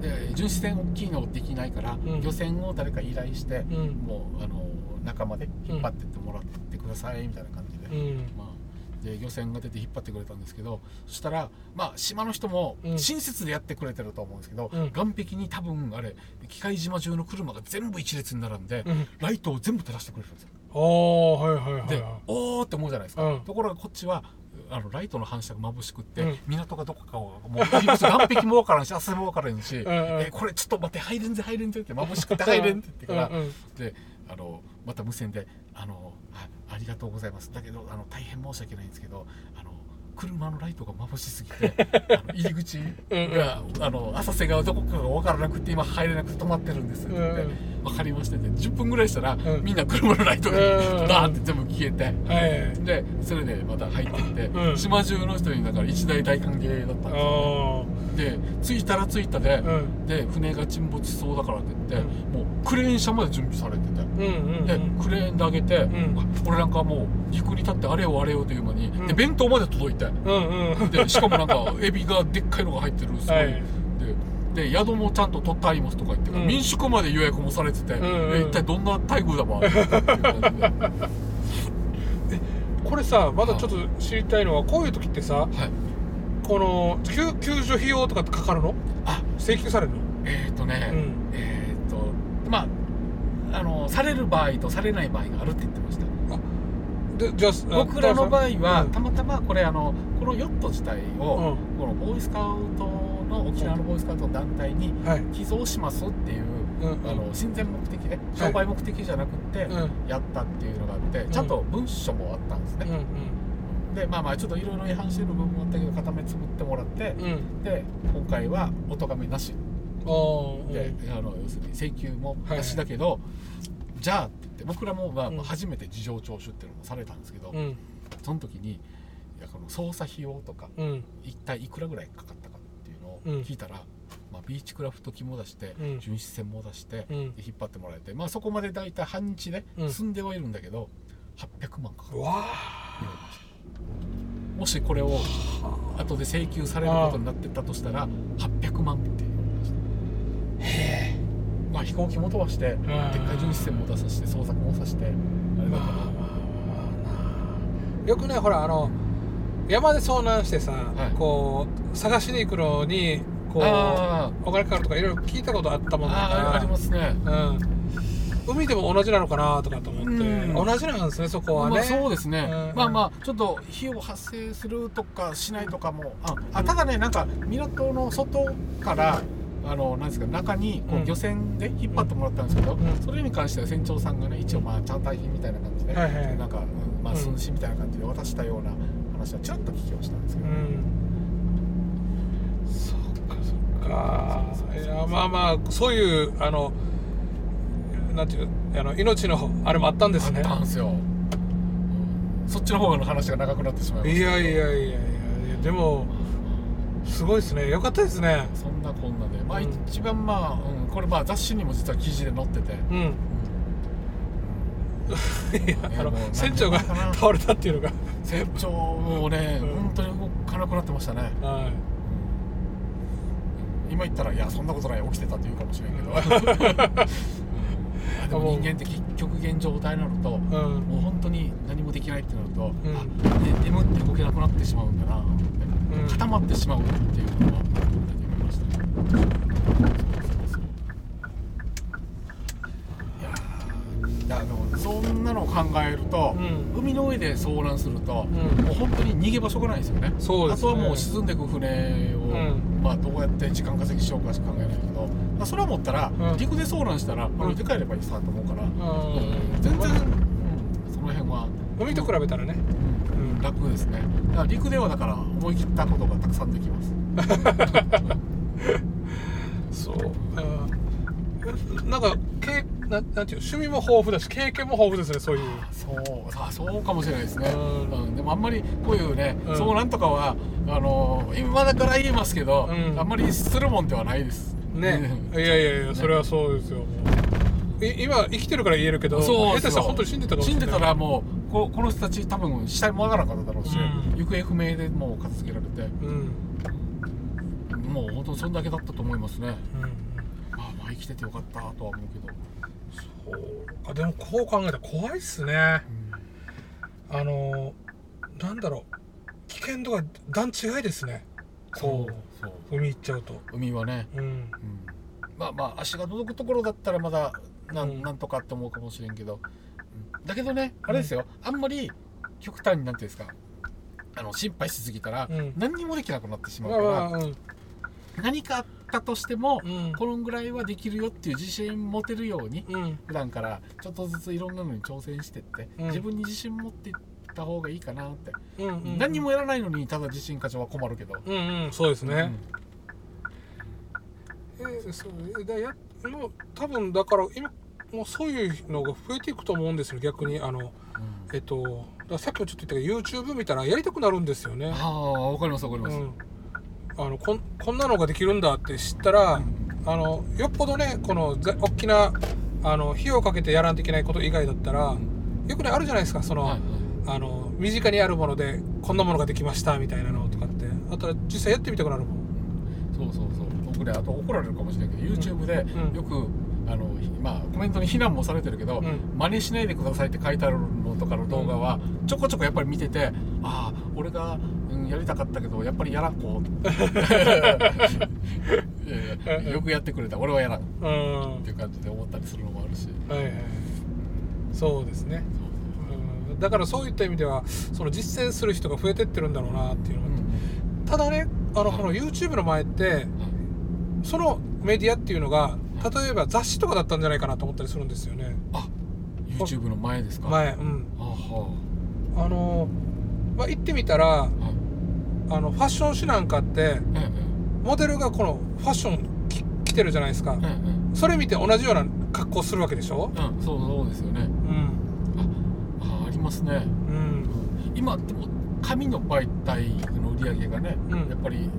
[SPEAKER 2] で巡視船大きいのできないから、
[SPEAKER 1] うん。
[SPEAKER 2] 漁船を誰か依頼して、
[SPEAKER 1] うん。
[SPEAKER 2] もうあの仲間で引っ張ってってもらってくださいみたいな感じで、
[SPEAKER 1] うん。
[SPEAKER 2] まあ、で漁船が出て引っ張ってくれたんですけどそしたら、まあ、島の人も
[SPEAKER 1] うん。
[SPEAKER 2] 親切でやってくれてると思うんですけど、
[SPEAKER 1] うん。
[SPEAKER 2] 岸壁に多分あれ機械島中の車が全部一列に並んで、
[SPEAKER 1] うん。
[SPEAKER 2] ライトを全部照らしてくれるんですよ。
[SPEAKER 1] おーはいはいはい
[SPEAKER 2] で
[SPEAKER 1] は
[SPEAKER 2] おーって思うじゃないですか、
[SPEAKER 1] うん。
[SPEAKER 2] ところがこっちはあのライトの反射が眩しくって、
[SPEAKER 1] うん。
[SPEAKER 2] 港がどこかをもう入り口岸壁もわからんし浅瀬もわからんし、
[SPEAKER 1] んうん。
[SPEAKER 2] えこれちょっと待って入れんぜ入れんぜって眩しくて入れんって言ってから、
[SPEAKER 1] うんうん。
[SPEAKER 2] であのまた無線であのあ「ありがとうございます。だけどあの大変申し訳ないんですけどあの車のライトが眩しすぎて [laughs] あの入り口があの浅瀬がどこかが分からなくて今入れなくて止まってるんですって
[SPEAKER 1] うん
[SPEAKER 2] 分かりましたって10分ぐらいしたら、
[SPEAKER 1] ん。
[SPEAKER 2] みんな車のライトが
[SPEAKER 1] うん。
[SPEAKER 2] ダーンって全部消えて、
[SPEAKER 1] はい。
[SPEAKER 2] でそれでまた入ってきて、
[SPEAKER 1] うん。
[SPEAKER 2] 島中の人にだから一大大歓迎だったんですよ。
[SPEAKER 1] あ
[SPEAKER 2] で着いたら着いたで、
[SPEAKER 1] うん。
[SPEAKER 2] で船が沈没しそうだからって言って、
[SPEAKER 1] う
[SPEAKER 2] もうクレーン車まで準備されてて。
[SPEAKER 1] うんうん
[SPEAKER 2] でクレーンで上げて、俺なんかもう陸に立ってあれよあれよという間に、
[SPEAKER 1] うん。
[SPEAKER 2] で弁当まで届いて
[SPEAKER 1] うんうん。
[SPEAKER 2] でしかもなんかエビがでっかいのが入ってるすごい、
[SPEAKER 1] はい。
[SPEAKER 2] でで宿もちゃんと取ってありますとか言って、
[SPEAKER 1] うん。
[SPEAKER 2] 民宿まで予約もされてて、
[SPEAKER 1] んうん。
[SPEAKER 2] え一体どんな待遇だば [laughs] っていう感じで。
[SPEAKER 1] これさまだちょっと知りたいのはこういう時ってさ
[SPEAKER 2] はい。
[SPEAKER 1] この救救助費用とかってかかるの？
[SPEAKER 2] あ。
[SPEAKER 1] 請求されるの？
[SPEAKER 2] えっ、ー、とね、
[SPEAKER 1] うん。
[SPEAKER 2] えっ、ー、とまああのされる場合とされない場合があるって言ってました
[SPEAKER 1] でじゃあ
[SPEAKER 2] 僕らの場合は、
[SPEAKER 1] うん。
[SPEAKER 2] たまたまこれあのこのヨット自体を、
[SPEAKER 1] う
[SPEAKER 2] このボーイスカウトの沖縄のボーイスカウトの団体に
[SPEAKER 1] はい。
[SPEAKER 2] 寄贈しますっていう、
[SPEAKER 1] うん
[SPEAKER 2] あの親善目的で商売目的じゃなくて、
[SPEAKER 1] うん。
[SPEAKER 2] やったっていうのがあって、ちゃんと文書もあったんですね、
[SPEAKER 1] うん
[SPEAKER 2] でまあまあちょっといろいろ違反してる部分もあったけど片目つぶってもらって、で今回はお咎めなし。で、あの要するに請求もなしだけど、じゃあって言って僕らもまあ
[SPEAKER 1] うん。
[SPEAKER 2] 初めて事情聴取っていうのもされたんですけど、
[SPEAKER 1] うん。
[SPEAKER 2] その時にいやこの捜査費用とか
[SPEAKER 1] うん。
[SPEAKER 2] 一体いくらぐらいかかったかっていうのを
[SPEAKER 1] うん。
[SPEAKER 2] 聞いたら、まあ、ビーチクラフト機も出して、
[SPEAKER 1] うん。
[SPEAKER 2] 巡視船も出して、引っ張ってもらえて、まあ、そこまで大体半日で
[SPEAKER 1] うん。
[SPEAKER 2] ではいるんだけど、800万かかるもしこれを後で請求されることになってたとしたら800万ってまあ飛行機も飛ばしてでっかい巡視船も出させて捜索もさせて
[SPEAKER 1] よくねほらあの山で遭難してさ、
[SPEAKER 2] い。
[SPEAKER 1] こう探しに行くのにこう
[SPEAKER 2] あ
[SPEAKER 1] お金かかるとかいろいろ聞いたことあったもんだから。
[SPEAKER 2] ありますね。
[SPEAKER 1] うん、海でも同じなのかなとかと思って、
[SPEAKER 2] うん。
[SPEAKER 1] 同じなんですねそこはね、
[SPEAKER 2] まあ、そうですね、
[SPEAKER 1] うん。
[SPEAKER 2] まあまあちょっと費用発生するとかしないとかも。ああただねなんか港の外からあのなんですか中にこ
[SPEAKER 1] う
[SPEAKER 2] うん。漁船で引っ張ってもらったんですけど、
[SPEAKER 1] うん。
[SPEAKER 2] それに関しては船長さんがね一応まあチャーター品みたいな感じで、
[SPEAKER 1] はいはい
[SPEAKER 2] なんか、うんまあ
[SPEAKER 1] うん
[SPEAKER 2] 寸志みたいな感じで渡したような話はちらっと聞きましたんですけど、
[SPEAKER 1] うん。そっかそっか。いやまあまあそういうあのなんていうあの命のあれもあったんですね。
[SPEAKER 2] あったんですよ、うん。そっちの方の話が長くなってしまいました
[SPEAKER 1] いやいやいやいやいや。でもすごいですね。よかったですね。
[SPEAKER 2] そんなこんなで。まあ
[SPEAKER 1] うん。
[SPEAKER 2] 一番まあ、うん、これまあ雑誌にも実は記事で載ってて、
[SPEAKER 1] うん。[laughs] いやあの船長が倒れたっていうのが。
[SPEAKER 2] 船長もね、
[SPEAKER 1] うん。
[SPEAKER 2] 本当に動かなくなってましたね、
[SPEAKER 1] は
[SPEAKER 2] 今言ったらいやそんなことない起きてたって言うかもしれんけど。[laughs] あでも人間って結局現状態になると
[SPEAKER 1] い、うん。
[SPEAKER 2] もう本当に何もできないってなると、
[SPEAKER 1] ん。
[SPEAKER 2] あね眠って動けなくなってしまうんだなって、
[SPEAKER 1] うん
[SPEAKER 2] 固まってしまうっていうのは思いましたねそうそうそういやーいやでもそんなのを考えると、
[SPEAKER 1] うん。
[SPEAKER 2] 海の上で遭難すると、
[SPEAKER 1] うん。
[SPEAKER 2] もう本当に逃げ場所がないですよね。
[SPEAKER 1] そうですね。
[SPEAKER 2] あとはもう沈んでいく船を、
[SPEAKER 1] うん。
[SPEAKER 2] まあ、どうやって時間稼ぎしようかしか考えないけど、まあ、それは思ったら、
[SPEAKER 1] うん。
[SPEAKER 2] 陸で遭難したら歩いて帰ればいいさと思うから、全然、うん。その辺は、
[SPEAKER 1] 海と比べたらね。
[SPEAKER 2] うん楽ですね。だから陸ではだから思い切ったことがたくさんできます。[laughs]
[SPEAKER 1] そう、うん、なんかけななんていう趣味も豊富だし経験も豊富ですねそういう。
[SPEAKER 2] そう。あそうかもしれないですね、
[SPEAKER 1] うん。
[SPEAKER 2] うん。でもあんまりこういうね、
[SPEAKER 1] うん。
[SPEAKER 2] 遭難とかはあの今だから言えますけど、
[SPEAKER 1] うん。
[SPEAKER 2] あんまりするもんではないです。
[SPEAKER 1] ね。いやいやいやそれはそうですよもう。い今生きてるから言えるけど
[SPEAKER 2] そう。
[SPEAKER 1] 下手したら本当に死んでたかもしれない。
[SPEAKER 2] 死んでたらもうここの人たち多分死体もわからなかっただろうし、
[SPEAKER 1] うん。
[SPEAKER 2] 行方不明でもう片付けられて。
[SPEAKER 1] うん。うん
[SPEAKER 2] もう本当にそんだけだったと思いますね。まあまあ生きててよかったとは思うけど、
[SPEAKER 1] そう。かでもこう考えたら怖いっすね。あのなんだろう。危険度が段違いですね。こ
[SPEAKER 2] そう
[SPEAKER 1] う。海行っちゃうと。
[SPEAKER 2] 海はね、
[SPEAKER 1] うん。
[SPEAKER 2] うん。まあまあ足が届くところだったらまだなん,、
[SPEAKER 1] うん。
[SPEAKER 2] なんとかって思うかもしれんけど、うんだけどねあれですよ、あんまり極端になんていうんですか。あの心配しすぎたら、
[SPEAKER 1] うん。
[SPEAKER 2] 何にもできなくなってしまう
[SPEAKER 1] ま
[SPEAKER 2] から、何かあったとしても、
[SPEAKER 1] うん。
[SPEAKER 2] このぐらいはできるよっていう自信持てるように
[SPEAKER 1] うん。
[SPEAKER 2] 普段からちょっとずついろんなのに挑戦してって、
[SPEAKER 1] うん。
[SPEAKER 2] 自分に自信持ってた方がいいかなって、何にもやらないのにただ地震課長は困るけど、
[SPEAKER 1] うんうんそうですね、
[SPEAKER 2] うん。
[SPEAKER 1] えーそうえだやもう多分だから今もうそういうのが増えていくと思うんですよ逆に。あのえっとさっきもちょっと言ったけど YouTube 見たらやりたくなるんですよね。
[SPEAKER 2] ああわかりますわかります、
[SPEAKER 1] うん。あのこんこんなのができるんだって知ったらあのよっぽどねこのぜ大きなあの費用かけてやらんといけないこと以外だったらよくねあるじゃないですかその、
[SPEAKER 2] はいはい。
[SPEAKER 1] あの身近にあるものでこんなものができましたみたいなのとかって。あったら実際やってみたくなるもん。
[SPEAKER 2] そうそうそう。僕ねあと怒られるかもしれないけど YouTube で
[SPEAKER 1] うん。
[SPEAKER 2] よく、あのまあコメントに非難もされてるけど、
[SPEAKER 1] うん。
[SPEAKER 2] 真似しないでくださいって書いてあるのとかの動画はちょこちょこやっぱり見ててああ俺が、うん、やりたかったけどやっぱりやらんこう [laughs] よくやってくれた。俺はやらんっ
[SPEAKER 1] うん
[SPEAKER 2] ていう感じで思ったりするのもあるし。
[SPEAKER 1] はいはいそうですね。うん。だからそういった意味ではその実践する人が増えてってるんだろうなっていうのが、ただねあの
[SPEAKER 2] はい。
[SPEAKER 1] この YouTube の前ってそのメディアっていうのが例えば雑誌とかだったんじゃないかなと思ったりするんですよね。
[SPEAKER 2] あ YouTube の前ですか？
[SPEAKER 1] 前うん。
[SPEAKER 2] あは
[SPEAKER 1] あ。のまあ行ってみたら
[SPEAKER 2] あはい。
[SPEAKER 1] あのファッション誌なんかって
[SPEAKER 2] ええ
[SPEAKER 1] モデルがこのファッションき着てるじゃないですか。
[SPEAKER 2] えええ
[SPEAKER 1] それ見て同じような格好するわけでしょ？
[SPEAKER 2] えうんそうそうですよね。
[SPEAKER 1] うん。
[SPEAKER 2] あありますね。
[SPEAKER 1] うん。
[SPEAKER 2] 今でも紙の媒体の売り上げがね、
[SPEAKER 1] うん。
[SPEAKER 2] やっぱり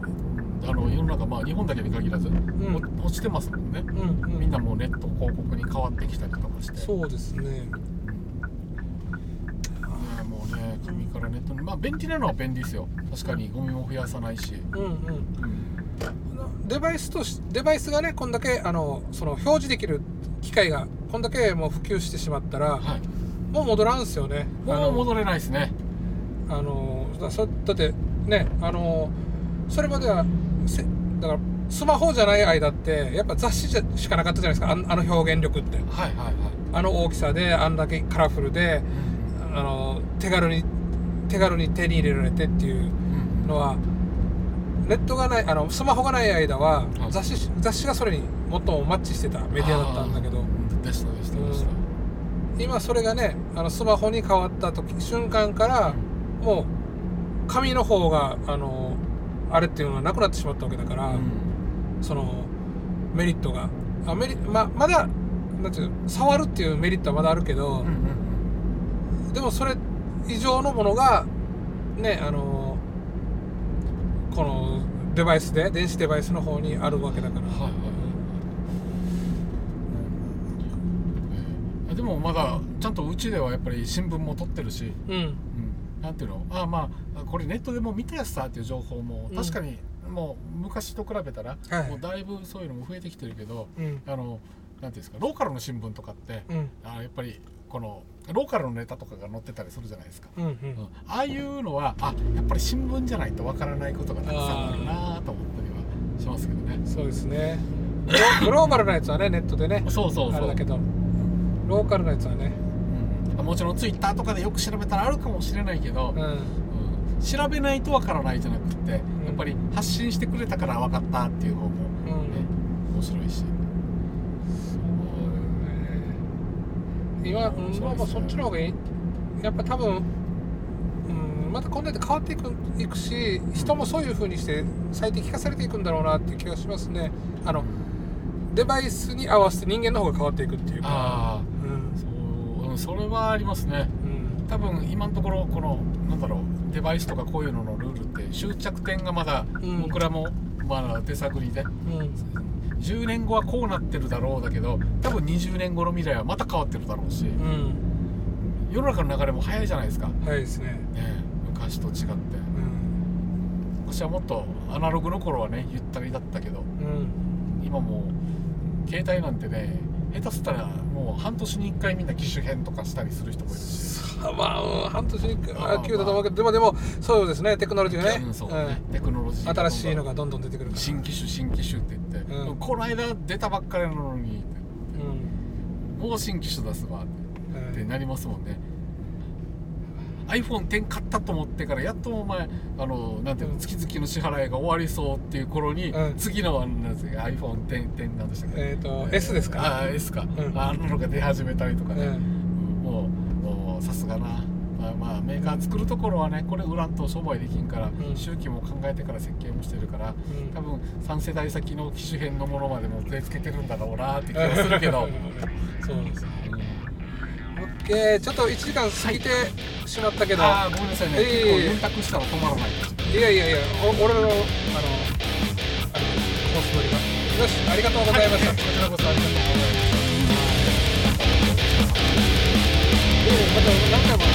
[SPEAKER 2] あの世の中まあ日本だけに限らず、
[SPEAKER 1] ん。
[SPEAKER 2] お落ちてますもんね、
[SPEAKER 1] うんうん。
[SPEAKER 2] みんなもうネット広告に変わってきたりとかして。
[SPEAKER 1] そうですね。
[SPEAKER 2] ねもうね紙からネットにまあ便利なのは便利ですよ。確かにゴミも増やさないし、
[SPEAKER 1] うんうん。
[SPEAKER 2] うん。
[SPEAKER 1] デバイスとしデバイスがねこんだけあのその表示できる機械がこんだけもう普及してしまったら
[SPEAKER 2] はい。
[SPEAKER 1] もう戻らんすよね。
[SPEAKER 2] もう戻れないですね。
[SPEAKER 1] あのだそだってねあのそれまではせだからスマホじゃない間ってやっぱ雑誌じゃしかなかったじゃないですか。あの表現力って。
[SPEAKER 2] はいはいはい、
[SPEAKER 1] あの大きさであんだけカラフルであの手軽に手軽に手に入れられてっていう
[SPEAKER 2] うん。うん
[SPEAKER 1] のはネットがないあのスマホがない間は
[SPEAKER 2] はい。
[SPEAKER 1] 雑誌雑誌がそれに最もマッチしてたメディアだったんだけど。
[SPEAKER 2] したでしたでした、
[SPEAKER 1] 今それがねあのスマホに変わった時瞬間からもう紙の方があのあれっていうのがなくなってしまったわけだから、
[SPEAKER 2] うん。
[SPEAKER 1] そのメリットが。あメリままだなんていうの触るっていうメリットはまだあるけど、
[SPEAKER 2] うんうん
[SPEAKER 1] でもそれ以上のものがねあのこのデバイスで電子デバイスの方にあるわけだから、
[SPEAKER 2] はいはいはいえーでもまだちゃんとうちではやっぱり新聞も撮ってるし、
[SPEAKER 1] うん。
[SPEAKER 2] うん、なんていうの？あまあこれネットでも見たやつさっていう情報も
[SPEAKER 1] うん。
[SPEAKER 2] 確かにもう昔と比べたら、
[SPEAKER 1] はい。
[SPEAKER 2] もうだいぶそういうのも増えてきてるけど
[SPEAKER 1] うん
[SPEAKER 2] あのなんていうんですかローカルの新聞とかって、
[SPEAKER 1] うん。
[SPEAKER 2] あやっぱりこのローカルのネタとかが載ってたりするじゃないですか、
[SPEAKER 1] うんうん。
[SPEAKER 2] うん。ああいうのはあやっぱり新聞じゃないとわからないことがたくさんあるなと思ったりはしますけどね。
[SPEAKER 1] そうですね。グログローバルなやつはねネットでね。
[SPEAKER 2] そうそうそう。
[SPEAKER 1] あれだけど。ローカルなやつはね。
[SPEAKER 2] うんもちろんツイッターとかでよく調べたらあるかもしれないけど、
[SPEAKER 1] うん。
[SPEAKER 2] うん。調べないとわからないじゃなくって、やっぱり発信してくれたから分かったっていう方も
[SPEAKER 1] うん。
[SPEAKER 2] ね、面白いし。
[SPEAKER 1] 今、うんまあまあそっちの方がいい。やっぱ多分、うん、またこんなで変わっていくいくし人もそういう風にして最適化されていくんだろうなっていう気がしますね。あのデバイスに合わせて人間の方が変わっていくっていうか。
[SPEAKER 2] あ
[SPEAKER 1] うん
[SPEAKER 2] あそれはありますね。
[SPEAKER 1] うん。
[SPEAKER 2] 多分今のところこのなんだろうデバイスとかこういうののルールって終着点がまだ
[SPEAKER 1] うん。
[SPEAKER 2] 僕らもまだ手探りで、
[SPEAKER 1] うん。
[SPEAKER 2] 10年後はこうなってるだろうだけど多分20年後の未来はまた変わってるだろうし
[SPEAKER 1] うん。
[SPEAKER 2] 世の中の流れも早いじゃないですか、ね
[SPEAKER 1] 早いですね
[SPEAKER 2] え、昔と違って。
[SPEAKER 1] うん。
[SPEAKER 2] 昔はもっとアナログの頃はねゆったりだったけど
[SPEAKER 1] うん。
[SPEAKER 2] 今もう携帯なんてね下手すったらもう半年に1回みんな機種変とかしたりする人もいるし。
[SPEAKER 1] まあうん半年に
[SPEAKER 2] まあ
[SPEAKER 1] あ急だと思うけどでもでもそうですねテクノロジーがね。
[SPEAKER 2] うんそうね、テクノロジー
[SPEAKER 1] うん新しいの
[SPEAKER 2] が
[SPEAKER 1] がどんどん出てくるから。
[SPEAKER 2] 新機種新機種って言って、
[SPEAKER 1] うん。
[SPEAKER 2] この間出たばっかりなのに
[SPEAKER 1] うん。
[SPEAKER 2] もう新機種出すわって。
[SPEAKER 1] はい
[SPEAKER 2] ってなりますもんね iPhone10 買ったと思ってからやっとお前あのなんていうの月々の支払いが終わりそうっていう頃に、
[SPEAKER 1] うん。
[SPEAKER 2] 次のあのなんですか iPhone10 なんでしたっけ？
[SPEAKER 1] えっと S ですか？
[SPEAKER 2] ああ S か、
[SPEAKER 1] ん。
[SPEAKER 2] あんなのが出始めたりとかね、
[SPEAKER 1] うん。
[SPEAKER 2] もうさすがなあだからまあメーカー作るところはねこれ売らんと商売できんから、
[SPEAKER 1] ん。
[SPEAKER 2] 周期も考えてから設計もしてるから、
[SPEAKER 1] うん。
[SPEAKER 2] 多分3世代先の機種編のものまでも手つけてるんだろうなって気がするけど、[laughs]
[SPEAKER 1] そうですねえ、ちょっと1時間過ぎてしまったけど、
[SPEAKER 2] はい、ごめんなさいね、
[SPEAKER 1] えー、
[SPEAKER 2] 結構したら止まらない
[SPEAKER 1] いやいやいや俺のあのあのコース取りがよしありがとうございました、はい、
[SPEAKER 2] こちらこそありがとうございました。
[SPEAKER 1] でもまた何回も